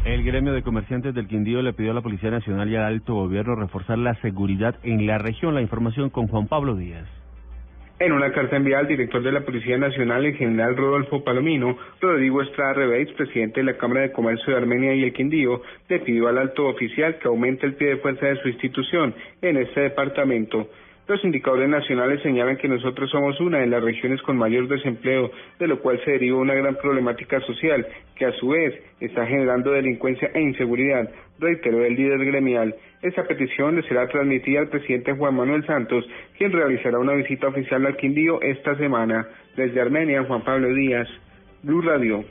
El gremio de comerciantes del Quindío le pidió a la Policía Nacional y al alto gobierno reforzar la seguridad en la región. La información con Juan Pablo Díaz. En una carta enviada al director de la Policía Nacional, el general Rodolfo Palomino, Rodrigo Estrada Rebeitz, presidente de la Cámara de Comercio de Armenia y el Quindío, le pidió al alto oficial que aumente el pie de fuerza de su institución en este departamento. Los indicadores nacionales señalan que nosotros somos una de las regiones con mayor desempleo, de lo cual se deriva una gran problemática social, que a su vez está generando delincuencia e inseguridad, reiteró el líder gremial. Esta petición le será transmitida al presidente Juan Manuel Santos, quien realizará una visita oficial al Quindío esta semana. Desde Armenia, Juan Pablo Díaz, Blue Radio.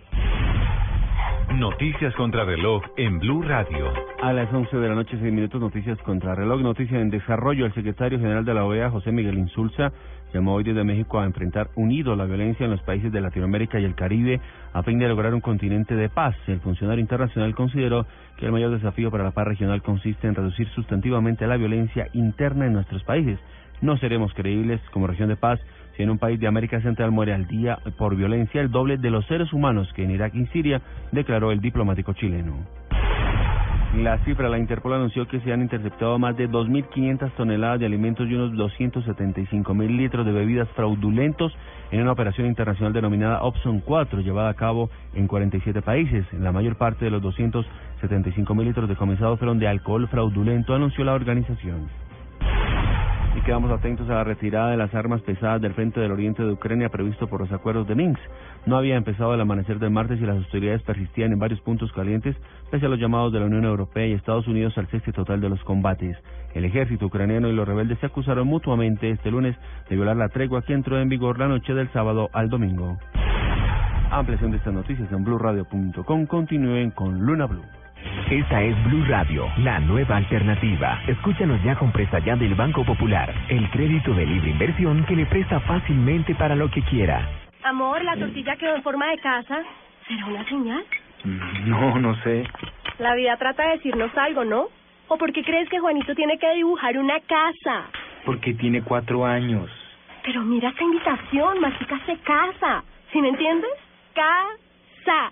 Noticias contra reloj en Blue Radio. A las 11 de la noche, 6 minutos, noticias contra reloj. Noticia en desarrollo. El secretario general de la OEA, José Miguel Insulza, llamó hoy desde México a enfrentar unido la violencia en los países de Latinoamérica y el Caribe a fin de lograr un continente de paz. El funcionario internacional consideró que el mayor desafío para la paz regional consiste en reducir sustantivamente la violencia interna en nuestros países. No seremos creíbles como región de paz si en un país de América Central muere al día por violencia el doble de los seres humanos que en Irak y Siria, declaró el diplomático chileno. La cifra, la Interpol anunció que se han interceptado más de 2.500 toneladas de alimentos y unos 275.000 litros de bebidas fraudulentos en una operación internacional denominada Opson 4, llevada a cabo en 47 países. La mayor parte de los 275.000 litros decomisados fueron de alcohol fraudulento, anunció la organización quedamos atentos a la retirada de las armas pesadas del frente del oriente de Ucrania previsto por los acuerdos de Minsk. No había empezado el amanecer del martes y las hostilidades persistían en varios puntos calientes pese a los llamados de la Unión Europea y Estados Unidos al cese total de los combates. El ejército ucraniano y los rebeldes se acusaron mutuamente este lunes de violar la tregua que entró en vigor la noche del sábado al domingo. Ampliación de estas noticias en blueradio.com. Continúen con Luna Blue. Esta es Blue Radio, la nueva alternativa. Escúchanos ya con presta ya del Banco Popular, el crédito de libre inversión que le presta fácilmente para lo que quiera. Amor, la tortilla quedó en forma de casa. ¿Será una señal? No, no sé. La vida trata de decirnos algo, ¿no? ¿O por qué crees que Juanito tiene que dibujar una casa? Porque tiene cuatro años. Pero mira esta invitación, Mágica se casa. ¿Sí me entiendes? Casa.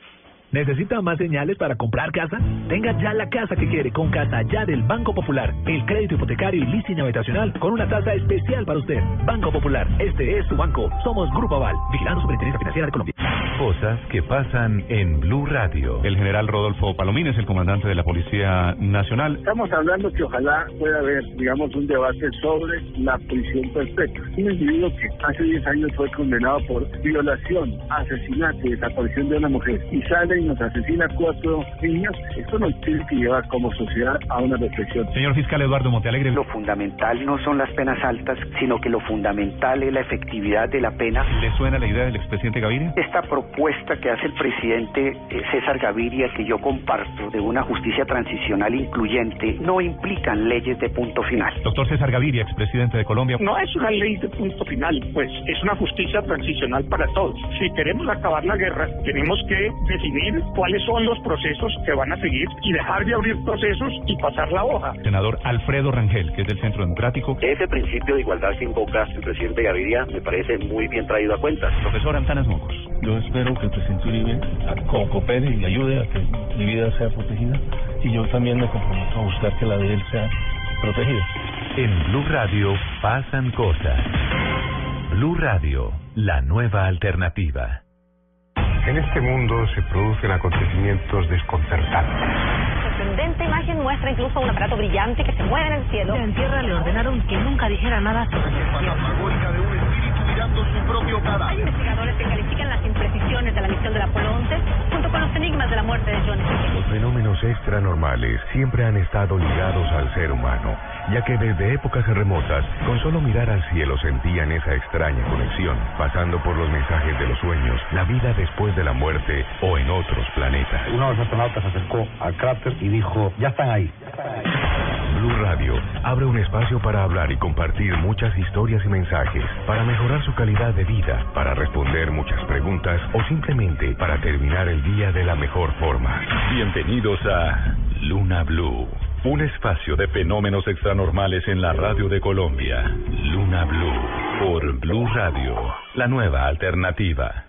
¿Necesita más señales para comprar casa? Tenga ya la casa que quiere con Casa Ya del Banco Popular. El crédito hipotecario y leasing habitacional con una tasa especial para usted. Banco Popular, este es su banco. Somos Grupo Aval, vigilando Superintendencia Financiera de Colombia. Cosas que pasan en Blue Radio. El general Rodolfo Palomín es el comandante de la Policía Nacional. Estamos hablando que ojalá pueda haber, digamos, un debate sobre la prisión perpetua. Un individuo que hace 10 años fue condenado por violación, asesinato y desaparición de una mujer y sale y nos asesina cuatro niños, esto nos tiene que llevar como sociedad a una reflexión. Señor fiscal Eduardo Montealegre. Lo fundamental no son las penas altas, sino que lo fundamental es la efectividad de la pena. ¿Le suena la idea del expresidente Gaviria? Esta propuesta que hace el presidente eh, César Gaviria, que yo comparto, de una justicia transicional incluyente, no implican leyes de punto final. Doctor César Gaviria, expresidente de Colombia. No es una ley de punto final, pues es una justicia transicional para todos. Si queremos acabar la guerra, tenemos que definir cuáles son los procesos que van a seguir y dejar de abrir procesos y pasar la hoja. Senador Alfredo Rangel, que es del Centro Democrático. Ese principio de igualdad que invoca el presidente Gaviria me parece muy bien traído a cuenta. Profesor Antanas Mocos. Yo espero que el presidente Uribe coopere y ayude a que mi vida sea protegida y yo también me comprometo a buscar que la de él sea protegida. En Blue Radio pasan cosas. Blue Radio, la nueva alternativa. En este mundo se producen acontecimientos desconcertantes. La sorprendente imagen muestra incluso un aparato brillante que se mueve en el cielo. En tierra le ordenaron que nunca dijera nada sobre la de un espíritu mirando su propio cadáver. Hay investigadores que califican imprecisiones de la misión de la Apolo 11 junto con los enigmas de la muerte de John Los fenómenos extranormales siempre han estado ligados al ser humano, ya que desde épocas remotas, con solo mirar al cielo sentían esa extraña conexión, pasando por los mensajes de los sueños, la vida después de la muerte o en otros planetas. Uno de los astronautas se acercó al cráter y dijo, ya están ahí. Blue Radio abre un espacio para hablar y compartir muchas historias y mensajes, para mejorar su calidad de vida, para responder muchas preguntas o simplemente para terminar el día de la mejor forma. Bienvenidos a Luna Blue, un espacio de fenómenos extranormales en la radio de Colombia. Luna Blue por Blue Radio, la nueva alternativa.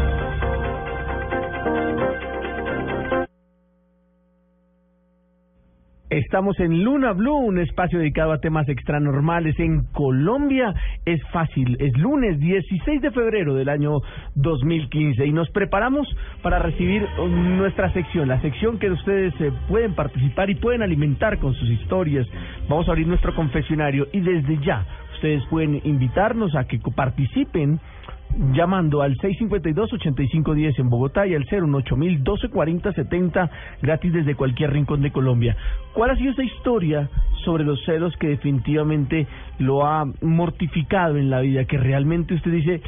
Estamos en Luna Blue, un espacio dedicado a temas extranormales en Colombia. Es fácil, es lunes 16 de febrero del año 2015 y nos preparamos para recibir nuestra sección, la sección que ustedes eh, pueden participar y pueden alimentar con sus historias. Vamos a abrir nuestro confesionario y desde ya ustedes pueden invitarnos a que participen llamando al 652-8510 en Bogotá y al 018-1240-70 gratis desde cualquier rincón de Colombia. ¿Cuál ha sido esa historia sobre los celos que definitivamente lo ha mortificado en la vida, que realmente usted dice...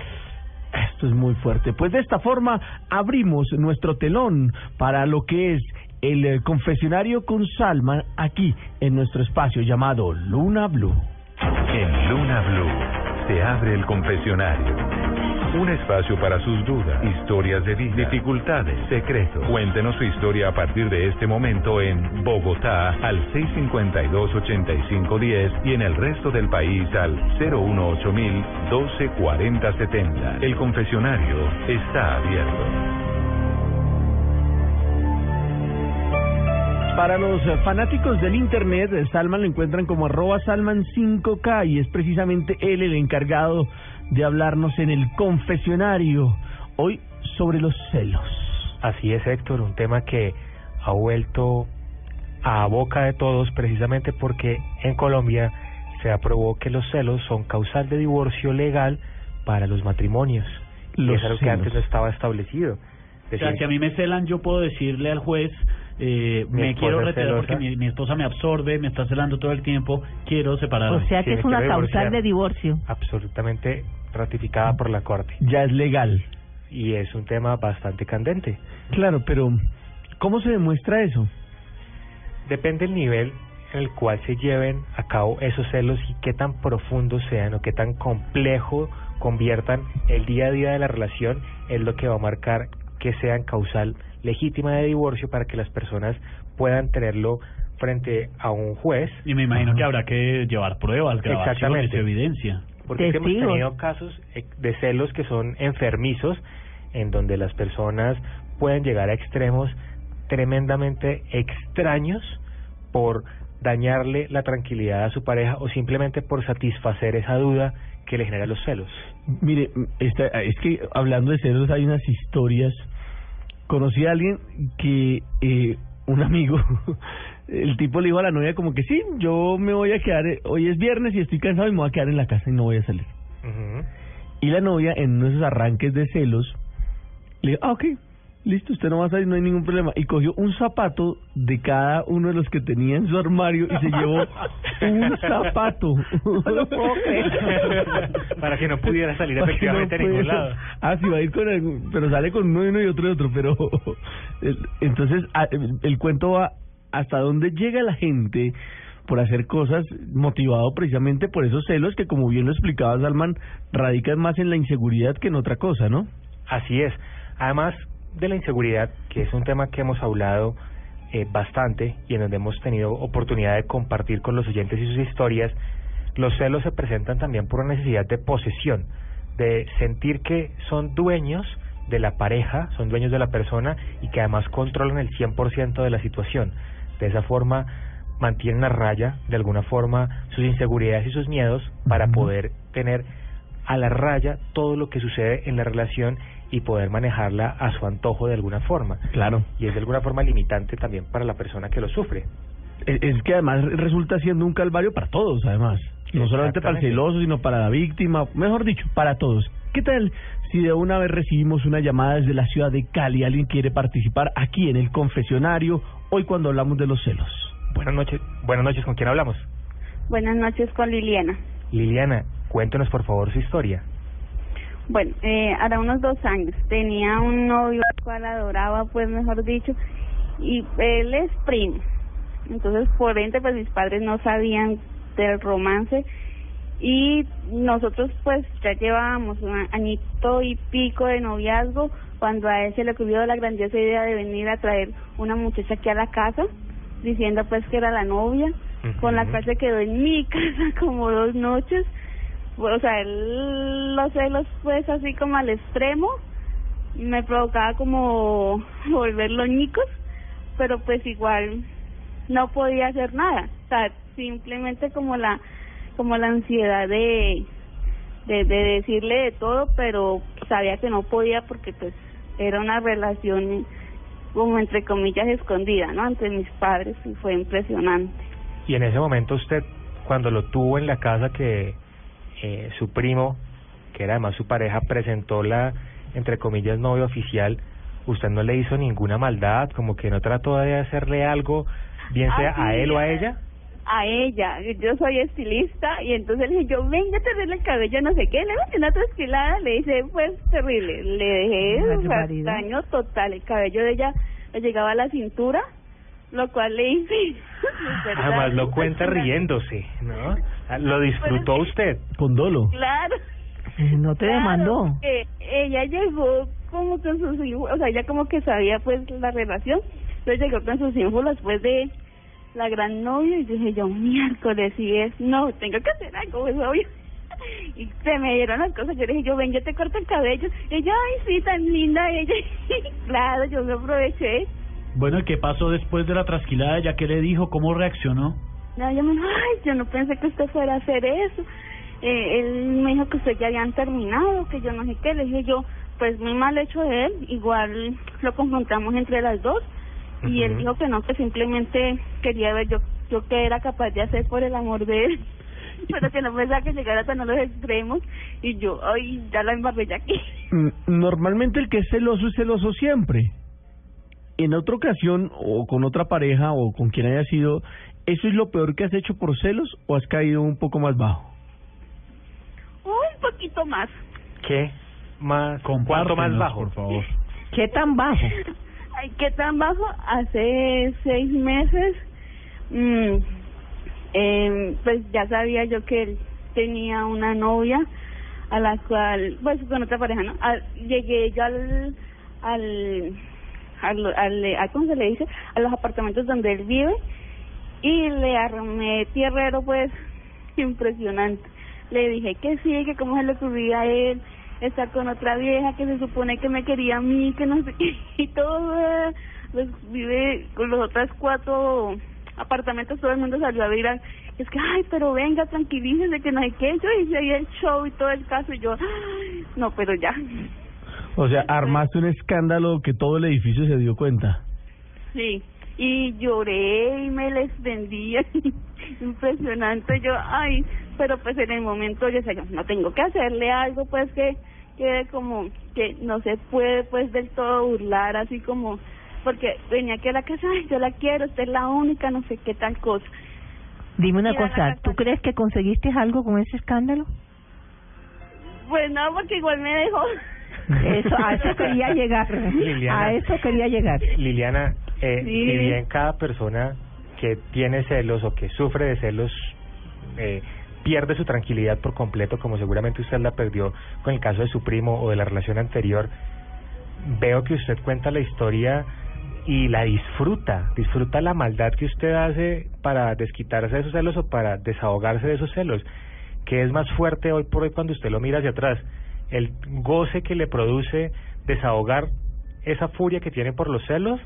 Esto es muy fuerte. Pues de esta forma abrimos nuestro telón para lo que es el eh, confesionario con Salma aquí en nuestro espacio llamado Luna Blue. En Luna Blue se abre el confesionario un espacio para sus dudas, historias de vida, dificultades, secretos. Cuéntenos su historia a partir de este momento en Bogotá al 652-8510 y en el resto del país al 018000 124070. El confesionario está abierto. Para los fanáticos del Internet, Salman lo encuentran como arroba Salman5K y es precisamente él el encargado de hablarnos en el confesionario, hoy sobre los celos. Así es, Héctor, un tema que ha vuelto a boca de todos precisamente porque en Colombia se aprobó que los celos son causal de divorcio legal para los matrimonios. Los es algo que antes no estaba establecido. o sea, si a mí me celan, yo puedo decirle al juez, eh, me quiero retirar porque mi, mi, esposa me absorbe, me está celando todo el tiempo, quiero separar. O sea que es una causal de divorcio. Absolutamente ratificada por la Corte. Ya es legal. Y es un tema bastante candente. Claro, pero ¿cómo se demuestra eso? Depende del nivel en el cual se lleven a cabo esos celos y qué tan profundos sean o qué tan complejo conviertan el día a día de la relación es lo que va a marcar que sean causal legítima de divorcio para que las personas puedan tenerlo frente a un juez. Y me imagino que habrá que llevar pruebas, grabaciones, evidencia. Porque hemos tenido casos eh, de celos que son enfermizos, en donde las personas pueden llegar a extremos tremendamente extraños por dañarle la tranquilidad a su pareja o simplemente por satisfacer esa duda que le genera los celos. Mire, esta, es que hablando de celos hay unas historias. Conocí a alguien que eh, un amigo el tipo le dijo a la novia como que sí, yo me voy a quedar, eh, hoy es viernes y estoy cansado y me voy a quedar en la casa y no voy a salir. Y la novia, en uno de esos arranques de celos, le dijo, ah, ok, listo, usted no va a salir, no hay ningún problema. Y cogió un zapato de cada uno de los que tenía en su armario y se llevó un zapato. Para que no pudiera salir efectivamente a ningún lado. Ah, sí, va a ir con el, pero sale con uno y uno y otro y otro, pero entonces ah, el cuento va hasta dónde llega la gente por hacer cosas motivado precisamente por esos celos que, como bien lo explicaba Salman, radican más en la inseguridad que en otra cosa, ¿no? Así es. Además de la inseguridad, que es un tema que hemos hablado eh, bastante y en donde hemos tenido oportunidad de compartir con los oyentes y sus historias, los celos se presentan también por una necesidad de posesión, de sentir que son dueños de la pareja, son dueños de la persona y que además controlan el 100% de la situación. De esa forma mantienen a raya, de alguna forma, sus inseguridades y sus miedos para poder tener a la raya todo lo que sucede en la relación y poder manejarla a su antojo de alguna forma. Claro. Y es de alguna forma limitante también para la persona que lo sufre. Es, que además resulta siendo un calvario para todos, además. No solamente para el celoso, sino para la víctima, mejor dicho, para todos. ¿Qué tal si de una vez recibimos una llamada desde la ciudad de Cali? ¿Alguien quiere participar aquí en el confesionario hoy cuando hablamos de los celos? Buenas noches. Buenas noches, ¿con quién hablamos? Buenas noches con Liliana. Liliana, cuéntenos por favor su historia. Bueno, eh, hará unos dos años. Tenía un novio al cual adoraba, pues mejor dicho, y él es primo. Entonces, por ende, pues mis padres no sabían del romance y nosotros pues ya llevábamos un añito y pico de noviazgo cuando a él se le ocurrió la grandiosa idea de venir a traer una muchacha aquí a la casa diciendo pues que era la novia con la cual se quedó en mi casa como dos noches o sea él los celos pues así como al extremo me provocaba como volver ñicos pero pues igual no podía hacer nada o sea simplemente como la como la ansiedad de, de, de decirle de todo, pero sabía que no podía porque pues era una relación como entre comillas escondida, ¿no? Ante mis padres y fue impresionante. Y en ese momento usted, cuando lo tuvo en la casa que eh, su primo, que era además su pareja, presentó la, entre comillas, novio oficial, usted no le hizo ninguna maldad, como que no trató de hacerle algo, bien sea a él o a ella. A ella, yo soy estilista y entonces le dije yo, venga a tenerle el cabello, no sé qué, le metí una trasquilada, le hice pues terrible, le dejé daño total, el cabello de ella le llegaba a la cintura, lo cual le hice. Además lo cuenta riéndose, ¿no? Ah, ¿Lo disfrutó usted? Con dolo. Claro. No te demandó. ella llegó como con sus hijos, o sea, ella como que sabía pues la relación, entonces llegó con sus hijos después de la gran novia y dije yo, miércoles, y es, no, tengo que hacer algo, es obvio. Y se me dieron las cosas, yo le dije, yo ven, yo te corto el cabello. Y ella, ay, sí, tan linda ella. claro, yo me aproveché. Bueno, ¿qué pasó después de la trasquilada? ¿Ya qué le dijo? ¿Cómo reaccionó? No, yo me ay, yo no pensé que usted fuera a hacer eso. Eh, él me dijo que usted ya habían terminado, que yo no sé qué. Le dije yo, pues muy mal hecho de él. Igual lo confrontamos entre las dos y él dijo que no, que simplemente quería ver yo yo qué era capaz de hacer por el amor de él, pero que no pensaba que llegara tan a los extremos y yo, ay, ya la embarré ya aquí. Mm, normalmente el que es celoso es celoso siempre. En otra ocasión, o con otra pareja, o con quien haya sido, ¿eso es lo peor que has hecho por celos o has caído un poco más bajo? Un poquito más. ¿Qué? Más, ¿Cuánto más bajo? Por favor. ¿Qué tan bajo? Ay, ¿qué tan bajo? Hace seis meses, mm, eh, pues ya sabía yo que él tenía una novia a la cual, pues con otra pareja, ¿no? llegué yo al, al, al, al, ¿cómo se le dice? A los apartamentos donde él vive y le armé tierrero, pues, impresionante. Le dije que sí, que cómo se le ocurría a él, estar con otra vieja que se supone que me quería a mí, que no sé y todo, pues, vive con los otros cuatro apartamentos, todo el mundo salió a ver, es que, ay, pero venga, tranquilícese, que no hay que, yo hice ahí el show y todo el caso, y yo, no, pero ya. O sea, armaste un escándalo que todo el edificio se dio cuenta. Sí, y lloré y me les vendía, impresionante, yo, ay, pero pues en el momento yo sé, yo no tengo que hacerle algo, pues que quede como que no se puede pues del todo burlar así como porque venía aquí a la casa yo la quiero usted es la única no sé qué tal cosa dime una cosa tú crees que conseguiste algo con ese escándalo pues no porque igual me dejó eso a eso quería llegar a eso quería llegar Liliana eh, y bien cada persona que tiene celos o que sufre de celos eh, pierde su tranquilidad por completo, como seguramente usted la perdió con el caso de su primo o de la relación anterior. Veo que usted cuenta la historia y la disfruta, disfruta la maldad que usted hace para desquitarse de esos celos o para desahogarse de esos celos. ¿Qué es más fuerte hoy por hoy cuando usted lo mira hacia atrás? El goce que le produce desahogar esa furia que tiene por los celos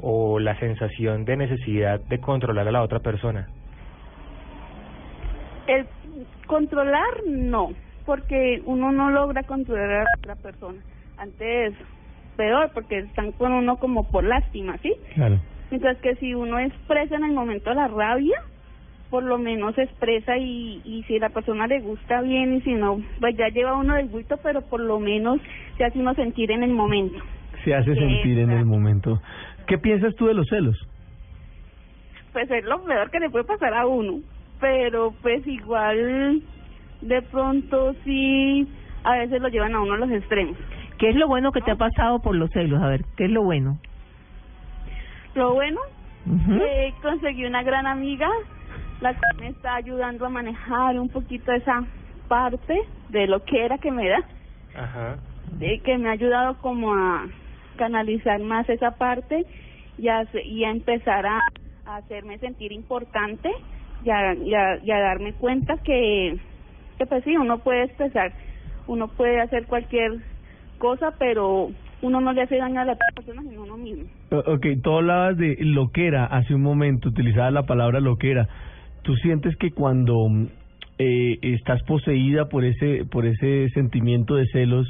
o la sensación de necesidad de controlar a la otra persona. El controlar no, porque uno no logra controlar a la otra persona. Antes peor, porque están con uno como por lástima, ¿sí? Claro. Mientras que si uno expresa en el momento la rabia, por lo menos expresa y, y si la persona le gusta bien y si no, pues ya lleva uno del bulto, pero por lo menos se hace uno sentir en el momento. Se hace sentir en el momento. ¿Qué piensas tú de los celos? Pues es lo peor que le puede pasar a uno pero pues igual de pronto sí a veces lo llevan a uno a los extremos. ¿Qué es lo bueno que te ha pasado por los celos? A ver, ¿qué es lo bueno? Lo bueno, eh, conseguí una gran amiga la cual me está ayudando a manejar un poquito esa parte de lo que era que me da, Ajá. de que me ha ayudado como a canalizar más esa parte y a, y a empezar a, a hacerme sentir importante y a, y a- y a darme cuenta que, que pues sí, uno puede expresar, uno puede hacer cualquier cosa, pero uno no le hace daño a la otra persona sino a uno mismo. Ok, tú hablabas de loquera hace un momento, utilizabas la palabra loquera. ¿Tú sientes que cuando eh, estás poseída por ese por ese sentimiento de celos,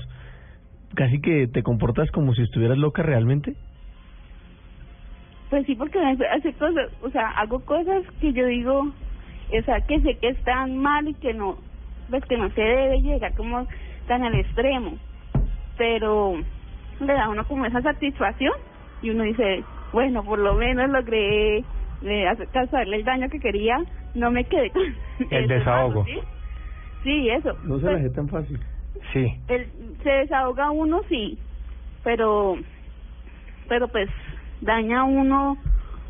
casi que te comportas como si estuvieras loca realmente? Pues sí, porque hace cosas, o sea, hago cosas que yo digo, o sea, que sé que están mal y que no, pues que no se debe llegar como tan al extremo, pero le da uno como esa satisfacción y uno dice, bueno, por lo menos logré eh, causarle el daño que quería, no me quedé con El desahogo. ¿sí? Sí, eso. No se Pues, la dejé tan fácil. Sí. el, se desahoga uno sí pero pero pues daña uno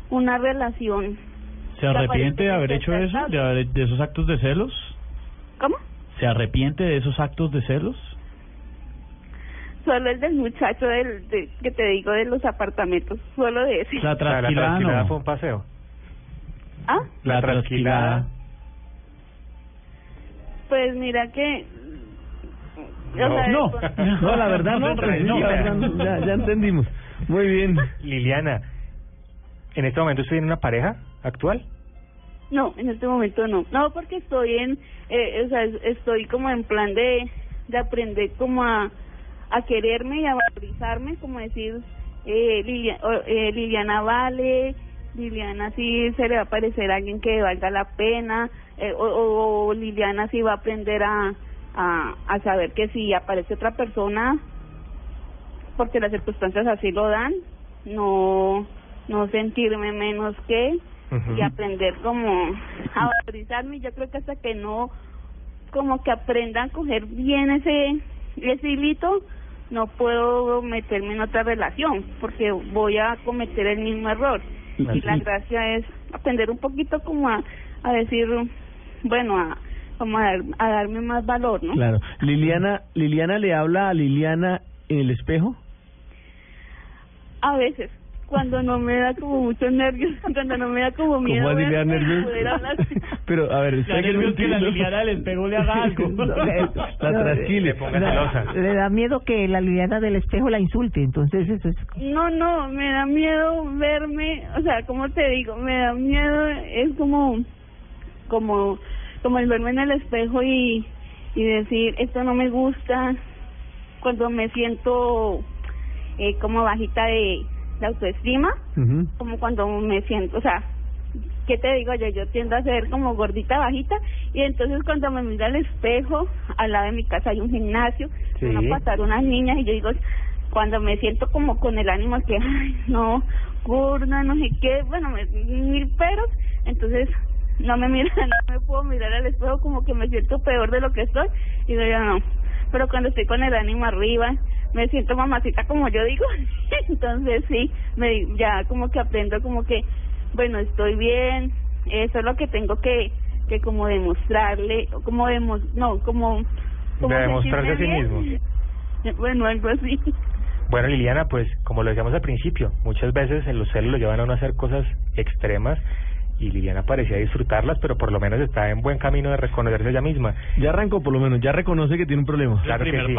una relación ¿Se arrepiente de haber hecho eso? ¿De, haber- de esos actos de celos? ¿Cómo? ¿Se arrepiente de esos actos de celos? solo el del muchacho del de, que te digo de los apartamentos solo de ese La O sea, trasquilada la trasquilada no. fue un paseo. Ah La trasquilada. pues mira que No. No, no, la verdad no, pues sí, la verdad no, ya, ya entendimos. Muy bien. Liliana, ¿en este momento estoy en una pareja actual? No, en este momento no. No, porque estoy en, eh, o sea, es- estoy como en plan de, de aprender como a, a quererme y a valorizarme, como decir, eh, Lilia- eh, Liliana vale, Liliana sí se le va a parecer a alguien que valga la pena, eh, o, Liliana sí va a aprender a, a, a saber que si aparece otra persona, porque las circunstancias así lo dan, no, no sentirme menos que, y aprender como a valorizarme. Yo creo que hasta que no, como que aprenda a coger bien ese, ese hilito, no puedo meterme en otra relación, porque voy a cometer el mismo error. Y la gracia es aprender un poquito como a, a decir, bueno, a, como a, a darme más valor, ¿no? Claro. Liliana, Liliana le habla a Liliana en el espejo. A veces, cuando no me da como muchos nervios, cuando no me da como miedo. ¿Cómo así le da nervios? Pero, a ver, usted que no nervios que la. Liliana del espejo le haga algo. La trasquile. Le da miedo que la Liliana del espejo la insulte, entonces eso es... No, no, me da miedo verme, o sea, como te digo, me da miedo, es como, como, como el verme en el espejo y, y decir, esto no me gusta, cuando me siento eh, como bajita de, de autoestima, como cuando me siento, o sea, ¿qué te digo yo? Yo tiendo a ser como gordita, bajita, y entonces cuando me miro al espejo, al lado de mi casa hay un gimnasio, Sí. van a pasar unas niñas y yo digo, cuando me siento como con el ánimo que, ay, no, gorda, no sé qué, bueno, me- mil peros, entonces no me mira, no me puedo mirar al espejo como que me siento peor de lo que estoy, y digo yo no, pero cuando estoy con el ánimo arriba, me siento mamacita como yo digo, entonces sí, me ya como que aprendo como que, bueno, estoy bien, eso es lo que tengo que, que como demostrarle, o como demos, no, como, como De demostrarse a sí bien. Bueno, algo así. Bueno, Liliana, pues como lo decíamos al principio, muchas veces en los celos lo llevan a uno a hacer cosas extremas y Liliana parecía disfrutarlas, pero por lo menos está en buen camino de reconocerse ella misma. Ya arrancó por lo menos, ya reconoce que tiene un problema. Claro que sí.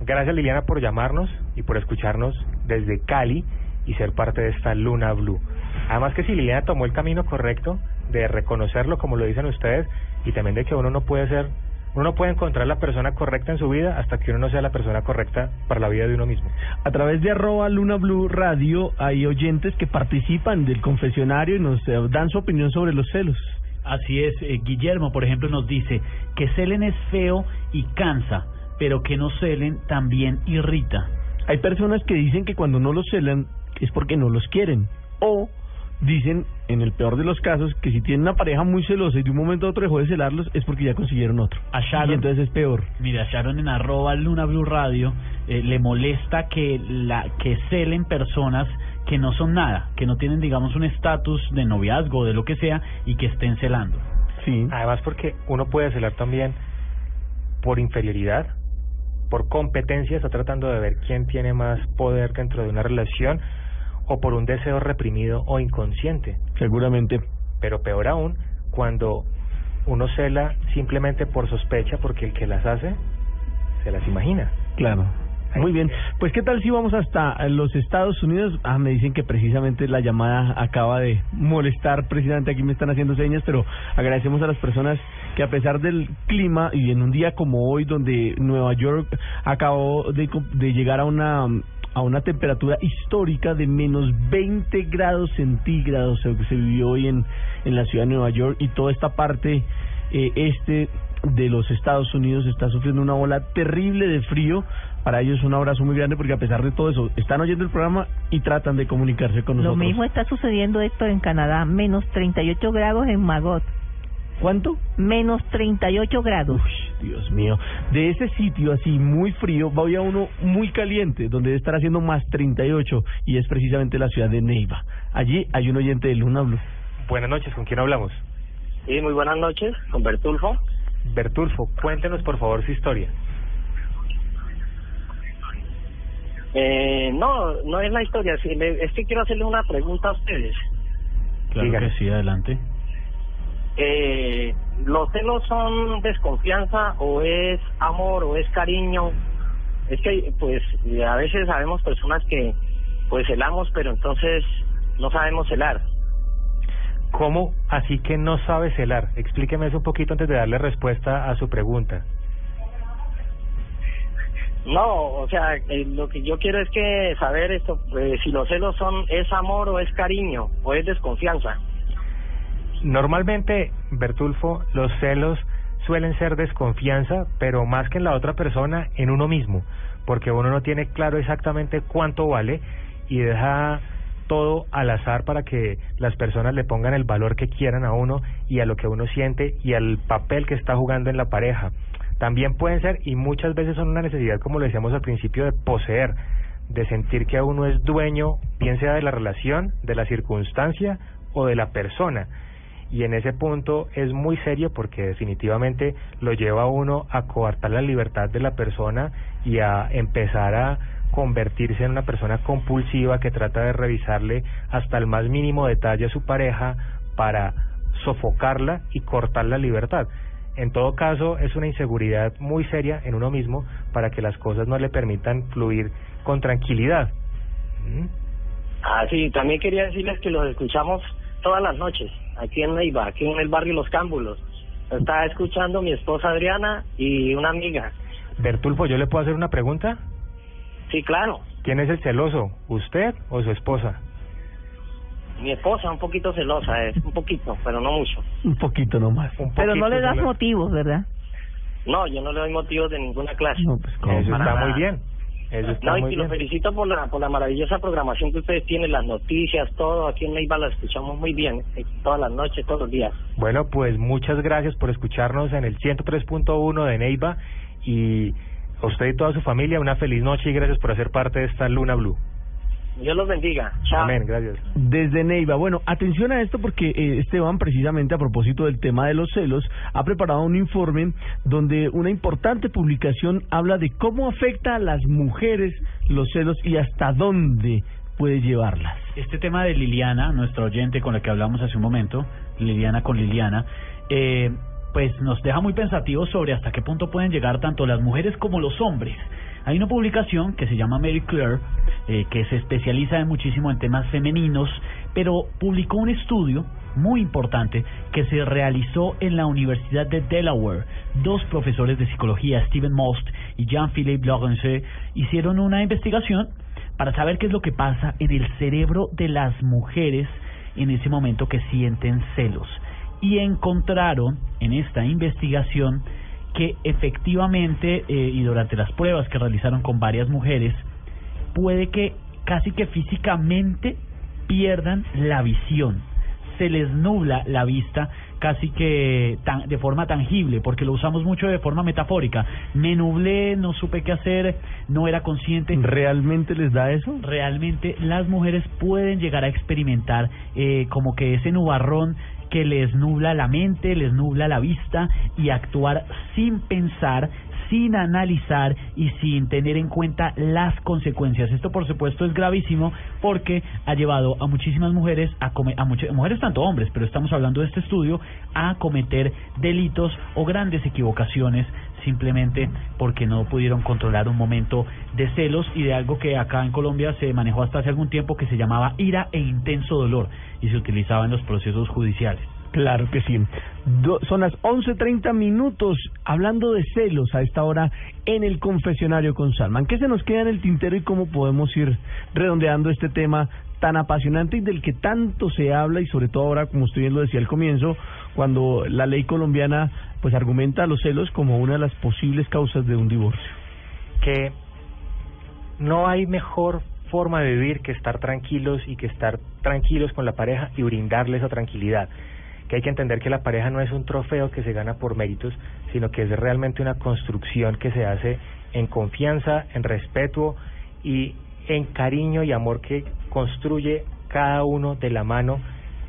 Gracias Liliana por llamarnos y por escucharnos desde Cali y ser parte de esta Luna Blue. Además que si Liliana tomó el camino correcto de reconocerlo como lo dicen ustedes y también de que uno no puede ser, uno no puede encontrar la persona correcta en su vida hasta que uno no sea la persona correcta para la vida de uno mismo. A través de arroba Luna Blue Radio hay oyentes que participan del confesionario y nos eh, dan su opinión sobre los celos. Así es, eh, Guillermo, por ejemplo, nos dice que celen es feo y cansa, pero que no celen también irrita. Hay personas que dicen que cuando no los celan es porque no los quieren. O dicen, en el peor de los casos, que si tienen una pareja muy celosa y de un momento a otro dejó de celarlos es porque ya consiguieron otro. A Sharon- Y entonces es peor. Mira, Sharon en arroba Luna Blue Radio eh, le molesta que la que celen personas que no son nada, que no tienen, digamos, un estatus de noviazgo o de lo que sea y que estén celando. Sí. Además porque uno puede celar también por inferioridad, por competencia, está tratando de ver quién tiene más poder dentro de una relación o por un deseo reprimido o inconsciente. Seguramente. Pero peor aún, cuando uno cela simplemente por sospecha porque el que las hace se las imagina. Claro. Muy bien, pues qué tal si vamos hasta los Estados Unidos. Ah, me dicen que precisamente la llamada acaba de molestar, precisamente aquí me están haciendo señas, pero agradecemos a las personas que a pesar del clima y en un día como hoy donde Nueva York acabó de, de llegar a una a una temperatura histórica de menos 20 grados centígrados que se vivió hoy en, en la ciudad de Nueva York y toda esta parte eh, este de los Estados Unidos está sufriendo una ola terrible de frío. Para ellos un abrazo muy grande porque a pesar de todo eso están oyendo el programa y tratan de comunicarse con nosotros. Lo mismo está sucediendo esto en Canadá, menos 38 grados en Magot. ¿Cuánto? Menos 38 grados. Uy, Dios mío. De ese sitio así muy frío, voy a uno muy caliente, donde debe estar haciendo más 38, y es precisamente la ciudad de Neiva. Allí hay un oyente de Luna Blue. Buenas noches, ¿con quién hablamos? Sí, muy buenas noches, con Bertulfo. Bertulfo, cuéntenos por favor su historia. Eh, no, no es la historia, es que quiero hacerle una pregunta a ustedes. Claro que sí, adelante. Eh, ¿Los celos son desconfianza o es amor o es cariño? Es que, pues, a veces sabemos personas que, pues, celamos, pero entonces no sabemos celar. ¿Cómo así que no sabe celar? Explíqueme eso un poquito antes de darle respuesta a su pregunta. No, o sea, eh, lo que yo quiero es que saber esto, eh, si los celos son, es amor o es cariño o es desconfianza. Normalmente, Bertulfo, los celos suelen ser desconfianza, pero más que en la otra persona, en uno mismo, porque uno no tiene claro exactamente cuánto vale y deja todo al azar para que las personas le pongan el valor que quieran a uno y a lo que uno siente y al papel que está jugando en la pareja. También pueden ser, y muchas veces son una necesidad, como lo decíamos al principio, de poseer, de sentir que uno es dueño, bien sea de la relación, de la circunstancia o de la persona. Y en ese punto es muy serio porque definitivamente lo lleva a uno a coartar la libertad de la persona y a empezar a convertirse en una persona compulsiva que trata de revisarle hasta el más mínimo detalle a su pareja para sofocarla y cortar la libertad. En todo caso, es una inseguridad muy seria en uno mismo para que las cosas no le permitan fluir con tranquilidad. ¿Mm? Ah, sí, también quería decirles que los escuchamos todas las noches, aquí en Neiva, aquí en el barrio Los Cámbulos. Está escuchando mi esposa Adriana y una amiga. Bertulfo, ¿yo le puedo hacer una pregunta? Sí, claro. ¿Quién es el celoso? ¿Usted o su esposa? Mi esposa un poquito celosa es, un poquito, pero no mucho. Un poquito nomás. Pero no le das motivos, ¿verdad? No, yo no le doy motivos de ninguna clase. No, pues Eso está nada. muy bien. Eso está No, y muy bien. felicito por la, por la maravillosa programación que ustedes tienen, las noticias, todo. Aquí en Neiva la escuchamos muy bien, eh, todas las noches, todos los días. Bueno, pues muchas gracias por escucharnos en el 103.1 de Neiva y a usted y toda su familia una feliz noche y gracias por hacer parte de esta Luna Blue. Dios los bendiga. Chao. Amén, gracias. Desde Neiva. Bueno, atención a esto porque eh, Esteban, precisamente a propósito del tema de los celos, ha preparado un informe donde una importante publicación habla de cómo afecta a las mujeres los celos y hasta dónde puede llevarlas. Este tema de Liliana, nuestra oyente con la que hablamos hace un momento, Liliana con Liliana, eh, pues nos deja muy pensativos sobre hasta qué punto pueden llegar tanto las mujeres como los hombres. Hay una publicación que se llama Mary Claire, eh, que se especializa en muchísimo en temas femeninos, pero publicó un estudio muy importante que se realizó en la Universidad de Delaware. Dos profesores de psicología, Stephen Most y Jean-Philippe Lawrence, hicieron una investigación para saber qué es lo que pasa en el cerebro de las mujeres en ese momento que sienten celos. Y encontraron en esta investigación que efectivamente, eh, y durante las pruebas que realizaron con varias mujeres, puede que casi que físicamente pierdan la visión. Se les nubla la vista casi que tan, de forma tangible, porque lo usamos mucho de forma metafórica. Me nublé, no supe qué hacer, no era consciente. ¿Realmente les da eso? Realmente las mujeres pueden llegar a experimentar eh, como que ese nubarrón que les nubla la mente, les nubla la vista y actuar sin pensar, sin analizar y sin tener en cuenta las consecuencias. Esto, por supuesto, es gravísimo porque ha llevado a muchísimas mujeres, a, come- a muchas mujeres tanto hombres, pero estamos hablando de este estudio, a cometer delitos o grandes equivocaciones simplemente porque no pudieron controlar un momento de celos y de algo que acá en Colombia se manejó hasta hace algún tiempo que se llamaba ira e intenso dolor y se utilizaba en los procesos judiciales. Claro que sí. Son las 11.30 minutos hablando de celos a esta hora en el confesionario con Salman. ¿Qué se nos queda en el tintero y cómo podemos ir redondeando este tema tan apasionante y del que tanto se habla y sobre todo ahora, como usted bien lo decía al comienzo, cuando la ley colombiana pues argumenta a los celos como una de las posibles causas de un divorcio? que no hay mejor forma de vivir que estar tranquilos y que estar tranquilos con la pareja y brindarle esa tranquilidad. Que hay que entender que la pareja no es un trofeo que se gana por méritos, sino que es realmente una construcción que se hace en confianza, en respeto y en cariño y amor que construye cada uno de la mano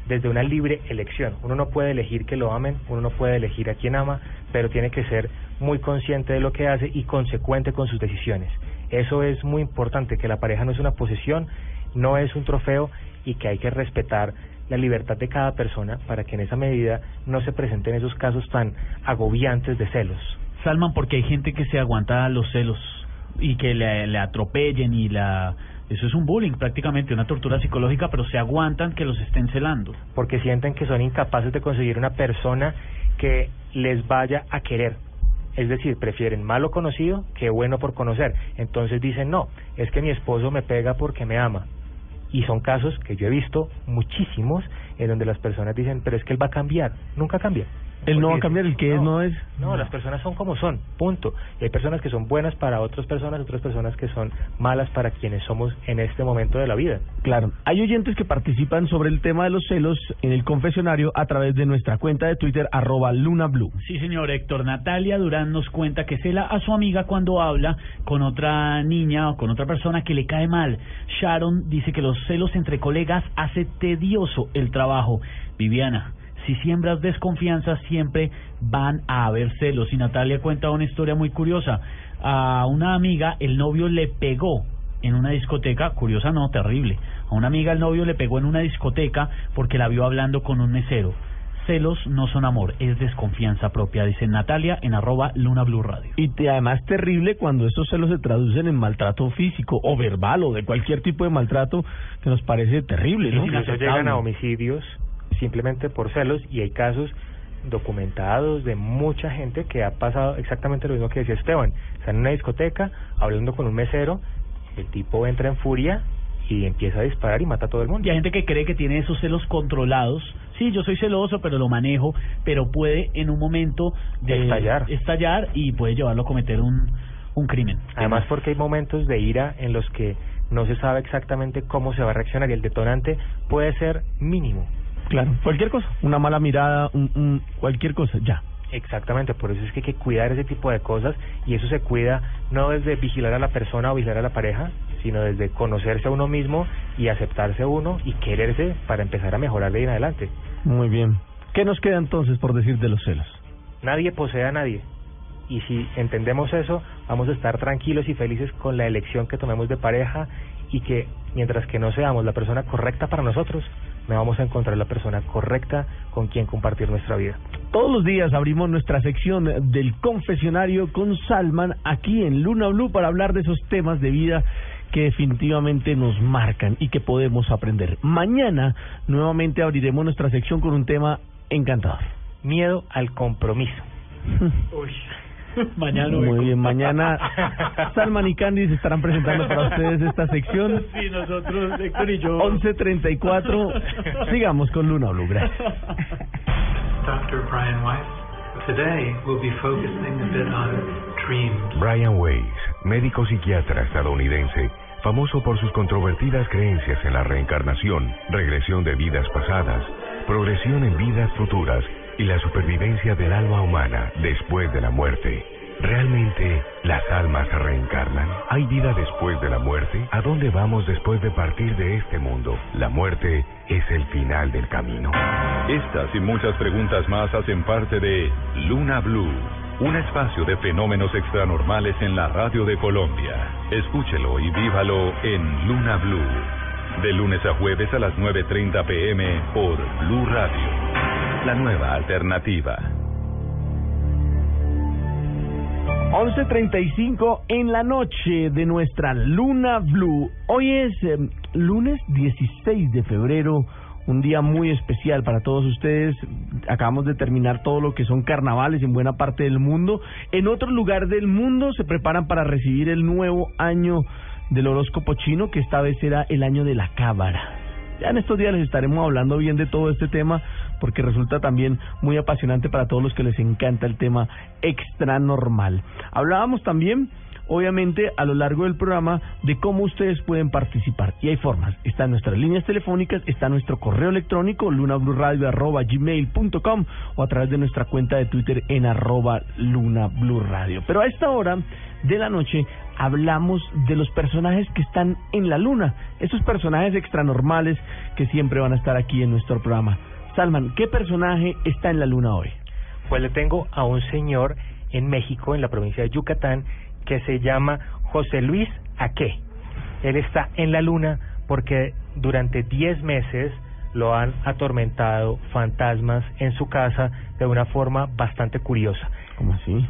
desde una libre elección. Uno no puede elegir que lo amen, uno no puede elegir a quien ama, pero tiene que ser muy consciente de lo que hace y consecuente con sus decisiones. Eso es muy importante, que la pareja no es una posesión, no es un trofeo y que hay que respetar la libertad de cada persona para que en esa medida no se presenten esos casos tan agobiantes de celos. Salman, porque hay gente que se aguanta los celos y que le, le atropellen y la... Eso es un bullying prácticamente, una tortura psicológica, pero se aguantan que los estén celando. porque sienten que son incapaces de conseguir una persona que les vaya a querer. Es decir, prefieren malo conocido que bueno por conocer. Entonces dicen, no, es que mi esposo me pega porque me ama. Y son casos que yo he visto muchísimos en donde las personas dicen, pero es que él va a cambiar. Nunca cambia. Él no va a cambiar, el que es no es. No, las personas son como son, punto. Y hay personas que son buenas para otras personas, otras personas que son malas para quienes somos en este momento de la vida. Claro, hay oyentes que participan sobre el tema de los celos en el confesionario a través de nuestra cuenta de Twitter, arroba lunablue. Sí, señor Héctor. Natalia Durán nos cuenta que cela a su amiga cuando habla con otra niña o con otra persona que le cae mal. Sharon dice que los celos entre colegas hace tedioso el trabajo. Viviana, si siembras desconfianza siempre van a haber celos. Y Natalia cuenta una historia muy curiosa. A una amiga el novio le pegó en una discoteca, curiosa no, terrible. A una amiga el novio le pegó en una discoteca porque la vio hablando con un mesero. Celos no son amor, es desconfianza propia, dice Natalia en arroba Luna Blue Radio. Y te- además terrible cuando esos celos se traducen en maltrato físico o verbal o de cualquier tipo de maltrato que nos parece terrible, ¿no? Incluso llegan a homicidios simplemente por celos y hay casos documentados de mucha gente que ha pasado exactamente lo mismo que decía Esteban. Está en una discoteca hablando con un mesero, el tipo entra en furia y empieza a disparar y mata a todo el mundo. Y hay gente que cree que tiene esos celos controlados. Sí, yo soy celoso, pero lo manejo, pero puede en un momento de Estallar. estallar y puede llevarlo a cometer un, un crimen. Además porque hay momentos de ira en los que no se sabe exactamente cómo se va a reaccionar y el detonante puede ser mínimo. Claro, cualquier cosa, una mala mirada, un, un- cualquier cosa, ya. Exactamente, por eso es que hay que cuidar ese tipo de cosas y eso se cuida no desde vigilar a la persona o vigilar a la pareja, sino desde conocerse a uno mismo y aceptarse a uno y quererse para empezar a mejorar de ahí en adelante. Muy bien. ¿Qué nos queda entonces por decir de los celos? Nadie posee a nadie y si entendemos eso, vamos a estar tranquilos y felices con la elección que tomemos de pareja y que mientras que no seamos la persona correcta para nosotros, no vamos a encontrar la persona correcta con quien compartir nuestra vida. Todos los días abrimos nuestra sección del confesionario con Salman aquí en Luna Blue para hablar de esos temas de vida que definitivamente nos marcan y que podemos aprender. Mañana nuevamente abriremos nuestra sección con un tema encantador. Miedo al compromiso. Mañana Muy bien, mañana Salman y Candy se estarán presentando para ustedes esta sección. Sí, nosotros, Héctor y yo. 11.34. Sigamos con Luna Blue. Gracias. Dr. Brian Weiss. Today we'll be focusing a bit on dreams. Brian Weiss, médico psiquiatra estadounidense, famoso por sus controvertidas creencias en la reencarnación, regresión de vidas pasadas, progresión en vidas futuras y la supervivencia del alma humana después de la muerte. ¿Realmente las almas se reencarnan? ¿Hay vida después de la muerte? ¿A dónde vamos después de partir de este mundo? La muerte es el final del camino. Estas y muchas preguntas más hacen parte de Luna Blue, un espacio de fenómenos extranormales en la radio de Colombia. Escúchelo y vívalo en Luna Blue, de lunes a jueves a las 9.30 pm por Blue Radio, la nueva alternativa. 11.35 en la noche de nuestra Luna Blue. Hoy es eh, lunes 16 de febrero, un día muy especial para todos ustedes. Acabamos de terminar todo lo que son carnavales en buena parte del mundo. En otro lugar del mundo se preparan para recibir el nuevo año del horóscopo chino, que esta vez será el año de la cábara. Ya en estos días les estaremos hablando bien de todo este tema porque resulta también muy apasionante para todos los que les encanta el tema extra normal. Hablábamos también obviamente a lo largo del programa de cómo ustedes pueden participar. Y hay formas. Están nuestras líneas telefónicas, está nuestro correo electrónico lunabluradio.gmail.com o a través de nuestra cuenta de Twitter en arroba. Pero a esta hora de la noche hablamos de los personajes que están en la luna, esos personajes extranormales que siempre van a estar aquí en nuestro programa. Salman, ¿qué personaje está en la luna hoy? Pues le tengo a un señor en México, en la provincia de Yucatán, que se llama José Luis Aque. Él está en la luna porque durante 10 meses lo han atormentado fantasmas en su casa de una forma bastante curiosa. ¿Cómo así?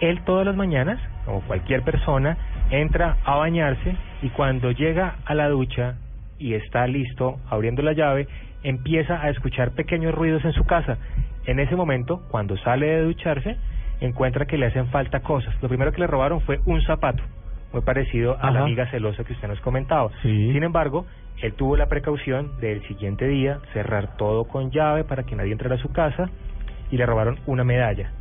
Él todas las mañanas, como cualquier persona, entra a bañarse y cuando llega a la ducha y está listo abriendo la llave, empieza a escuchar pequeños ruidos en su casa. En ese momento, cuando sale de ducharse, encuentra que le hacen falta cosas. Lo primero que le robaron fue un zapato, muy parecido a la amiga celosa que usted nos comentaba. Sí. Sin embargo, él tuvo la precaución del siguiente día cerrar todo con llave para que nadie entrara a su casa y le robaron una medalla.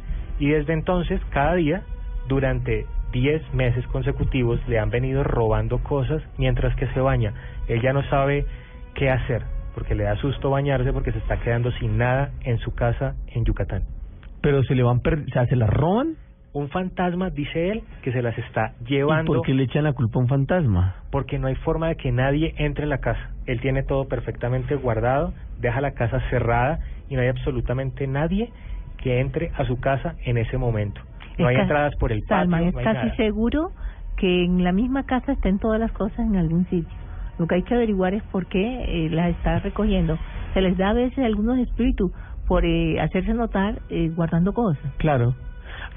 Y desde entonces, cada día, durante 10 meses consecutivos, le han venido robando cosas mientras que se baña. Él ya no sabe qué hacer, porque le da susto bañarse porque se está quedando sin nada en su casa en Yucatán. Pero se le van, per- o sea, se las roban. Un fantasma, dice él, que se las está ¿Y llevando por qué le echan la culpa a un fantasma? porque no hay forma de que nadie entre en la casa. Él tiene todo perfectamente guardado, deja la casa cerrada y no hay absolutamente nadie que entre a su casa en ese momento. No hay entradas por el patio, es no hay casi nada. seguro que en la misma casa estén todas las cosas en algún sitio. Lo que hay que averiguar es por qué eh, las está recogiendo. Se les da a veces algunos espíritus por eh, hacerse notar eh, guardando cosas. Claro.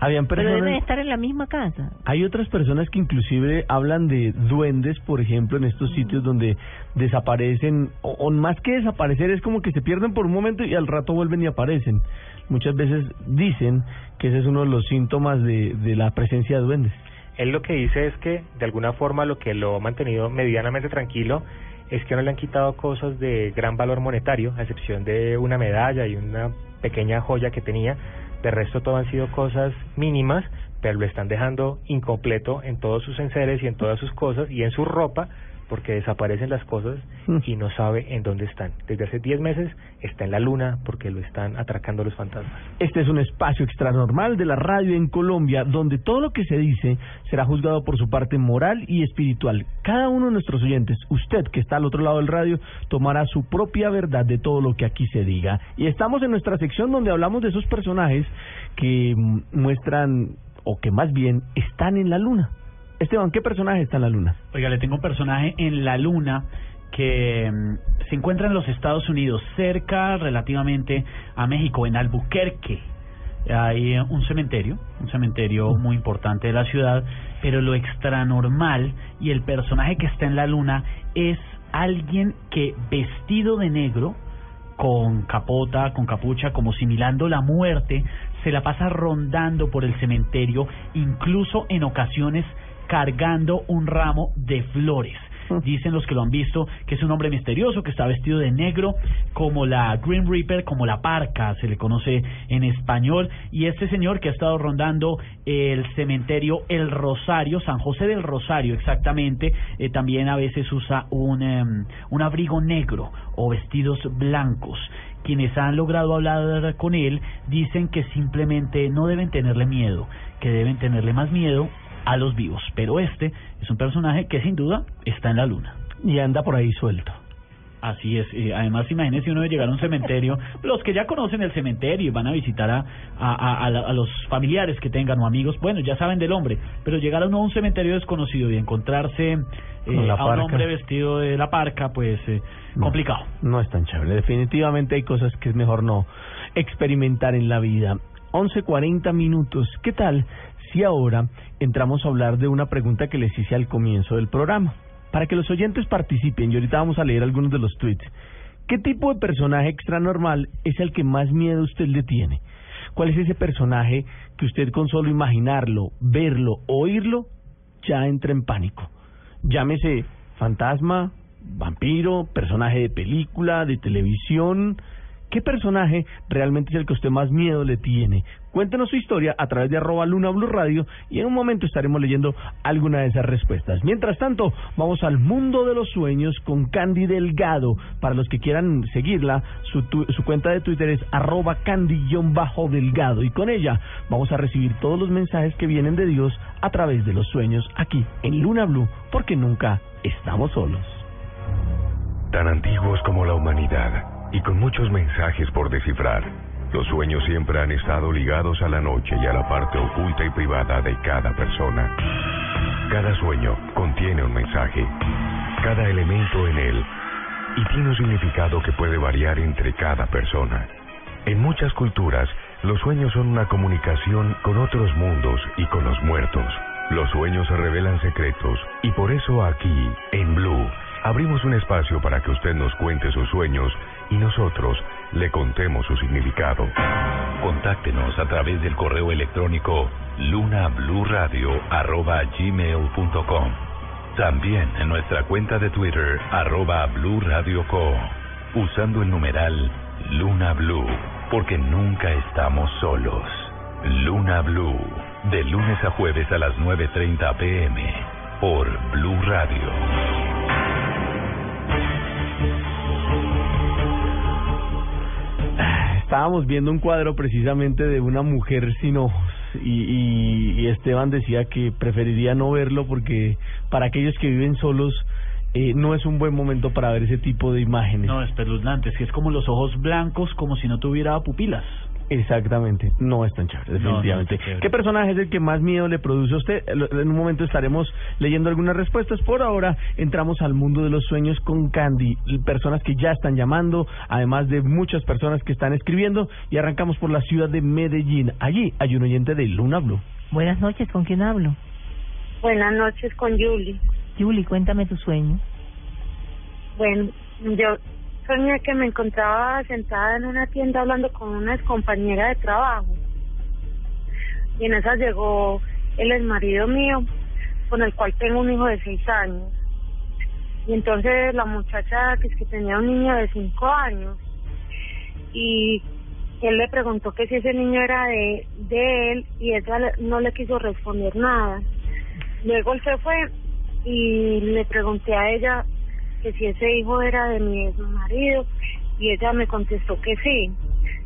Habían Pero deben personas... estar en la misma casa. Hay otras personas que inclusive hablan de duendes, por ejemplo, en estos sitios donde desaparecen, o, o más que desaparecer, es como que se pierden por un momento y al rato vuelven y aparecen. Muchas veces dicen que ese es uno de los síntomas de, de la presencia de duendes. Él lo que dice es que de alguna forma lo que lo ha mantenido medianamente tranquilo es que no le han quitado cosas de gran valor monetario, a excepción de una medalla y una pequeña joya que tenía. De resto todo han sido cosas mínimas, pero lo están dejando incompleto en todos sus enseres y en todas sus cosas y en su ropa porque desaparecen las cosas y no sabe en dónde están. Desde hace 10 meses está en la luna porque lo están atracando los fantasmas. Este es un espacio extranormal de la radio en Colombia, donde todo lo que se dice será juzgado por su parte moral y espiritual. Cada uno de nuestros oyentes, usted que está al otro lado del radio, tomará su propia verdad de todo lo que aquí se diga. Y estamos en nuestra sección donde hablamos de esos personajes que mm, muestran, o que más bien están en la luna. Esteban, ¿qué personaje está en la luna? Oiga, le tengo un personaje en la luna que mm, se encuentra en los Estados Unidos, cerca relativamente a México, en Albuquerque. Hay eh, un cementerio, un cementerio muy importante de la ciudad, pero lo extranormal y el personaje que está en la luna es alguien que vestido de negro, con capota, con capucha, como similando la muerte, se la pasa rondando por el cementerio, incluso en ocasiones cargando un ramo de flores. Dicen los que lo han visto que es un hombre misterioso que está vestido de negro como la Green Reaper, como la parca, se le conoce en español. Y este señor que ha estado rondando el cementerio El Rosario, San José del Rosario exactamente, eh, también a veces usa un, em, un abrigo negro o vestidos blancos. quienes han logrado hablar con él dicen que simplemente no deben tenerle miedo, que deben tenerle más miedo a los vivos. Pero este es un personaje que sin duda está en la luna. Y anda por ahí suelto. Así es. Eh, además, imagínese uno de llegar a un cementerio. Los que ya conocen el cementerio y van a visitar a, a, a, a la- a los familiares que tengan o amigos, bueno, ya saben del hombre. Pero llegar a uno a un cementerio desconocido y encontrarse eh, a un hombre vestido de la parca, pues eh, complicado. No es tan chévere. Definitivamente hay cosas que es mejor no experimentar en la vida. 11.40 minutos. ¿Qué tal si ahora entramos a hablar de una pregunta que les hice al comienzo del programa? Para que los oyentes participen, y ahorita vamos a leer algunos de los tweets. ¿Qué tipo de personaje extranormal es el que más miedo usted le tiene? ¿Cuál es ese personaje que usted con solo imaginarlo, verlo, oírlo, ya entra en pánico? Llámese fantasma, vampiro, personaje de película, de televisión. ¿Qué personaje realmente es el que usted más miedo le tiene? Cuéntenos su historia a través de arroba Luna Blue Radio y en un momento estaremos leyendo alguna de esas respuestas. Mientras tanto, vamos al mundo de los sueños con Candy Delgado. Para los que quieran seguirla, su, cuenta de Twitter es arroba Candy-Delgado y con ella vamos a recibir todos los mensajes que vienen de Dios a través de los sueños aquí en Luna Blue porque nunca estamos solos. Tan antiguos como la humanidad y con muchos mensajes por descifrar. Los sueños siempre han estado ligados a la noche y a la parte oculta y privada de cada persona. Cada sueño contiene un mensaje, cada elemento en él, y tiene un significado que puede variar entre cada persona. En muchas culturas, los sueños son una comunicación con otros mundos y con los muertos. Los sueños revelan secretos y por eso aquí, en Blue, abrimos un espacio para que usted nos cuente sus sueños y nosotros le contemos su significado. Contáctenos a través del correo electrónico lunabluradio@gmail.com. También en nuestra cuenta de Twitter arroba Blue Radio Co, usando el numeral Luna Blue, porque nunca estamos solos. Luna Blue, de lunes a jueves a las 9.30 pm, por Blue Radio. Estábamos viendo un cuadro precisamente de una mujer sin ojos y, y- Esteban decía que preferiría no verlo porque para aquellos que viven solos eh, no es un buen momento para ver ese tipo de imágenes. No, espeluznante. Es que es como los ojos blancos, como si no tuviera pupilas. Exactamente, no es tan chévere, No, no definitivamente. chévere. ¿Qué personaje es el que más miedo le produce a usted? En un momento estaremos leyendo algunas respuestas. Por ahora entramos al mundo de los sueños con Candy, personas que ya están llamando, además de muchas personas que están escribiendo, y arrancamos por la ciudad de Medellín. Allí hay un oyente de Luna Blue. Buenas noches, ¿con quién hablo? Buenas noches con Julie. Julie, cuéntame tu sueño. Bueno, yo soñé que me encontraba sentada en una tienda hablando con una compañera de trabajo. Y en esa llegó el ex marido mío, con el cual tengo un hijo de seis años. Y entonces la muchacha que es que tenía un niño de cinco años y él le preguntó que si ese niño era de, de él y ella no le quiso responder nada. Luego él se fue y le pregunté a ella que si ese hijo era de mi ex marido y ella me contestó que sí.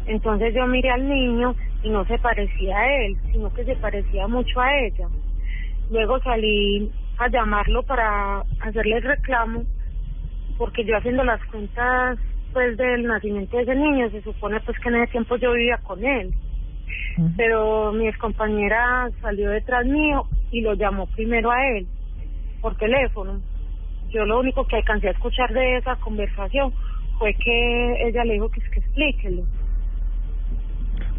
Entonces yo miré al niño y no se parecía a él, sino que se parecía mucho a ella. Luego salí a llamarlo para hacerle el reclamo porque yo haciendo las cuentas pues del nacimiento de ese niño se supone pues que en ese tiempo yo vivía con él pero mi compañera salió detrás mío y lo llamó primero a él por teléfono. Yo lo único que alcancé a escuchar de esa conversación fue que ella le dijo que que explíquelo.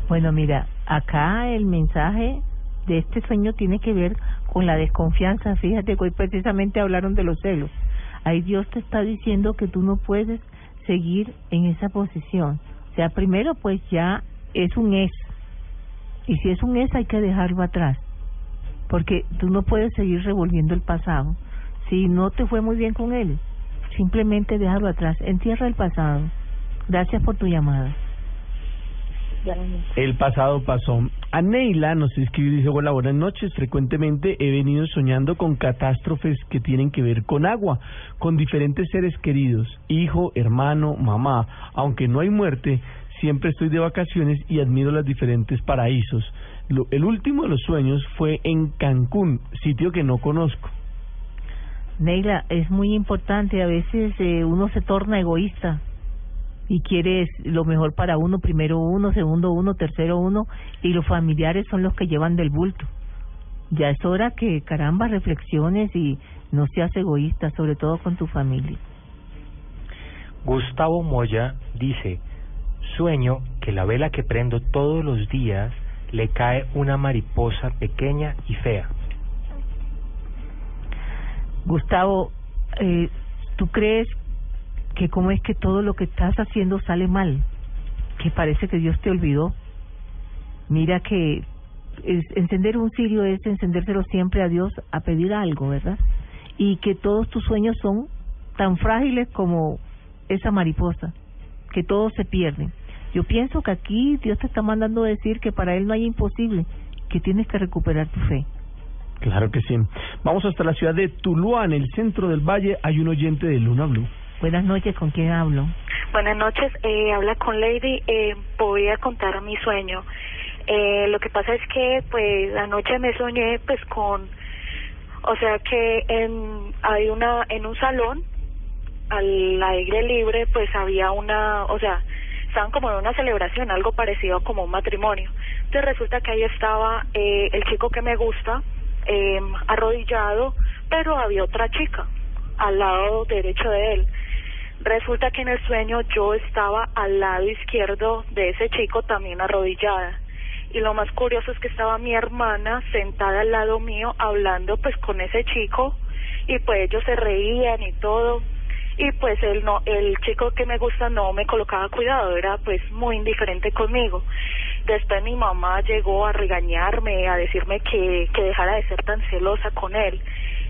Bueno, mira, acá el mensaje de este sueño tiene que ver con la desconfianza. Fíjate que hoy precisamente hablaron de los celos. Ahí Dios te está diciendo que tú no puedes seguir en esa posición. O sea, primero pues ya es un es. Y si es un es hay que dejarlo atrás. Porque tú no puedes seguir revolviendo el pasado. Si no te fue muy bien con él, simplemente déjalo atrás. Entierra el pasado. Gracias por tu llamada. El pasado pasó. A Neila nos escribe y dice, hola, buenas noches. Frecuentemente he venido soñando con catástrofes que tienen que ver con agua, con diferentes seres queridos, hijo, hermano, mamá. Aunque no hay muerte, siempre estoy de vacaciones y admiro los diferentes paraísos. Lo- el último de los sueños fue en Cancún, sitio que no conozco. Neila, es muy importante, a veces eh, uno se torna egoísta y quiere lo mejor para uno, primero uno, segundo uno, tercero uno, y los familiares son los que llevan del bulto. Ya es hora que, caramba, reflexiones y no seas egoísta, sobre todo con tu familia. Gustavo Moya dice, sueño que la vela que prendo todos los días le cae una mariposa pequeña y fea. Gustavo, eh, ¿tú crees que cómo es que todo lo que estás haciendo sale mal? Que parece que Dios te olvidó. Mira que es- encender un cirio es encendérselo siempre a Dios a pedir algo, ¿verdad? Y que todos tus sueños son tan frágiles como esa mariposa, que todos se pierden. Yo pienso que aquí Dios te está mandando decir que para Él no hay imposible, que tienes que recuperar tu fe. Claro que sí. Vamos hasta la ciudad de Tuluá, en el centro del valle. Hay un oyente de Luna Blue. Buenas noches, ¿con quién hablo? Buenas noches, eh, habla con Lady. Eh, voy a contar mi sueño. Eh, lo que pasa es que, pues, anoche me soñé, pues, con, o sea, que en hay una en un salón al aire libre, pues, había una, o sea, estaban como en una celebración, algo parecido como un matrimonio. Entonces resulta que ahí estaba eh, el chico que me gusta, eh, arrodillado, pero había otra chica al lado derecho de él. Resulta que en el sueño yo estaba al lado izquierdo de ese chico también arrodillada. Y lo más curioso es que estaba mi hermana sentada al lado mío hablando pues con ese chico y pues ellos se reían y todo y pues él no el chico que me gusta no me colocaba cuidado era pues muy indiferente conmigo después mi mamá llegó a regañarme a decirme que que dejara de ser tan celosa con él.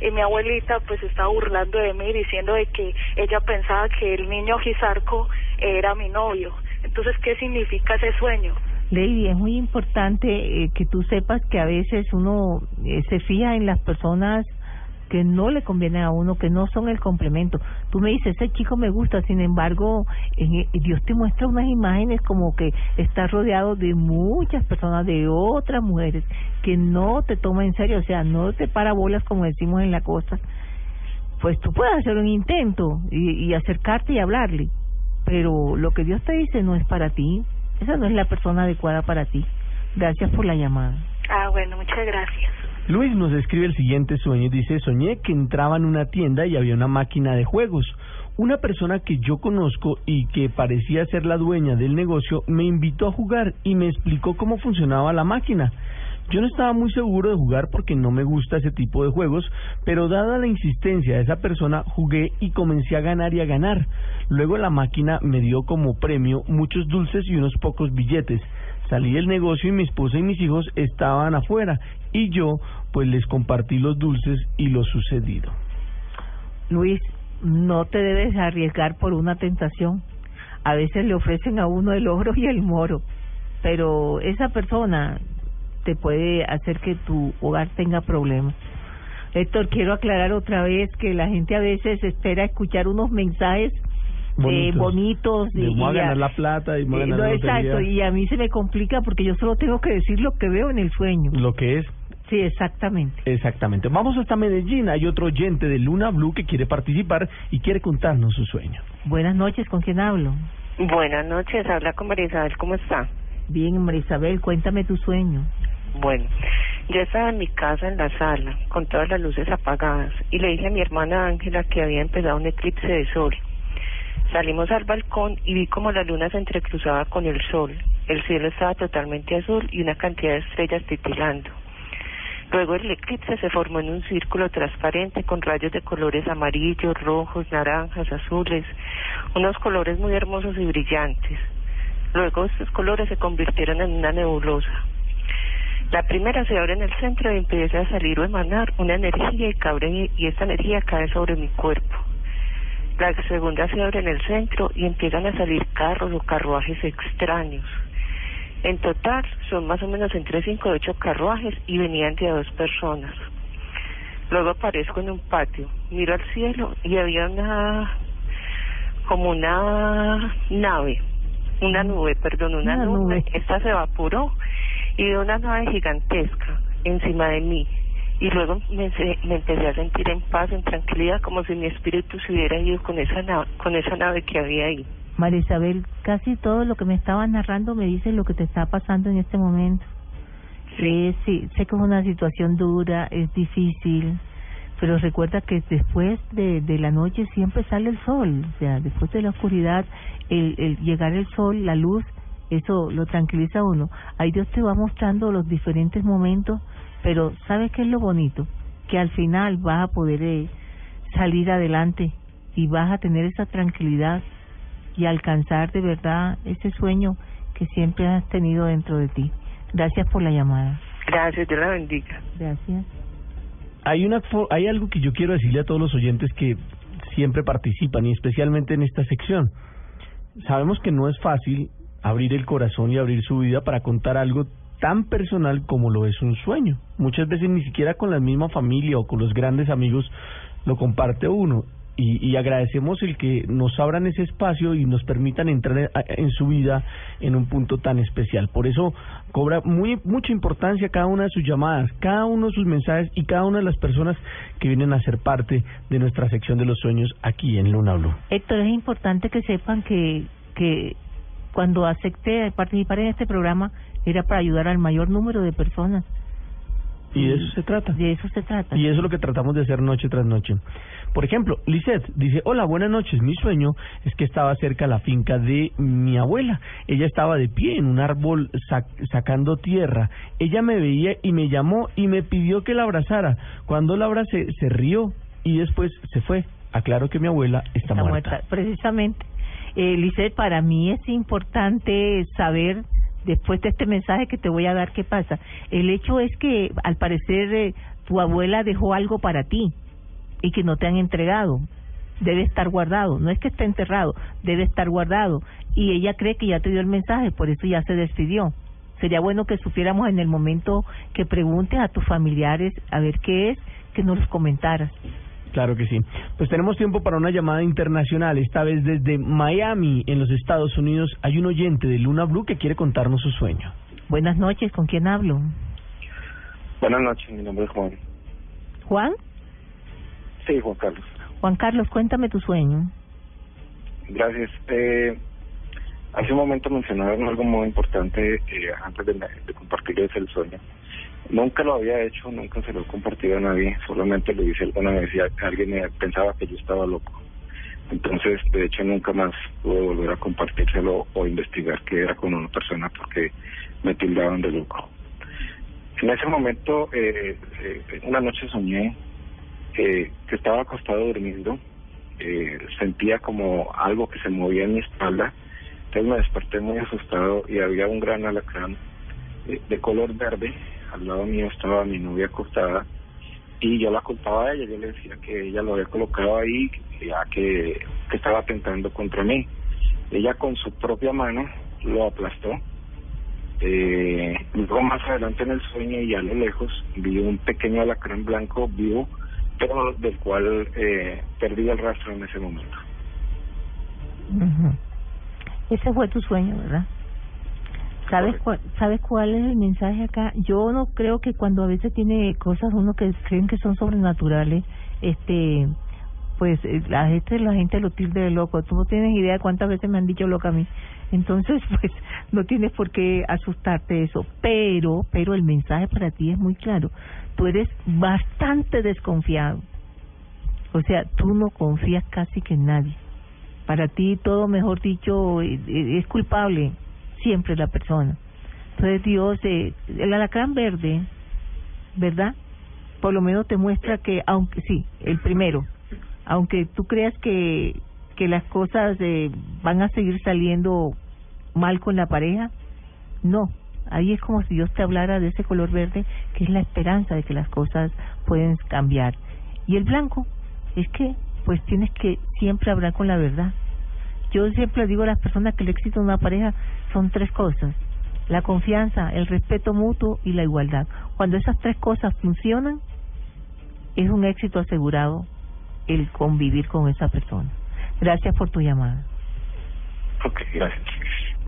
Y mi abuelita pues estaba burlando de mí diciendo de que ella pensaba que el niño Gizarco era mi novio. Entonces qué significa ese sueño Lady, es muy importante eh, que tú sepas que a veces uno eh, se fija en las personas que no le convienen a uno, que no son el complemento. Tú me dices, ese chico me gusta, sin embargo, en- eh, Dios te muestra unas imágenes como que estás rodeado de muchas personas, de otras mujeres, que no te toman en serio, o sea, no te para bolas como decimos en la costa. Pues tú puedes hacer un intento y acercarte y hablarle, pero lo que Dios te dice no es para ti, esa no es la persona adecuada para ti. Gracias por la llamada. ah bueno muchas gracias Luis nos escribe el siguiente sueño y dice, soñé que entraba en una tienda y había una máquina de juegos. Una persona que yo conozco y que parecía ser la dueña del negocio me invitó a jugar y me explicó cómo funcionaba la máquina. Yo no estaba muy seguro de jugar porque no me gusta ese tipo de juegos, pero dada la insistencia de esa persona, jugué y comencé a ganar y a ganar. Luego la máquina me dio como premio muchos dulces y unos pocos billetes. Salí del negocio y mi esposa y mis hijos estaban afuera y yo pues les compartí los dulces y lo sucedido. Luis, no te debes arriesgar por una tentación. A veces le ofrecen a uno el oro y el moro, pero esa persona te puede hacer que tu hogar tenga problemas. Héctor, quiero aclarar otra vez que la gente a veces espera escuchar unos mensajes eh, bonitos De y, voy a ganar la plata y voy a eh, ganar no, la exacto, y a mí se me complica porque yo solo tengo que decir lo que veo en el sueño. Lo que es Sí, exactamente. Exactamente. Vamos hasta Medellín. Hay otro oyente de Luna Blue que quiere participar y quiere contarnos su sueño. Buenas noches, ¿con quién hablo? Buenas noches, habla con María Isabel, ¿cómo está? Bien, María Isabel, cuéntame tu sueño. Bueno, yo estaba en mi casa en la sala, con todas las luces apagadas, y le dije a mi hermana Ángela que había empezado un eclipse de sol. Salimos al balcón y vi como la luna se entrecruzaba con el sol. El cielo estaba totalmente azul y una cantidad de estrellas titilando. Luego el eclipse se formó en un círculo transparente con rayos de colores amarillos, rojos, naranjas, azules, unos colores muy hermosos y brillantes. Luego estos colores se convirtieron en una nebulosa. La primera se abre en el centro y empieza a salir o emanar una energía y, y esta energía cae sobre mi cuerpo. La segunda se abre en el centro y empiezan a salir carros o carruajes extraños. En total son más o menos entre cinco y ocho carruajes y venían de a dos personas. Luego aparezco en un patio, miro al cielo y había una, como una nave, una nube, perdón, una, Una nube. nube. Esta se evaporó y de una nave gigantesca encima de mí. Y luego me, me empecé a sentir en paz, en tranquilidad, como si mi espíritu se hubiera ido con esa nave, con esa nave que había ahí. María Isabel, casi todo lo que me estabas narrando me dice lo que te está pasando en este momento. Sí, sí, sé que es una situación dura, es difícil, pero recuerda que después de, de la noche siempre sale el sol, o sea, después de la oscuridad, el, el llegar el sol, la luz, eso lo tranquiliza a uno. Ahí Dios te va mostrando los diferentes momentos, pero ¿sabes qué es lo bonito? Que al final vas a poder eh, salir adelante y vas a tener esa tranquilidad y alcanzar de verdad ese sueño que siempre has tenido dentro de ti. Gracias por la llamada. Gracias, Dios la bendiga. Gracias. Hay una fo- hay algo que yo quiero decirle a todos los oyentes que siempre participan y especialmente en esta sección. Sabemos que no es fácil abrir el corazón y abrir su vida para contar algo tan personal como lo es un sueño. Muchas veces ni siquiera con la misma familia o con los grandes amigos lo comparte uno. Y, y agradecemos el que nos abran ese espacio y nos permitan entrar en, su vida en un punto tan especial. Por eso cobra muy mucha importancia cada una de sus llamadas, cada uno de sus mensajes y cada una de las personas que vienen a ser parte de nuestra sección de los sueños aquí en Luna Blue. Héctor, es importante que sepan que, que cuando acepté participar en este programa era para ayudar al mayor número de personas. Y de eso se trata. De eso se trata. Y eso es lo que tratamos de hacer noche tras noche. Por ejemplo, Lisette dice, hola, buenas noches. Mi sueño es que estaba cerca a la finca de mi abuela. Ella estaba de pie en un árbol sac- sacando tierra. Ella me veía y me llamó y me pidió que la abrazara. Cuando la abracé, se rió y después se fue. Aclaro que mi abuela está, Está muerta. muerta, precisamente. Eh, Lisette, para mí es importante saber, después de este mensaje que te voy a dar, qué pasa. El hecho es que, al parecer, eh, tu abuela dejó algo para ti y que no te han entregado. Debe estar guardado. No es que esté enterrado, debe estar guardado. Y ella cree que ya te dio el mensaje, por eso ya se despidió. Sería bueno que supiéramos en el momento que preguntes a tus familiares a ver qué es, que nos los comentaras. Claro que sí. Pues tenemos tiempo para una llamada internacional, esta vez desde Miami, en los Estados Unidos. Hay un oyente de Luna Blue que quiere contarnos su sueño. Buenas noches, ¿con quién hablo? Buenas noches, mi nombre es Juan. Juan. Sí, Juan Carlos. Juan Carlos, cuéntame tu sueño. Gracias. Eh, hace un momento mencionaron algo muy importante eh, antes de, de compartirles el sueño. Nunca lo había hecho, nunca se lo he compartido a nadie, solamente lo hice alguna vez y alguien pensaba que yo estaba loco. Entonces, de hecho, nunca más pude volver a compartírselo o investigar qué era con una persona porque me tildaban de loco. En ese momento, eh, eh, una noche soñé eh, que estaba acostado durmiendo, eh, sentía como algo que se movía en mi espalda, entonces me desperté muy asustado y había un gran alacrán eh, de color verde, al lado mío estaba mi novia acostada y yo la culpaba a ella, yo le decía que ella lo había colocado ahí, ya que, que estaba atentando contra mí. Ella con su propia mano lo aplastó. Eh, luego más adelante en el sueño y a lo lejos vi un pequeño alacrán blanco vivo, pero del cual eh, perdí el rastro en ese momento. Ese fue tu sueño, ¿verdad? ¿Sabes cuál, ¿Sabes cuál es el mensaje acá? Yo no creo que cuando a veces tiene cosas uno que creen que son sobrenaturales, este, pues eh, la gente la gente lo tilde de loco. Tú no tienes idea de cuántas veces me han dicho loca a mí. Entonces, pues no tienes por qué asustarte de eso. Pero, pero el mensaje para ti es muy claro. Tú eres bastante desconfiado. O sea, tú no confías casi que en nadie. Para ti todo, mejor dicho, eh, eh, es culpable siempre la persona. Entonces Dios, eh, el alacrán verde, ¿verdad? Por lo menos te muestra que, aunque sí, el primero, aunque tú creas que, que las cosas eh, van a seguir saliendo mal con la pareja, no. Ahí es como si Dios te hablara de ese color verde, que es la esperanza de que las cosas pueden cambiar. Y el blanco es que, pues tienes que siempre hablar con la verdad. Yo siempre digo a las personas que el éxito de una pareja son tres cosas. la confianza, el respeto mutuo y la igualdad. Cuando esas tres cosas funcionan, es un éxito asegurado el convivir con esa persona. Gracias por tu llamada. Ok, gracias.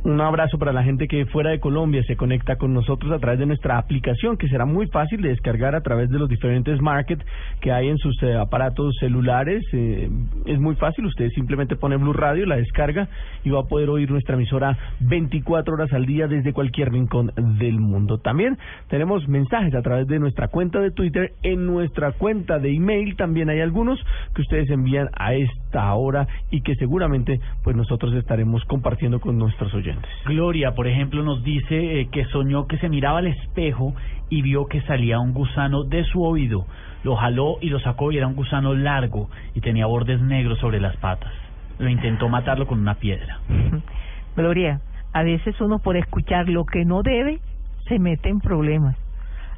Un abrazo para la gente que fuera de Colombia se conecta con nosotros a través de nuestra aplicación que será muy fácil de descargar a través de los diferentes markets que hay en sus eh, aparatos celulares. Eh, es muy fácil, usted simplemente pone Blue Radio, la descarga y va a poder oír nuestra emisora 24 horas al día desde cualquier rincón del mundo. También tenemos mensajes a través de nuestra cuenta de Twitter, en nuestra cuenta de email también hay algunos que ustedes envían a esta hora y que seguramente pues nosotros estaremos compartiendo con nuestros oyentes. Gloria, por ejemplo, nos dice eh, que soñó que se miraba al espejo y vio que salía un gusano de su oído. Lo jaló y lo sacó y era un gusano largo y tenía bordes negros sobre las patas. Lo intentó matarlo con una piedra. Gloria, a veces uno por escuchar lo que no debe se mete en problemas.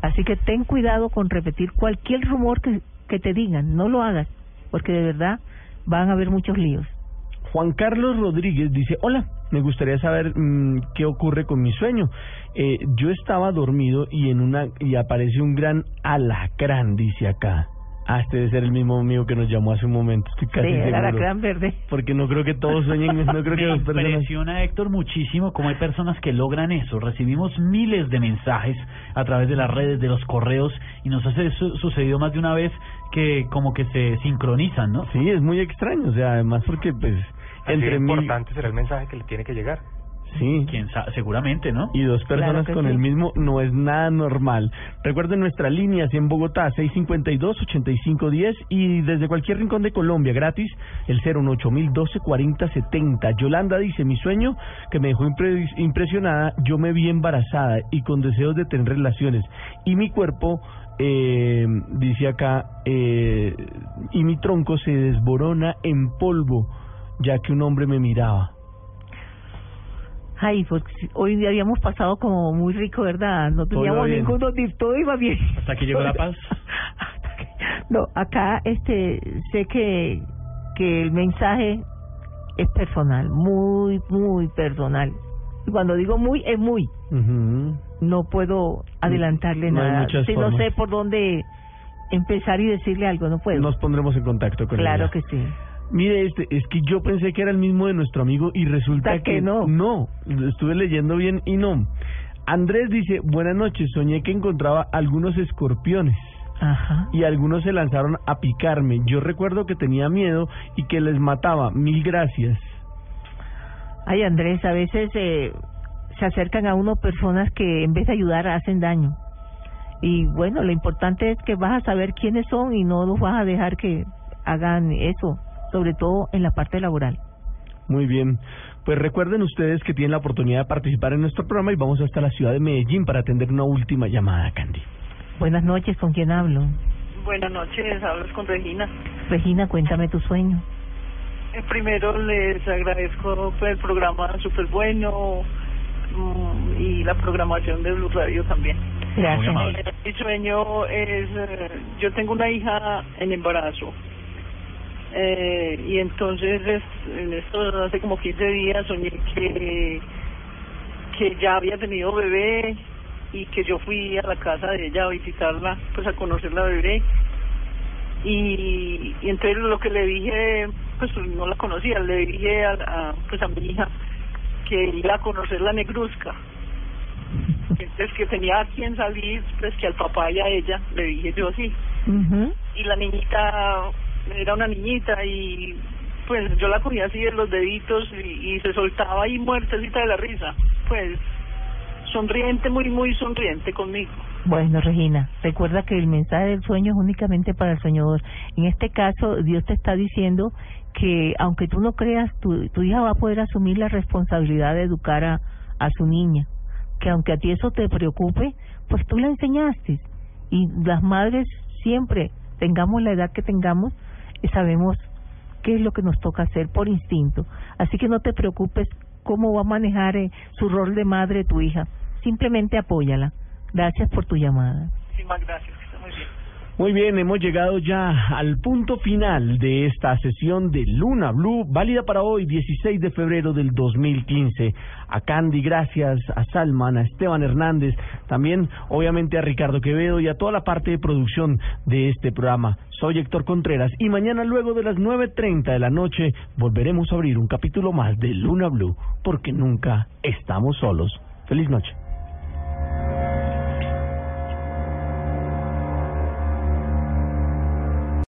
Así que ten cuidado con repetir cualquier rumor que, que te digan. No lo hagas, porque de verdad van a haber muchos líos. Juan Carlos Rodríguez dice, hola, me gustaría saber mm, qué ocurre con mi sueño. Eh, yo estaba dormido y en una y aparece un gran alacrán, dice acá. Ah, este debe ser el mismo amigo que nos llamó hace un momento. Estoy casi Sí, el seguro. alacrán verde. Porque no creo que todos sueñen, no creo que Me las personas... impresiona, Héctor, muchísimo cómo hay personas que logran eso. Recibimos miles de mensajes a través de las redes, de los correos, y nos ha su- sucedido más de una vez que como que se sincronizan, ¿no? Sí, es muy extraño, o sea, además porque pues Así entre mil importante será el mensaje que le tiene que llegar. Sí. ¿Quién sabe? Seguramente, ¿no? y dos personas Claro con sí. el mismo no es nada normal. Recuerden nuestra línea si en Bogotá 652-8510 y desde cualquier rincón de Colombia gratis el 018-1240-70. Yolanda dice, mi sueño que me dejó impre- impresionada, yo me vi embarazada y con deseos de tener relaciones y mi cuerpo eh, dice acá, eh, y mi tronco se desborona en polvo, ya que un hombre me miraba. Ay, pues hoy día habíamos pasado como muy rico, ¿verdad? No teníamos ninguno todo iba bien. Hasta que llegó la paz. No, acá este sé que que el mensaje es personal, muy muy personal. Y cuando digo muy es muy. No puedo adelantarle No nada. Si no sé por dónde empezar y decirle algo, no puedo. Nos pondremos en contacto con Claro ella. que sí. Mire, este, es que yo pensé que era el mismo de nuestro amigo y resulta que no. No, lo estuve leyendo bien y no. Andrés dice, buenas noches, soñé que encontraba algunos escorpiones. Ajá. Y algunos se lanzaron a picarme. Yo recuerdo que tenía miedo y que les mataba. Mil gracias. Ay, Andrés, a veces eh, se acercan a uno personas que en vez de ayudar hacen daño. Y bueno, lo importante es que vas a saber quiénes son y no los vas a dejar que hagan eso, sobre todo en la parte laboral. Muy bien. Pues recuerden ustedes que tienen la oportunidad de participar en nuestro programa y vamos hasta la ciudad de Medellín para atender una última llamada, Candy. Buenas noches, ¿con quién hablo? Buenas noches, hablas con Regina. Regina, cuéntame tu sueño. Eh, Primero les agradezco pues, el programa súper bueno mm, y la programación de Blue Radio también. Gracias. Eh, Mi sueño es, eh, yo tengo una hija en embarazo eh, y entonces es- en esto hace como 15 días soñé que que ya había tenido bebé y que yo fui a la casa de ella a visitarla, pues a conocer la bebé y, y entonces lo que le dije, pues no la conocía, le dije a, a, pues a mi hija que iba a conocer la negruzca. Entonces que tenía a quien salir, pues que al papá y a ella, le dije yo sí. Y la niñita era una niñita y pues yo la cogía así de los deditos y, y se soltaba ahí muertecita de la risa. Pues sonriente, muy, muy sonriente conmigo. Bueno, Regina, recuerda que el mensaje del sueño es únicamente para el soñador. En este caso, Dios te está diciendo que aunque tú no creas, tu, tu hija va a poder asumir la responsabilidad de educar a, a su niña. Que aunque a ti eso te preocupe, pues tú la enseñaste. Y las madres siempre, tengamos la edad que tengamos, sabemos qué es lo que nos toca hacer por instinto. Así que no te preocupes cómo va a manejar eh, su rol de madre tu hija. Simplemente apóyala. Gracias por tu llamada. Muy bien, hemos llegado ya al punto final de esta sesión de Luna Blue, válida para hoy, 16 de febrero del 2015. A Candy, gracias, a Salman, a Esteban Hernández, también obviamente a Ricardo Quevedo y a toda la parte de producción de este programa. Soy Héctor Contreras y mañana luego de las 9.30 de la noche volveremos a abrir un capítulo más de Luna Blue, porque nunca estamos solos. Feliz noche.